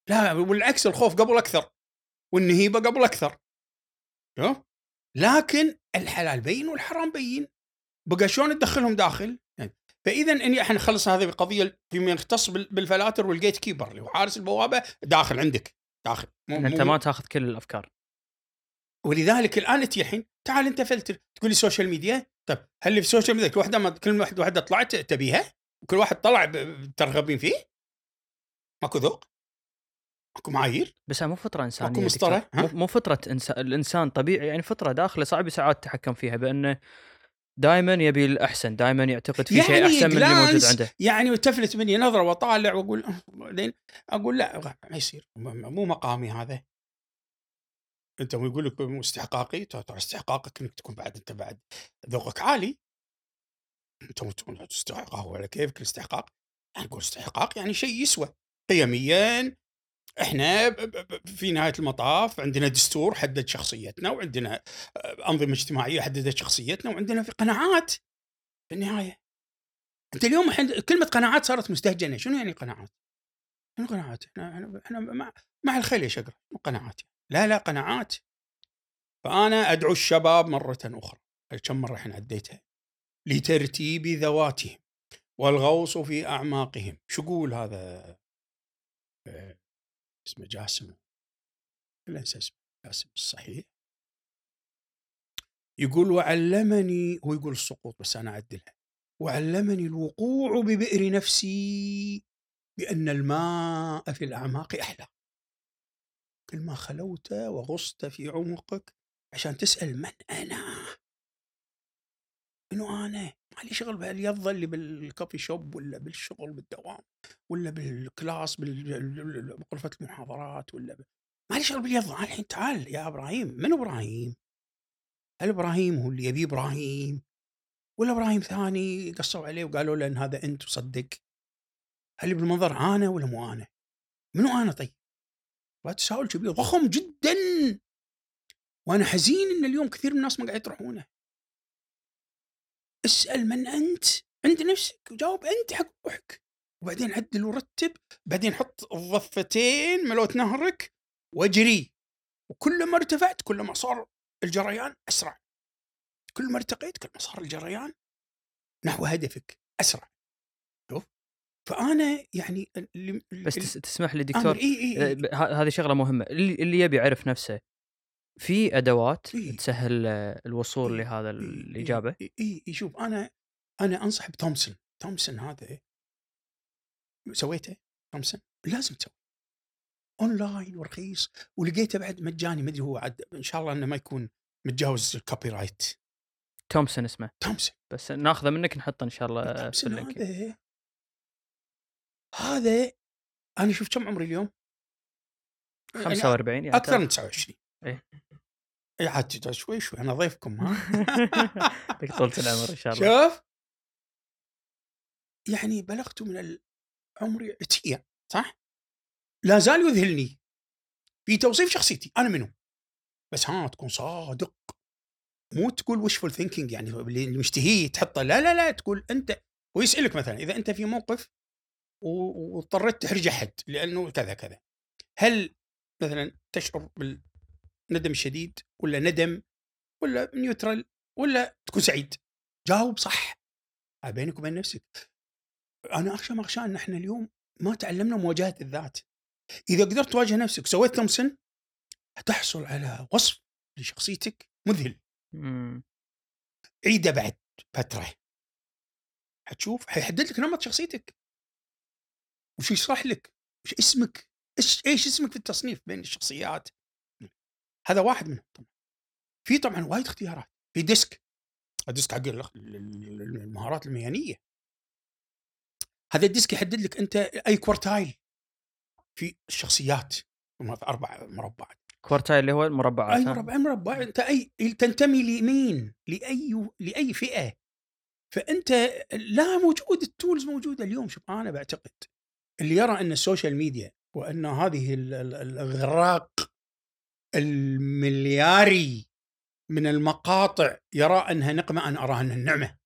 لا والعكس الخوف قبل أكثر والنهيبة قبل أكثر؟ لكن الحلال بين والحرام بين. بقى شلون تدخلهم داخل؟ يعني فإذا اني إحنا خلصنا هذه القضية فيما يختص بال- بال filters وال gatekeeper اللي هو حارس البوابة داخل عندك داخل. مو ان أنت مو- ما تاخذ كل الأفكار. ولذلك الآن تجي الحين تعال أنت فلتر تقول لي social media طيب هل في ال social media كل واحدة ما كل واحد واحدة طلعت تبيها؟ وكل واحد طلع ترغبين فيه؟ ماكو ذوق؟ ماكو معايير؟ بس مو فطرة إنسانية ماكو دكتور. مو- فطرة إنسان الإنسان طبيعي يعني فطرة داخلة صعب ساعات التحكم فيها بأنه دائما يبي الأحسن دائما يعتقد في شيء يعني أحسن من اللي موجود عنده. يعني تفلت مني نظرة وأطالع وأقول بعدين أقول لا ما يصير. مو مقامي هذا. أنت مو يقول لك استحقاقي؟ ترى استحقاقك إنك تكون بعد أنت بعد ذوقك عالي. أنت تكون تستحقه ولا كيفك الاستحقاق. يعني نقول استحقاق يعني شيء يسوى قيميا إحنا في نهاية المطاف عندنا دستور حدد شخصيتنا وعندنا آه، أنظمة اجتماعية حددت شخصيتنا وعندنا في قناعات في النهاية. أنت اليوم الحين كلمة قناعات صارت مستهجنة. شنو يعني قناعات؟ شنو قناعات؟ إحنا إحنا, إحنا مع مع الخيل يا شقر. قناعات لا لا قناعات. فأنا أدعو الشباب مرة أخرى. كم مرة الحين عديتها؟ لترتيب ذواتهم والغوص في أعماقهم. شو يقول هذا؟ آه، اسمه جاسم. لا انسى اسمه جاسم الصحيح. يقول وعلمني هو يقول السقوط بس أنا أعدلها. وعلمني الوقوع ببئر نفسي بأن الماء في الأعماق أحلى. كل ما خلوت وغصت في عمقك عشان تسأل من أنا؟ منو أنا ما لي شغل بهاليضة اللي بالكوفي شوب ولا بالشغل بالدوام ولا بالكلاس بال- بغرفة المحاضرات ولا ب... ما لي شغل باليضة أنا الحين تعال يا إبراهيم من إبراهيم؟ هل إبراهيم هو اللي يبي إبراهيم؟ ولا إبراهيم ثاني قصوا عليه وقالوا له إن هذا أنت وصدق؟ هل بالمنظر أنا ولا مو أنا؟ منو أنا طيب؟ تساؤل كبير ضخم جدا وأنا حزين إن اليوم كثير من الناس ما قاعد يطرحونه اسأل من أنت؟ عند نفسك وجاوب أنت حق روحك. وبعدين عدل ورتب بعدين حط الضفتين ملوت نهرك واجري. وكل ما ارتفعت كل ما صار الجريان أسرع. كل ما ارتقيت كل ما صار الجريان نحو هدفك أسرع. شوف. فأنا يعني اللي بس تس- تسمح لي دكتور. إي إي آه، إي. ب- ه- هذه شغلة مهمة. اللي, اللي يبي يعرف نفسه في أدوات إي. تسهل الوصول إي. لهذا إي- الاجابه إي إي إي شوف أنا أنا أنصح بتومسون. تومسون هذا سويته؟ تومسون؟ لازم تسوي. أونلاين ورخيص ولقيته بعد مجاني ما أدري هو عاد إن شاء الله إنه ما يكون متجاوز ال copyright تومسون اسمه. تومسون. بس ناخذه منك نحطه إن شاء الله في ال link. هذا هذا أنا شوف كم عمري اليوم؟ يعني 45 يعني أكثر من 29 إيه. اي عاد شوي شوي أنا ضيفكم ها؟ لك طولة العمر إن شاء الله. شوف. يعني بلغت من العمر عتية صح؟ لا زال يذهلني في توصيف شخصيتي أنا منو؟ بس ها تكون صادق. مو تقول wishful thinking يعني اللي مشتهيه تحطه لا لا لا تقول أنت ويسالك مثلا إذا أنت في موقف واضطريت تحرج أحد لأنه كذا كذا. هل مثلا تشعر بالندم الشديد ولا ندم ولا neutral ولا تكون سعيد. جاوب صح. بينك وبين نفسك. أنا أخشى ما أخشى أن إحنا اليوم ما تعلمنا مواجهة الذات. إذا قدرت تواجه نفسك سويت تومسون حتحصل على وصف لشخصيتك مذهل. مم. عيده بعد فترة. حتشوف حيحدد لك نمط شخصيتك. وش يشرح لك؟ وش اسمك؟ إيش إيش اسمك في التصنيف بين الشخصيات؟ هذا واحد منهم طبعا. في طبعا وايد اختيارات. في DISC. ال DISC حق ال- ال- ال- المهارات المهنية. هذا ال DISC يحدد لك أنت أي quartile في الشخصيات. في أربع مربعات. quartile اللي هو المربعات أي؟ مربع مربع. أنت أي تنتمي لمين؟ لأي لأي فئة. فأنت لا موجود. ال tools موجودة اليوم. شوف أنا بعتقد اللي يرى أن ال social media وأن هذه ال- ال- الاغراق الملياري من المقاطع يرى أنها نقمة أنا أراها أنها نعمة.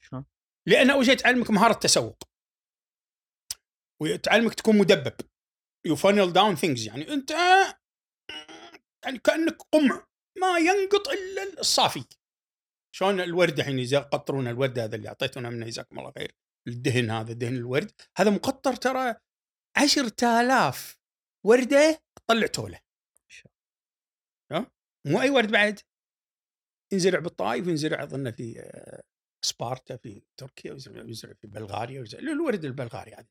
شلون؟ لأن أول شيء تعلمك مهارة تسوق وتعلمك تكون مدبب. you funnel down things يعني أنت يعني كأنك قمع. ما ينقط إلا الصافي. شلون الورد الحين إذا يقطرون الورد هذا اللي أعطيتونا منه جزاكم الله خير. الدهن هذا دهن الورد. هذا مقطر ترى عشرة آلاف وردة تطلع تولة؟ مو أي ورد بعد ينزرع بالطائف وينزرع أظن في آه، سبارتا في تركيا وينزرع في بلغاريا وينزرع الورد البلغاري هذا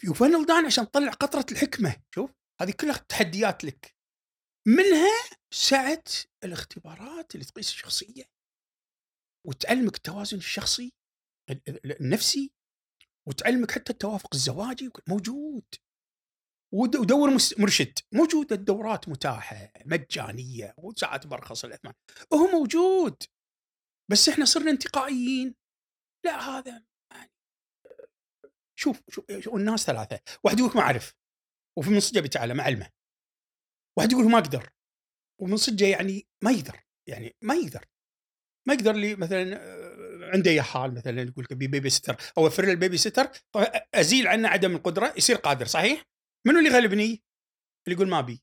في فنل دان عشان تطلع قطرة الحكمة شوف هذه كلها تحديات لك. منها سعة الاختبارات اللي تقيس الشخصية وتعلمك التوازن الشخصي ال- ال- النفسي وتعلمك حتى التوافق الزواجي موجود. ود- ودور مرشد. موجودة الدورات متاحة مجانية وساعات برخص الأثمان. وهو موجود بس إحنا صرنا انتقائيين. لا هذا يعني شوف شوف الناس ثلاثة. واحد يقول ما أعرف وفي من صدقه بتعالى ما علمه واحد يقول ما أقدر ومن صدقه يعني ما يقدر يعني ما يقدر. ما يقدر لي مثلا آه، عنده يا حال مثلا يقول لك بيبي ستر أوفر له البيبي ستر أزيل عنه عدم القدرة يصير قادر صحيح؟ منو اللي يغلبني؟ اللي يقول ما بي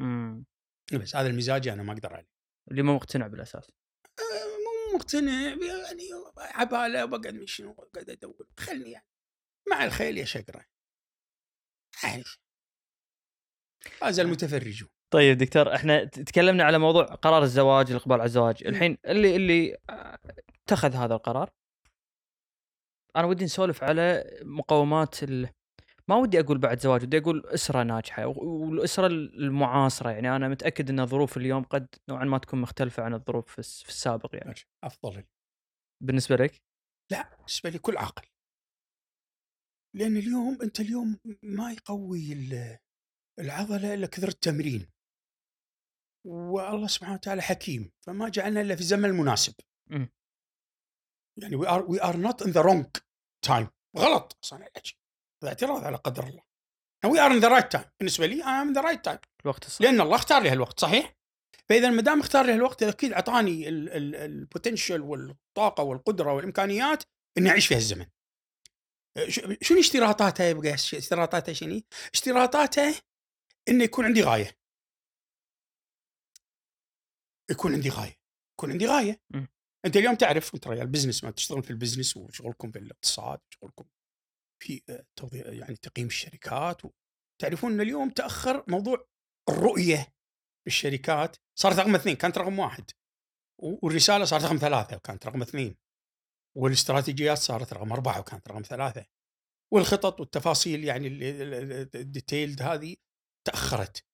مم. بس هذا المزاجي أنا ما أقدر عليه. اللي مو مقتنع بالأساس. آه، مو مقتنع يعني عباله وبقعد من شنو؟ قاعد أدور. خلني يعني. مع الخيل يا شقره يعني فاز المتفرجون. طيب دكتور إحنا تكلمنا على موضوع قرار الزواج الإقبال على الزواج. الحين اللي اللي آه، اتخذ هذا القرار. أنا ودي نسولف على مقومات ال... ما ودي أقول بعد زواج ودي أقول أسرة ناجحة والأسرة المعاصرة يعني أنا متأكد إن ظروف اليوم قد نوعا ما تكون مختلفة عن الظروف في الس- في السابق يعني. ماشي. أفضل بالنسبة لك؟ لا بالنسبة لي كل عاقل. لأن اليوم أنت اليوم ما يقوي ال- العضلة إلا كثر التمرين. والله سبحانه وتعالى حكيم فما جعلنا إلا في الزمن المناسب. مم. يعني we are we are not in the wrong time غلط أصلا الحكي هذا اعتراض على قدر الله we are in the right time بالنسبة لي أنا in the right time الوقت الصح لأن الله اختار لي هالوقت صحيح؟ فإذا ما دام اختار لي هالوقت أكيد أعطاني ال potential والطاقة والقدرة والإمكانيات إني أعيش في هالزمن. ش- شنو اشتراطاتها يبقى اشتراطاتها شنو؟ اشتراطاتها إنه يكون عندي غاية. يكون عندي غاية، يكون عندي غاية. مم. أنت اليوم تعرف أنت ريال business ما تشتغل في ال business وشغلكم في الاقتصاد وشغلكم في آه، توضيح يعني تقييم الشركات. تعرفون إن اليوم تأخر موضوع الرؤية بالشركات صارت رقم اثنين كانت رقم واحد والرسالة صارت رقم ثلاثة وكانت رقم اثنين والاستراتيجيات صارت رقم أربعة وكانت رقم ثلاثة والخطط والتفاصيل يعني ال detailed هذه تأخرت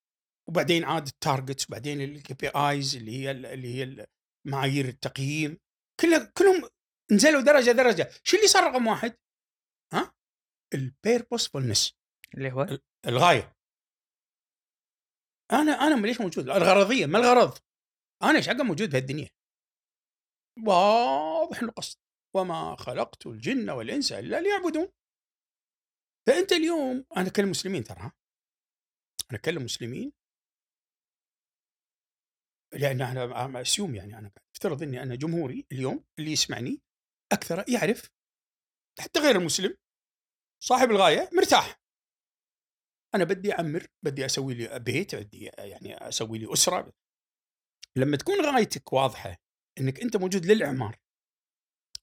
وبعدين عاد ال targets وبعدين ال KPIs اللي هي اللي هي معايير التقييم كلها كلهم نزلوا درجة درجة شو اللي صار رقم واحد؟ ها؟ ال purposefulness اللي هو الغاية أنا أنا ليش موجود؟ الغرضية ما الغرض؟ أنا إيش حقا موجود بهالدنيا؟ واضح القصد وما خلقت الجن والإنس إلا ليعبدون فأنت اليوم أنا أكلم مسلمين ترى؟ أنا أكلم مسلمين لأن أنا أسيوم يعني أنا افترض إني أنا جمهوري اليوم اللي يسمعني أكثر يعرف حتى غير المسلم صاحب الغاية مرتاح. أنا بدي أعمر بدي أسوي لي بيت بدي يعني أسوي لي أسرة. لما تكون غايتك واضحة إنك أنت موجود للإعمار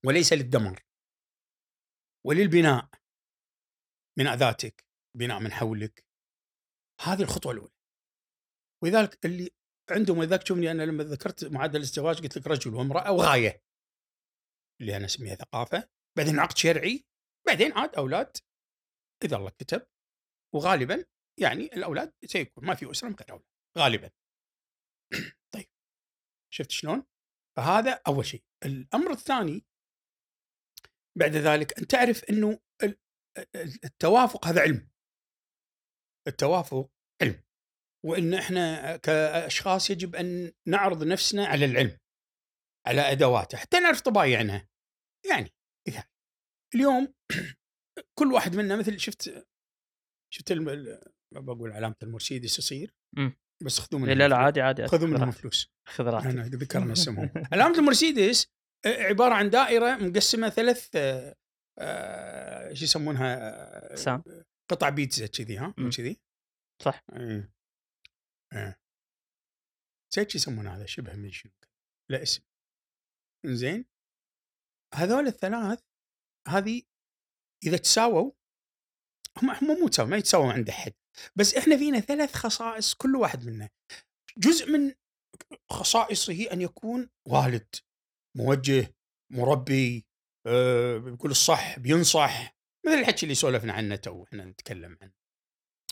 وليس للدمار وللبناء بناء ذاتك بناء من حولك هذه الخطوة الأولى. ولذلك اللي عندهم ولذلك تشوفني أنا لما ذكرت معدل الزواج قلت لك رجل وامرأة وغاية اللي أنا أسميها ثقافة بعدين عقد شرعي بعدين عاد أولاد إذا الله كتب وغالبا يعني الأولاد سيكون ما في أسرة من غير أولاد غالبا. طيب شفت شلون؟ فهذا أول شيء. الأمر الثاني بعد ذلك أن تعرف إنه ال- ال- التوافق هذا علم. التوافق علم. وإن إحنا كأشخاص يجب أن نعرض نفسنا على العلم على أدواته حتى نعرف طبايعنا. يعني اليوم كل واحد منا مثل شفت شفت بقول علامة المرسيدس يصير. بس خذوا منهم لا لا. عادي عادي خذوا خذ منهم. فلوس خذ راحتك انا ذكرنا اسمهم علامة المرسيدس آه، عبارة عن دائرة مقسمة ثلاث آه، آه، شو يسمونها آه، أقسام. قطع بيتزا كذي ها. كذي؟ صح. إيه إيه نسيت شو يسمون هذا شبه من شنو لا اسم زين هذول الثلاث هذه إذا تساووا هم هم مو تساووا ما يتساووا عند أحد. بس إحنا فينا ثلاث خصائص كل واحد منا. جزء من خصائصه أن يكون والد موجه مربي أه بيقول الصح بينصح. مثل الحكي اللي سولفنا عنه تو إحنا نتكلم عنه.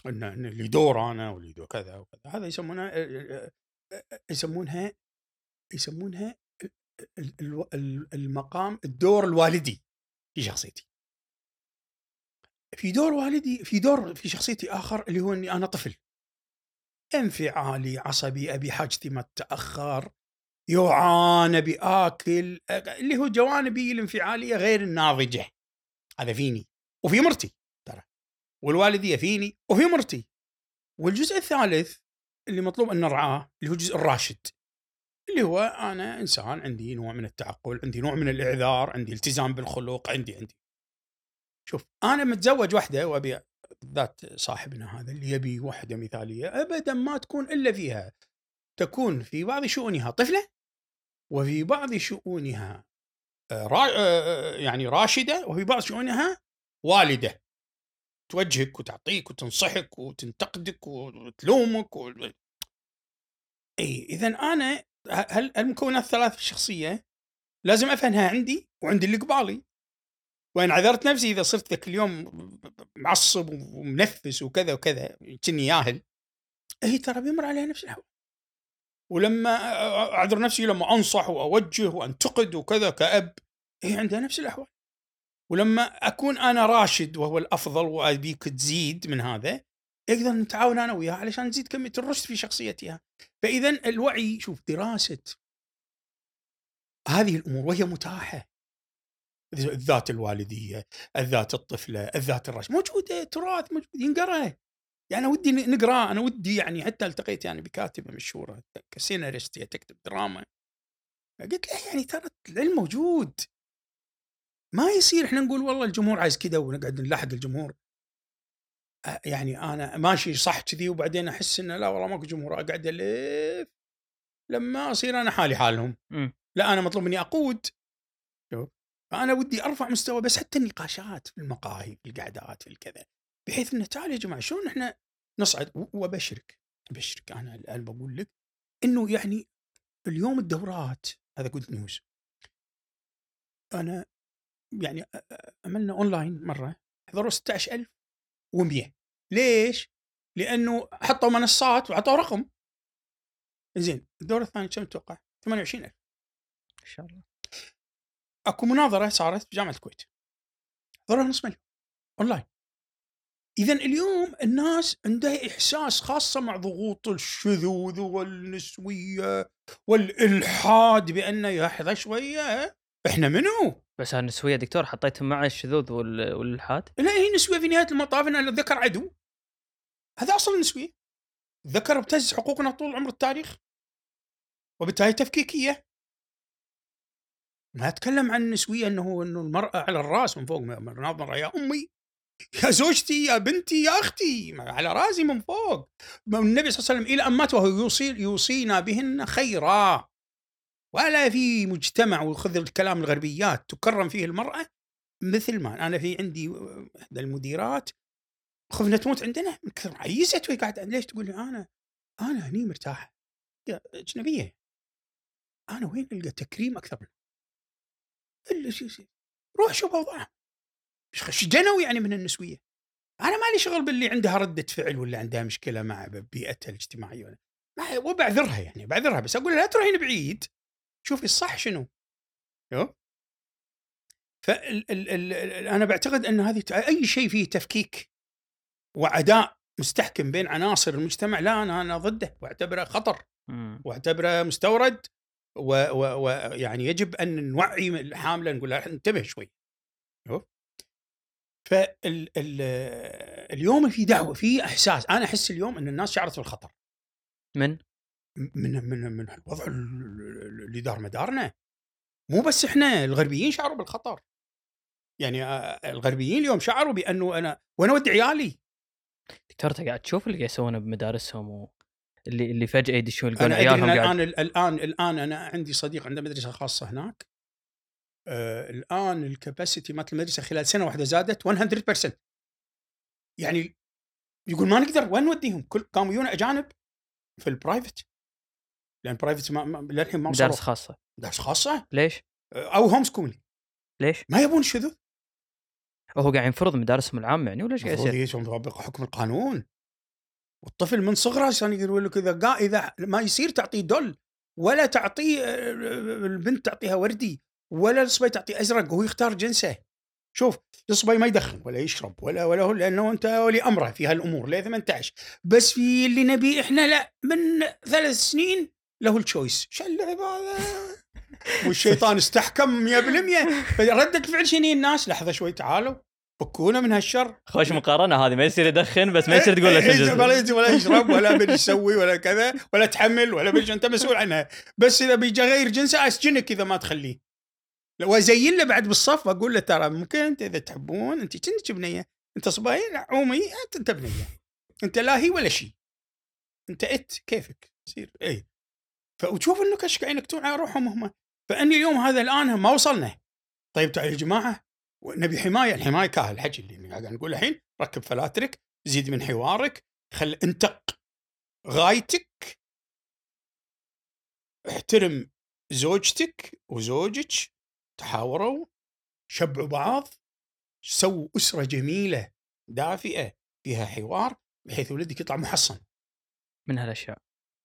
إن إن اللي دور أنا واللي دور كذا وكذا. هذا يسمونها آه، آه، آه، يسمونها يسمونها ال- المقام الدور الوالدي. في شخصيتي. في دور والدي في دور في شخصيتي آخر اللي هو إني أنا طفل. انفعالي عصبي أبي حاجتي ما تتأخر يوعان ابي اكل اللي هو جوانبي الانفعالية غير الناضجة. هذا فيني؟ وفي مرتي ترى. والوالديه فيني وفي مرتي. والجزء الثالث اللي مطلوب أن نرعاه اللي هو الجزء الراشد. اللي هو أنا إنسان عندي نوع من التعقل عندي نوع من الإعذار عندي التزام بالخلق عندي عندي. شوف أنا متزوج واحدة وأبي ذات صاحبنا هذا اللي يبي وحدة مثالية ابدا ما تكون إلا فيها. تكون في بعض شؤونها طفلة وفي بعض شؤونها آه، را آه، يعني راشدة وفي بعض شؤونها والدة. توجهك وتعطيك وتنصحك وتنتقدك وتلومك و... اي اذا أنا هل المكونات الثلاث في الشخصيه لازم أفهمها عندي وعند اللي قبالي. وان عذرت نفسي إذا صرت ذاك اليوم معصب ومنفس وكذا وكذا كني ياهل. هي ترى بيمر عليها نفس الهوى ولما أعذر نفسي لما أنصح وأوجه وأنتقد وكذا كأب هي عندها نفس الأحوال. ولما أكون أنا راشد وهو الأفضل وأبيك تزيد من هذا يقدر نتعاون أنا وياها علشان نزيد كمية الرشد في شخصيتها. فاذا الوعي شوف دراسة هذه الأمور وهي متاحة. الذات الوالدية، الذات الطفلة، الذات الرشد. موجودة تراث موجود ينقرأ. يعني ودي نقراه أنا ودي يعني حتى التقيت يعني بكاتبة مشهورة كسيناريست تكتب دراما. قلت له يعني ترى العلم موجود. ما يصير إحنا نقول والله الجمهور عايز كذا ونقعد نلاحق الجمهور. يعني أنا ماشي صح كذي وبعدين أحس إنه لا والله ماكو جمهور أقعد ألف. لما أصير أنا حالي حالهم. م. لا أنا مطلوب مني أقود. فأنا ودي أرفع مستوى بس حتى النقاشات في المقاهي في القعدات في الكذا. بحيث إنه تعال يا جماعة شلون إحنا نصعد؟ وأبشرك أبشرك. أنا الان بقول لك إنه يعني اليوم الدورات هذا good news أنا يعني عملنا اونلاين مرة حضروا 16100 ليش؟ لأنه حطوا منصات وعطوا رقم. زين الدورة الثانية كم تتوقع؟ 28000 ان شاء الله. أكو مناظرة صارت في جامعة الكويت. حضرها نص مليون. أونلاين. اذا اليوم الناس عندها إحساس خاصة مع ضغوط الشذوذ والنسوية والإلحاد بان يا لحظه شوية إحنا منو؟ بس النسويه دكتور حطيتهم مع الشذوذ والإلحاد؟ لا هي نسوية في نهاية المطاف ان الذكر عدو. هذا اصل النسويه الذكر ابتز حقوقنا طول عمر التاريخ. وبالتالي تفكيكية. ما أتكلم عن النسويه إنه إنه المرأة على الرأس من فوق ناظره يا أمي يا زوجتي يا بنتي يا أختي على رأسي من فوق. النبي صلى الله عليه وسلم إلى أن مات وهو يوصي يوصينا بهن خيرا. ولا في مجتمع وخذ الكلام الغربيات تكرم فيه المرأة مثل ما أنا في عندي إحدى المديرات خفنا تموت عندنا؟ من كثر عيست وهي قاعدة ليش تقول لي أنا؟ أنا هني مرتاحة. اجنبيه أنا وين ألقى تكريم أكثر منه؟ إلا شيء روح شوف اوضاعها إيش جنوا يعني من النسوية؟ أنا مالي شغل باللي عندها ردة فعل ولا عندها مشكلة مع بيئتها الاجتماعية ما وبعذرها يعني بعذرها بس أقول لا تروحين بعيد. شوفي الصح شنو. فال ال ال أنا بعتقد أن هذه أي شيء فيه تفكيك وعداء مستحكم بين عناصر المجتمع لا أنا أنا ضده واعتبره خطر واعتبره مستورد ويعني يجب أن نوعي الحاملة نقول لها انتبه شوي. فاليوم في دعوة في إحساس أنا أحس اليوم أن الناس شعرت بالخطر. من؟ من من من الوضع اللي دار مدارنا. مو بس إحنا الغربيين شعروا بالخطر. يعني الغربيين اليوم شعروا بأنه أنا وين اودي عيالي. دكتور أنت قاعد تشوف اللي قاعد يسوونه بمدارسهم و... اللي اللي فجأة يدشون يلقون عيالهم الآن الآن الآن أنا عندي صديق عنده مدرسة خاصة هناك. آه الآن ال capacity مالت المدرسة خلال سنة واحدة زادت 100% يعني يقول ما نقدر وين نوديهم؟ كل قاموا يجون أجانب في ال private لأن private ما للحين ما مدارس خاصة. مدارس خاصة؟ ليش؟ أو هوم سكولينج ليش؟ ما يبون الشذوذ هو قاعد ينفرض مدارسهم العامة يعني ولا إيش قاعد يصير؟ يطبق حكم القانون. والطفل من صغره عشان يقول لك إذا إذا ما يصير تعطيه دل ولا تعطيه البنت تعطيها وردي ولا الصبي تعطيه أزرق وهو يختار جنسه. شوف الصبي ما يدخن ولا يشرب ولا ولا هو لأنه أنت ولي أمره في هالأمور ل 18 بس في اللي نبي إحنا لا من ثلاث سنين له التشويس شو اللعب هذا والشيطان استحكم 100% فردة فعل شنو الناس لحظة شوي تعالوا. فكونا من هالشر. خوش مقارنة هذه. ما يصير يدخن بس ما يصير تقول له ولا ولا يشرب ولا بدي يسوي ولا كذا ولا تحمل ولا بدي أنت مسؤول عنها. بس إذا بيجي غير جنسه اسجنك إذا ما تخليه. وازين له بعد بالصف واقول له ترى ممكن أنت إذا تحبون أنت كنت بنية. أنت صباين عومي انت أنت بنية. أنت لا هي ولا شيء أنت إت كيفك؟ يصير. اي فوتشوف انك إيش قاعدين ينكتون على روحهم هم. فإني اليوم هذا الآن ما وصلنا. طيب تعالوا يا جماعة نبي حماية. الحماية كاهل الحكي اللي قاعد نقول الحين. ركب فلاترك زيد من حوارك خل انتق غايتك احترم زوجتك وزوجك تحاوروا شبعوا بعض سووا أسرة جميلة دافئة فيها حوار بحيث ولدك يطلع محصن. من هالأشياء.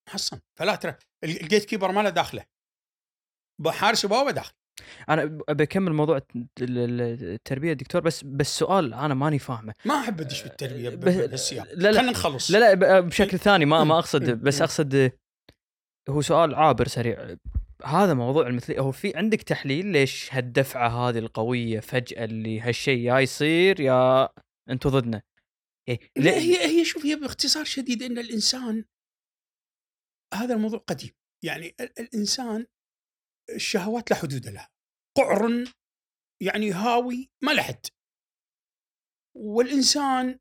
محصن. فلا ترى ال- ال gatekeeper ما له داخله. حارس بوابه داخل. أنا بكمل موضوع الت- ال- ال- التربية دكتور بس بس سؤال أنا ماني فاهمه. ما أحب أدش بالتربية بالسياق. لا، لا. خلينا نخلص. لا لا ب- بشكل ثاني ما ما أقصد مم. بس مم. أقصد هو سؤال عابر سريع. هذا موضوع المثلية هو في عندك تحليل ليش هالدفعة هذه القوية فجأة اللي هالشيء يا يصير يا أنتم ضدنا؟ إيه، لا هي هي شوف هي باختصار شديد إن الإنسان هذا الموضوع قديم. يعني ال- الإنسان الشهوات لا حدود لها. قعر يعني هاوي ما له حد. والإنسان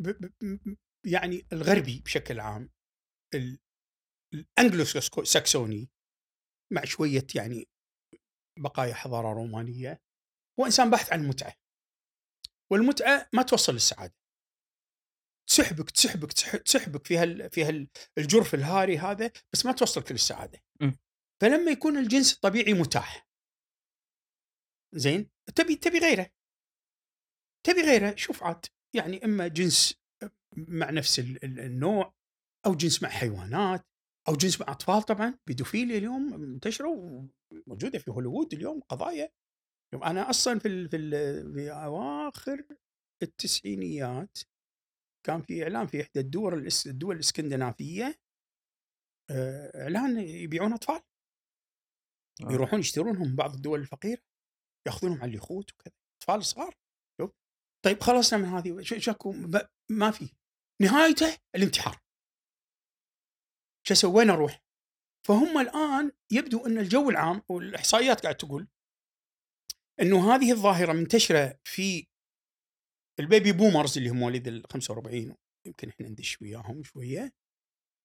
ب ب يعني الغربي بشكل عام ال- الانجلو ساكسوني مع شوية يعني بقايا حضارة رومانية هو إنسان باحث عن المتعه والمتعة ما توصل للسعادة. تسحبك تسحبك تسح- تسحبك في هال في هال الجرف الهاري هذا بس ما توصلك للسعادة. فلما يكون الجنس الطبيعي متاح. زين؟ تبي تبي غيره. تبي غيره شوف عاد. يعني إما جنس مع نفس ال- ال- النوع أو جنس مع حيوانات أو جنس مع أطفال طبعا. بيدوفيليا اليوم منتشرة وموجودة في هوليوود اليوم قضايا. يوم أنا أصلا في ال في, ال في أواخر التسعينيات كان في إعلان في إحدى الدول الدول الإسكندنافية آه، إعلان يبيعون أطفال. آه. يروحون يشترونهم من بعض الدول الفقيرة يأخذونهم على اليخوت وكذا. أطفال صغار شوف. طيب خلصنا من هذه شكو ما في. نهايته الانتحار. شو أسوي وين أروح؟ فهم الآن يبدو أن الجو العام والإحصائيات قاعد تقول إنه هذه الظاهرة منتشرة في البيبي بومرز اللي هم مواليد ال 45 يمكن إحنا ندش وياهم شوية.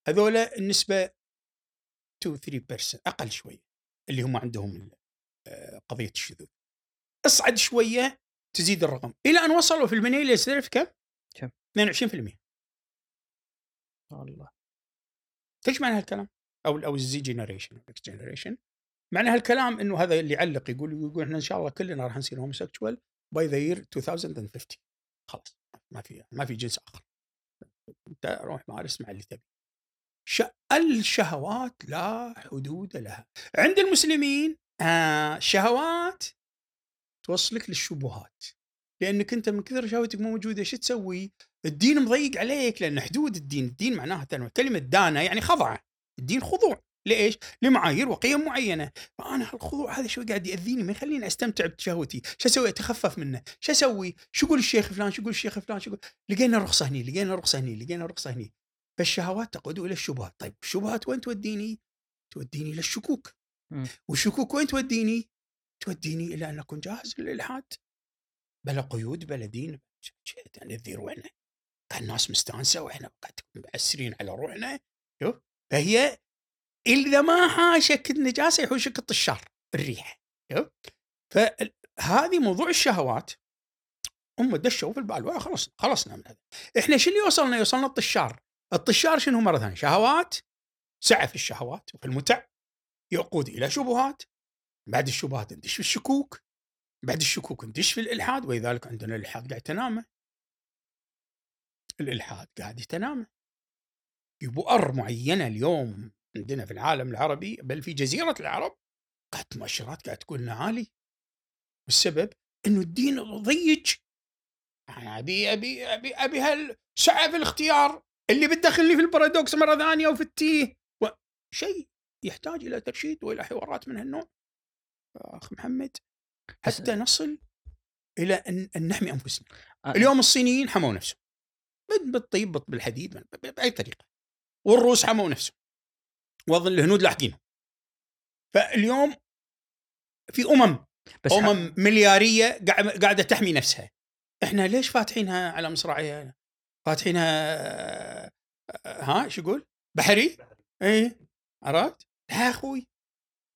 هذولا النسبة 2 3% أقل شوية اللي هم عندهم آه، قضية الشذوذ. أصعد شوية تزيد الرقم. إلى أن وصلوا في ال millennial تعرف كم؟ كم؟ 22% الله. إيش معنى هالكلام؟ أو أو ال Z generation X generation معنى هالكلام إنه هذا اللي يعلق يقول يقول إحنا إن شاء الله كلنا راح نصير homosexual by the year 2050 خلاص ما في ما في جنس آخر أنت روح مارس مع اللي تبي. الشهوات لا حدود لها عند المسلمين آه شهوات توصلك للشبهات لأنك أنت من كثر شهوتك مو موجودة شو تسوي؟ الدين مضيق عليك لأن حدود الدين، الدين معناها. كلمة دانا يعني خضع، الدين خضوع، ليش؟ لمعايير وقيم معينة، فأنا هالخضوع هذا شوي قاعد يأذيني ما يخليني أستمتع بشهوتي، شو أسوي؟ أتخفف منه، شو أسوي؟ شو يقول الشيخ فلان؟ شو يقول الشيخ فلان؟ شو يقول؟ لقينا رخصة هني، لقينا رخصة هني، لقينا رخصة هني. فالشهوات تقود إلى الشبهات، طيب الشبهات وين توديني؟ توديني إلى الشكوك. والشكوك وين توديني؟ توديني إلى أن أكون جاهز للإلحاد. بلا قيود بلا دين وينه؟ كان الناس مستانسة وإحنا قاعد مأسرين على روحنا شوف فهي إذا ما حاشك النجاسه يحوشك الطشار الريح فهذه موضوع الشهوات. هم دشوا في البال خلص خلصنا من هذا. إحنا شو اللي وصلنا يوصلنا الطشار. الطشار شنو؟ مرة ثانية شهوات سعه في الشهوات وفي المتع يقود إلى شبهات بعد الشبهات ندش في الشكوك بعد الشكوك ندش في الإلحاد ولذلك عندنا الإلحاد قاعد تنامه الإلحاد قاعد يتنامى. بؤر معينة اليوم عندنا في العالم العربي بل في جزيرة العرب قاعد مؤشرات قاعد تقول انه عالي والسبب إنه الدين ضيج أنا أبي أبي أبي أبي هالسعه في الاختيار اللي بتدخلني في البارادوكس مرة ثانية وفي التيه. شيء يحتاج إلى ترشيد وإلى حوارات من هالنوع. أخ محمد حتى نصل إلى أن, أن نحمي أنفسنا. أ- اليوم الصينيين حموا نفسهم. بال- بالطيب بال- بالحديد بأي طريقة. والروس حموا نفسهم. واظن الهنود لاحقينهم فاليوم في أمم بس ح- أمم مليارية قاعد- قاعدة تحمي نفسها. إحنا ليش فاتحينها على مصراعيها؟ فاتحينها آه، ها شو يقول؟ بحري؟ إي عرفت؟ لا يا أخوي.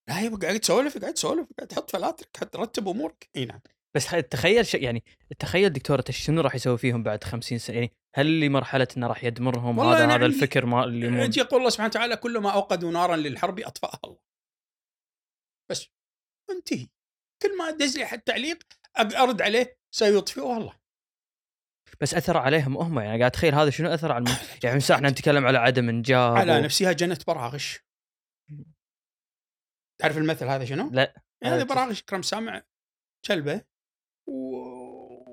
لا يبقى قاعد تسولف قاعد تسولف قاعد تحط فلاترك قاعد ترتب أمورك. إي نعم. بس تخيل شيء يعني تخيل دكتورة إيش شنو راح يسوي فيهم بعد 50 سنه يعني هل لمرحلة إنه راح يدمرهم؟ هذا أنا هذا الفكر ما اللي. يجي يقول الله سبحانه وتعالى كلما أوقدوا نارا للحرب أطفأها الله. بس انتهي. كل ما دز لي حد تعليق أرد عليه سيطفئها الله. بس أثر عليهم هم يعني. قاعد اتخيل هذا شنو أثر على الم... يعني مساء إحنا نتكلم على عدم انجاب على و... نفسها جنت براغش. تعرف المثل هذا شنو؟ لا. هذا هذا براغش كرم سامع كلبه و...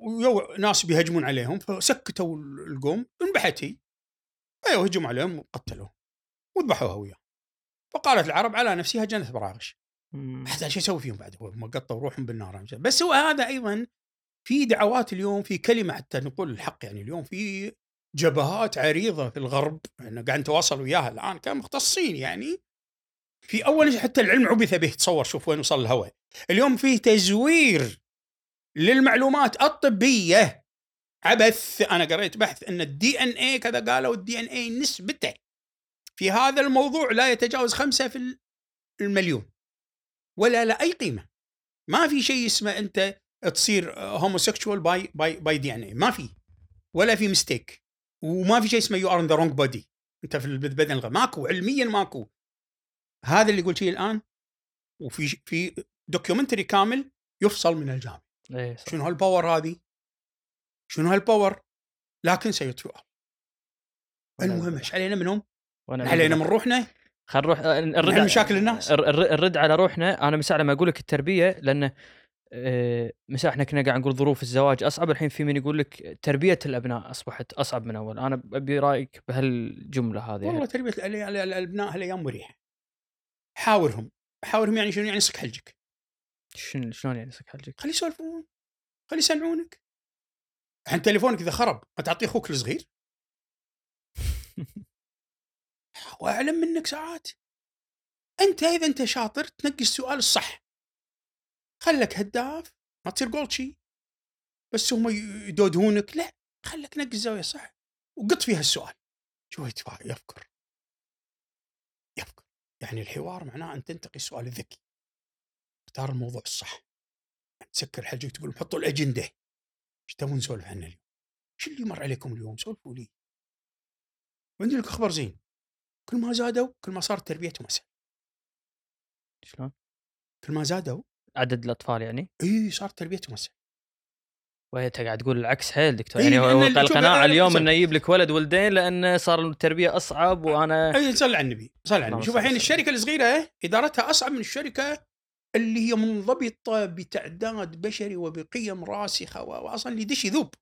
ويو ناس بيهجمون عليهم فسكتوا القوم انبحت هي. أيوه هجموا عليهم وقتلوه وذبحوها وياه فقالت العرب على نفسها جنت براغش. حتى شو يسوي فيهم بعد هم قطوا روحهم بالنار. بس هو هذا أيضا في دعوات اليوم في كلمة حتى نقول الحق يعني اليوم في جبهات عريضة في الغرب إحنا قاعد نتواصل وياها الآن كمختصين يعني. في أول حتى العلم عبث به تصور شوف وين وصل الهوى اليوم في تزوير للمعلومات الطبية. عبث أنا قريت بحث إن ال DNA كذا قالوا ال DNA نسبته في هذا الموضوع لا يتجاوز خمسة في المليون ولا لا أي قيمة. ما في شيء اسمه أنت تصير homosexual by by by DNA ما في ولا في mistake وما في شيء اسمه you are in the wrong body أنت في البدن ماكو علميا ماكو. هذا اللي قلت فيه الآن وفي في documentary كامل يفصل من الجامعة. إيه صح. شنو هال power هذه؟ شنو هال power؟ لكن سيطفئها المهم إيش علينا منهم؟ علينا من روحنا خل نروح آه، نرد على- مشاكل الناس. الر- الر- الرد على روحنا أنا مساء لما أقول لك التربية لأن آه، مساء إحنا كنا قاعد نقول ظروف الزواج أصعب الحين في من يقول لك تربية الأبناء أصبحت أصعب من أول أنا أبي رأيك بهالجملة هذه والله تربية ال- ال- الأبناء هالأيام مريحة حاورهم حاورهم يعني شنو يعني صك حلجك شنو شلون يعني سك حلجك؟ خلي يسولفون خلي يسمعونك. الحين تليفونك إذا خرب ما تعطيه أخوك الصغير؟ وأعلم منك ساعات. أنت إذا أنت شاطر تنقي السؤال الصح. خلك هداف ما تصير جولتشي بس هم يدودهونك لا خلك نقي الزاوية الصح وقط فيها السؤال. شو يفكر. يفكر. يعني الحوار معناه أن تنتقي السؤال الذكي. اختار الموضوع الصح تسكر حلجك تقول حطوا الأجندة إيش تبون نسولف عنه اليوم؟ شو اللي مر عليكم اليوم؟ سولفوا لي. وعندي لك خبر زين. كل ما زادوا كل ما صارت تربيتهم اسهل. شلون؟ كل ما زادوا عدد الأطفال يعني؟ إي صارت تربيتهم اسهل. وانت قاعد تقول العكس حيل دكتور إيه، يعني هو القناعة اليوم. إنه يجيب لك ولد ولدين لأن صار التربية أصعب وأنا إي صل على النبي، صل على النبي. شوف الحين. الشركة الصغيرة إدارتها أصعب من الشركة اللي هي منضبطة بتعداد بشري وبقيم راسخة واصلا اللي يدش يذوب.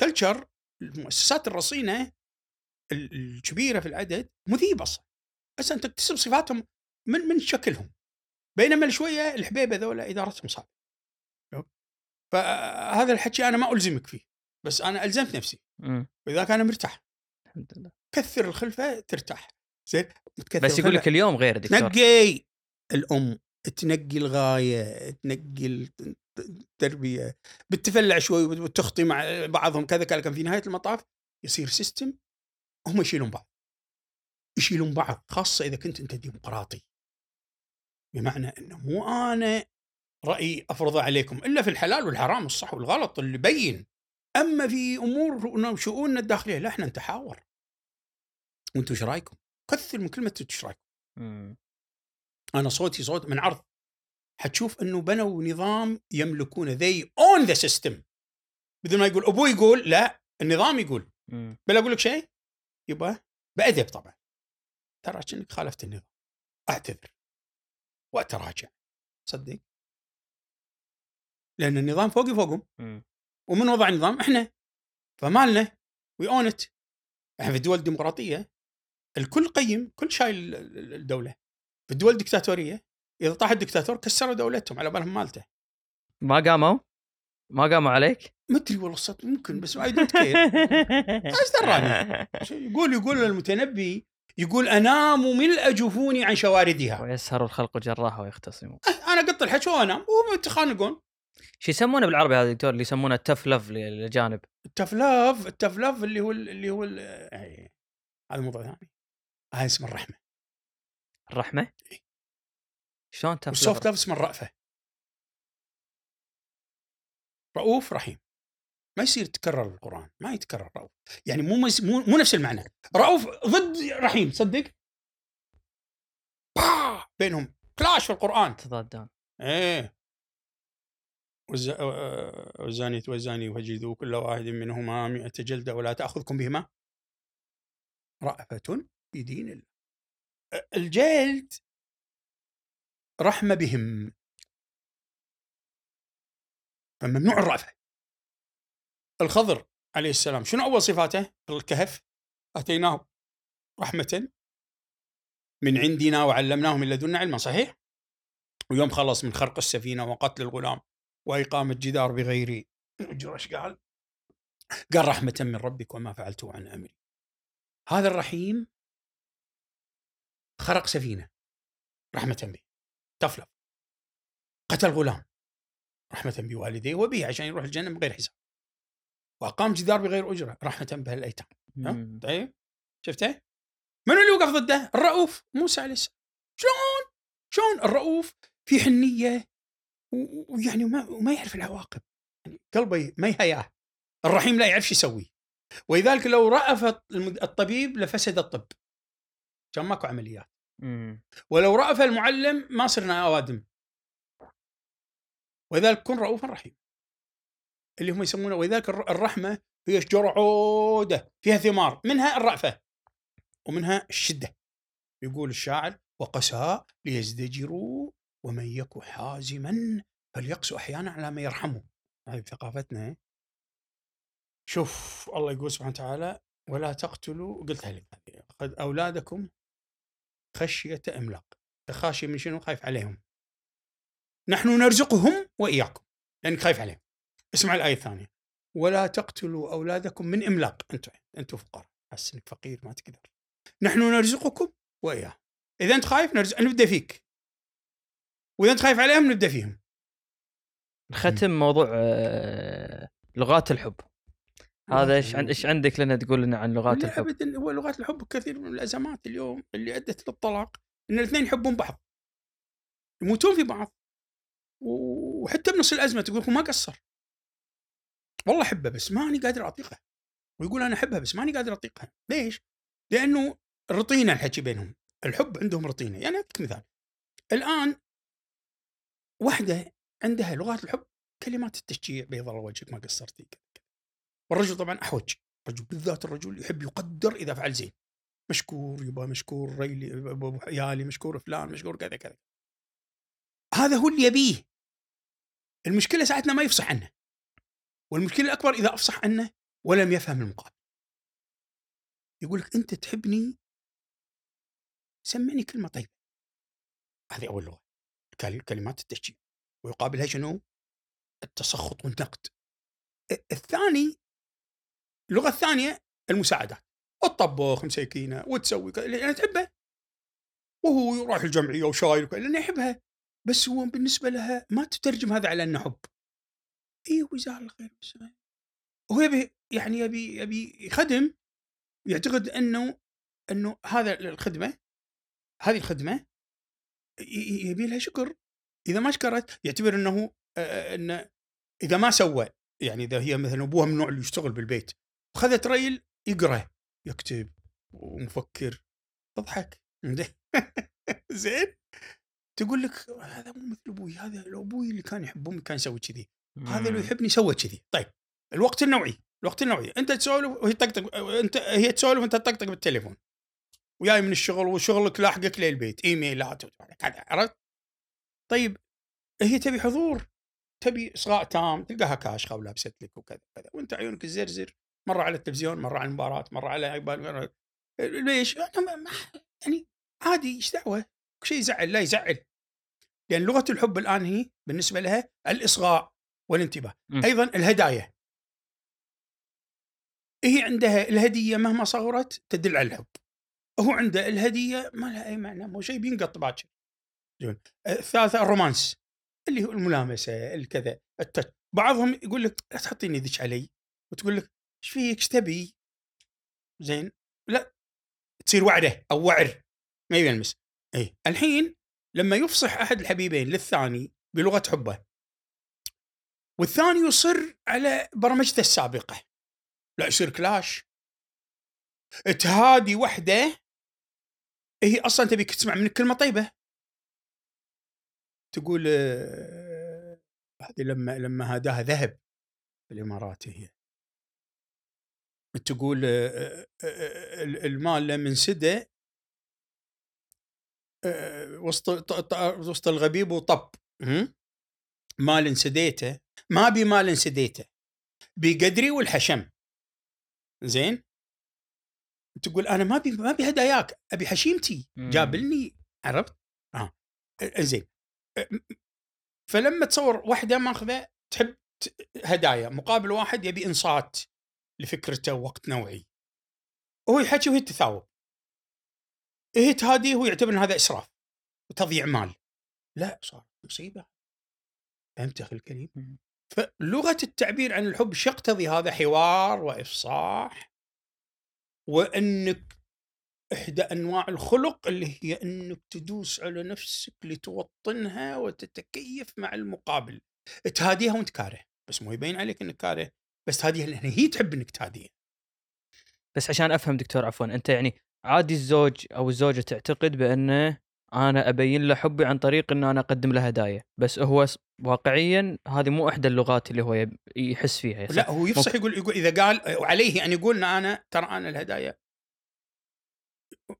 كلتشر المؤسسات الرصينة ال- الكبيرة في العدد مذيب أصلا. بس أنت تكتسب صفاتهم من من شكلهم. بينما شوية الحبيبة ذولا إدارتهم صعبة. فهذا الحكي أنا ما ألزمك فيه بس أنا ألزمت نفسي. واذا كان مرتاح الحمد لله كثر الخلفة ترتاح زين بس يقول لك. اليوم غير دكتور تنقي الأم تنقي الغاية تنقي الت- التربية بتفلع شوي وتخطي مع بعضهم كذا كذا كان في نهاية المطاف يصير سيستم هم يشيلون بعض. يشيلون بعض خاصة إذا كنت أنت ديمقراطي. بمعنى إنه مو أنا رأيي أفرضه عليكم إلا في الحلال والحرام والصح والغلط اللي بين أما في أمور شؤوننا الداخلية لا إحنا نتحاور. وأنتم إيش رأيكم؟ كثر من كلمة إيش رأيكم؟ أنا صوتي صوت من عرض. حتشوف إنه بنوا نظام يملكونه. They own the system. بدل ما يقول أبوي يقول لا النظام يقول. بل أقول لك شيء يبقى بأدب طبعا. ترى كأنك خالفت النظام. أعتذر. وأتراجع. صدق؟ لأن النظام فوقي فوقهم. ومن وضع النظام؟ إحنا. فمالنا. we own it إحنا في الدول الديمقراطية. الكل قيم كل شايل ال- ال- الدولة. في الدول الدكتاتورية إذا طاح الدكتاتور كسروا دولتهم على بالهم مالته. ما قاموا؟ ما قاموا عليك؟ ما أدري والله الصدق ممكن بس I don't care أيش دراني يقول يقول المتنبي يقول أنام ملء جفوني عن شواردها. ويسهر الخلق جراها ويختصمون أه، أنا قط الحكي وانام وهم يتخانقون. شو يسمونه بالعربي هذا دكتور؟ اللي يسمونه ال tough love للاجانب التفلاف التفلاف اللي هو اللي هو ال- أي، هذا موضوع ثاني. هذا اسمه الرحمة. الرحمة؟ شلون tough وال soft love؟ love اسمه الرأفه رؤوف رحيم. ما يصير يتكرر القرآن ما يتكرر رؤوف. يعني مو مو, مو نفس المعنى. رؤوف ضد رحيم صدق با! بينهم. clash في القرآن. تضادان إيه. والز- آه، والزانية والزاني فاجلدوا كل واحد منهما مئة جلدة ولا تأخذكم بهما؟ رأفة في دين الله. آه، الجلد رحمة بهم. فممنوع الرأفة. الخضر عليه السلام شنو أول صفاته؟ الكهف. أتيناه رحمة من عندنا وعلمناه من لدنا علما صحيح؟ ويوم خلص من خرق السفينة وقتل الغلام وإقامة جدار بغير أجر إيش قال؟ قال رحمة من ربك وما فعلته عن أمري. هذا الرحيم خرق سفينة. رحمة به تفلق. قتل غلام. رحمة بوالديه وبه عشان يروح الجنة من غير حساب. وأقام جدار بغير أجرة. رحمة به الأيتام. ها؟ مم. طيب. شفته؟ منو اللي وقف ضده؟ الرؤوف موسى عليه السلام. شلون؟ شلون الرؤوف في حنية ويعني وما, وما يعرف العواقب. يعني قلبه ما يهيأه. الرحيم لا يعرف شو يسوي. ولذلك لو رأف الطبيب لفسد الطب. كان ماكو عمليات. مم. ولو رأف المعلم ما صرنا آوادم. ولذلك كن رؤوفا رحيما اللي هم يسمونه ولذلك الر- الرحمة هي شجرة عودة فيها ثمار منها الرأفة ومنها الشدة. يقول الشاعر وقساء ليزدجروا ومن يك حازما فليقسو أحيانا على ما يرحمه. هذه ثقافتنا؟ شوف الله يقول سبحانه وتعالى ولا تقتلوا قلتها لك أولادكم خشية املاق خاشي من شنو؟ خايف عليهم. نحن نرزقهم وإياكم لانك خايف عليهم. اسمع الآية الثانية. ولا تقتلوا أولادكم من إملاق. أنتم أنتم فقراء. حس انك فقير ما تقدر. نحن نرزقكم واياهم إذا أنت خايف نرزق نبدأ فيك. وإذا أنت خايف عليهم نبدأ فيهم. نختم موضوع آه، لغات الحب. هذا إيش عن- إيش عندك لنا تقول لنا عن لغات الحب؟ ابدا هو لغات الحب كثير من الأزمات اليوم اللي أدت للطلاق إن الاثنين يحبون بعض. يموتون في بعض. وحتى بنص الأزمة تقول ما قصر. والله أحبه بس ماني قادر اطيقها ويقول أنا احبها بس ماني قادر اطيقها ليش؟ لأنه رطينة الحكي بينهم. الحب عندهم رطينة. يعني أعطيك مثال. الآن واحدة عندها لغات الحب كلمات التشجيع بيض الله وجهك ما قصرتي. والرجل طبعا أحوج. الرجل بالذات الرجل يحب يقدر إذا فعل زين. مشكور يبا مشكور ريلي ابو عيالي مشكور فلان مشكور كذا كذا. هذا هو اللي يبيه. المشكلة ساعتنا ما يفصح عنه. والمشكلة الأكبر إذا أفصح عنه ولم يفهم المقابل. يقول لك أنت تحبني؟ سمعني كلمة طيبة. هذه أول لغة. كل- كلمات التشجيع. ويقابلها شنو؟ التسخط والنقد. الثاني اللغة الثانية المساعدات. تطبخ مسيكينه وتسوي لأن تحبه وهو يروح الجمعية وشايل لأنه يحبها. بس هو بالنسبة لها ما تترجم هذا على إنه حب. اي وجزاه الله خير بس هو يبي يعني يبي يبي يخدم يعتقد إنه إنه هذا الخدمة هذه الخدمة يبي لها شكر. إذا ما شكرت يعتبر إنه إنه إذا ما سوى يعني إذا هي مثلا أبوها من النوع اللي يشتغل بالبيت. وخذت ريل يقرأ يكتب ومفكر. تضحك زين. تقول لك هذا مو مثل أبوي هذا لو أبوي اللي كان يحب امي كان يسوي كذي. هذا مم. يحبني سوى كذي. طيب. الوقت النوعي. الوقت النوعي. أنت تسولف وهي تطقطق أنت هي تسولف وأنت تطقطق بالتليفون. وجاي من الشغل وشغلك لاحقك للبيت. ايميلات كذا عرفت؟ طيب. هي تبي حضور. تبي إصغاء تام. تلقاها كاشخه ولابست لك وكذا كذا. وأنت عيونك الزرزر مرة على التلفزيون مرة على المباراة مرة على ليش؟ يعني عادي إيش دعوة؟ شيء يزعل لا يزعل لأن لغة الحب الآن هي بالنسبة لها الإصغاء والانتباه مم. أيضا الهدايا هي عندها الهدية مهما صغرت تدل على الحب هو عنده الهدية ما لها أي معنى مو شيء بينقط باكر زين. الثالثة الرومانس اللي هو الملامسة الكذا التش بعضهم يقول لك لا تحطيني ذيك علي وتقول لك إيش فيك؟ إيش تبي؟ زين. لا تصير وعره أو وعر. ما يلمس. اي الحين لما يفصح أحد الحبيبين للثاني بلغة حبه والثاني يصر على برمجته السابقة. لا يصير كلاش. تهادي وحدة هي أصلا تبيك تسمع منك كلمة طيبة. تقول آه، هذه لما لما هداها ذهب في الإمارات هي. تقول آه، آه، آه، المال لما انسدى وسط وسط الغبيب وطب؟ مال انسديته. ما ابي مال انسديته بقدري والحشم. زين؟ تقول أنا ما ابي ما ابي هداياك أبي حشيمتي. جابلني عرفت؟ آه. زين. فلما تصور واحدة ماخذة تحب هدايا مقابل واحد يبي إنصات. لفكرته وقت نوعي. هو يحكي وهي تثاوب هي تهاديه وهو يعتبر إن هذا إسراف وتضييع مال. لا صار مصيبة. فهمت أخي الكريم؟ فلغة التعبير عن الحب إيش يقتضي هذا حوار وإفصاح. وأنك إحدى أنواع الخلق اللي هي أنك تدوس على نفسك لتوطنها وتتكيف مع المقابل. تهاديها وانت كاره بس مو يبين عليك إنك كاره. بس تهاديها لأن هي تحب إنك تهاديها. بس عشان أفهم دكتور عفوا أنت يعني عادي الزوج أو الزوجة تعتقد بأنه أنا أبين له حبي عن طريق ان أنا أقدم له هدايا بس هو واقعيا هذه مو إحدى اللغات اللي هو يحس فيها؟ لا هو يفصح يقول يقول إذا قال وعليه ان يقول ان أنا ترى أنا الهدايا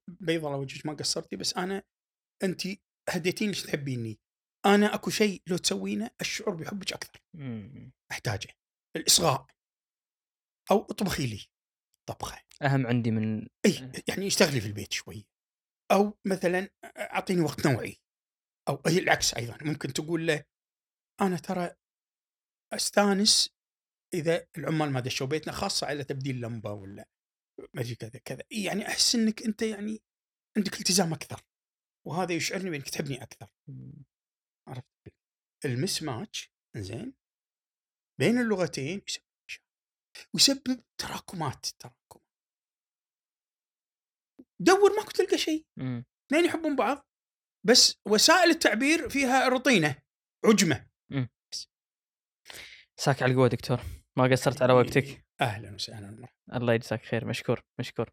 بيض الله وجهك ما قصرتي بس أنا أنت هديتيني إيش تحبيني؟ أنا أكو شيء لو تسوينه الشعور بحبك أكثر. مم. أحتاجه. الإصغاء. أو أطبخي لي طبخة. أهم عندي من إي يعني اشتغلي في البيت شوي. أو مثلا أعطيني وقت نوعي. أو هي العكس أيضا ممكن تقول له أنا ترى أستانس إذا العمال ما دشوا بيتنا خاصة على تبديل لمبة ولا ما أدري كذا كذا. يعني أحس إنك أنت يعني عندك التزام أكثر. وهذا يشعرني بأنك تحبني أكثر. عرفت؟ المس ماتش زين بين اللغتين. ويسبب تراكمات تراكم دور ماكو تلقى شيء. مم. اثنين يحبون بعض بس وسائل التعبير فيها رطينه عجمة. ساك على القوة دكتور. ما قصرت على وقتك. أهلا وسهلا. الله يجزاك خير. مشكور مشكور.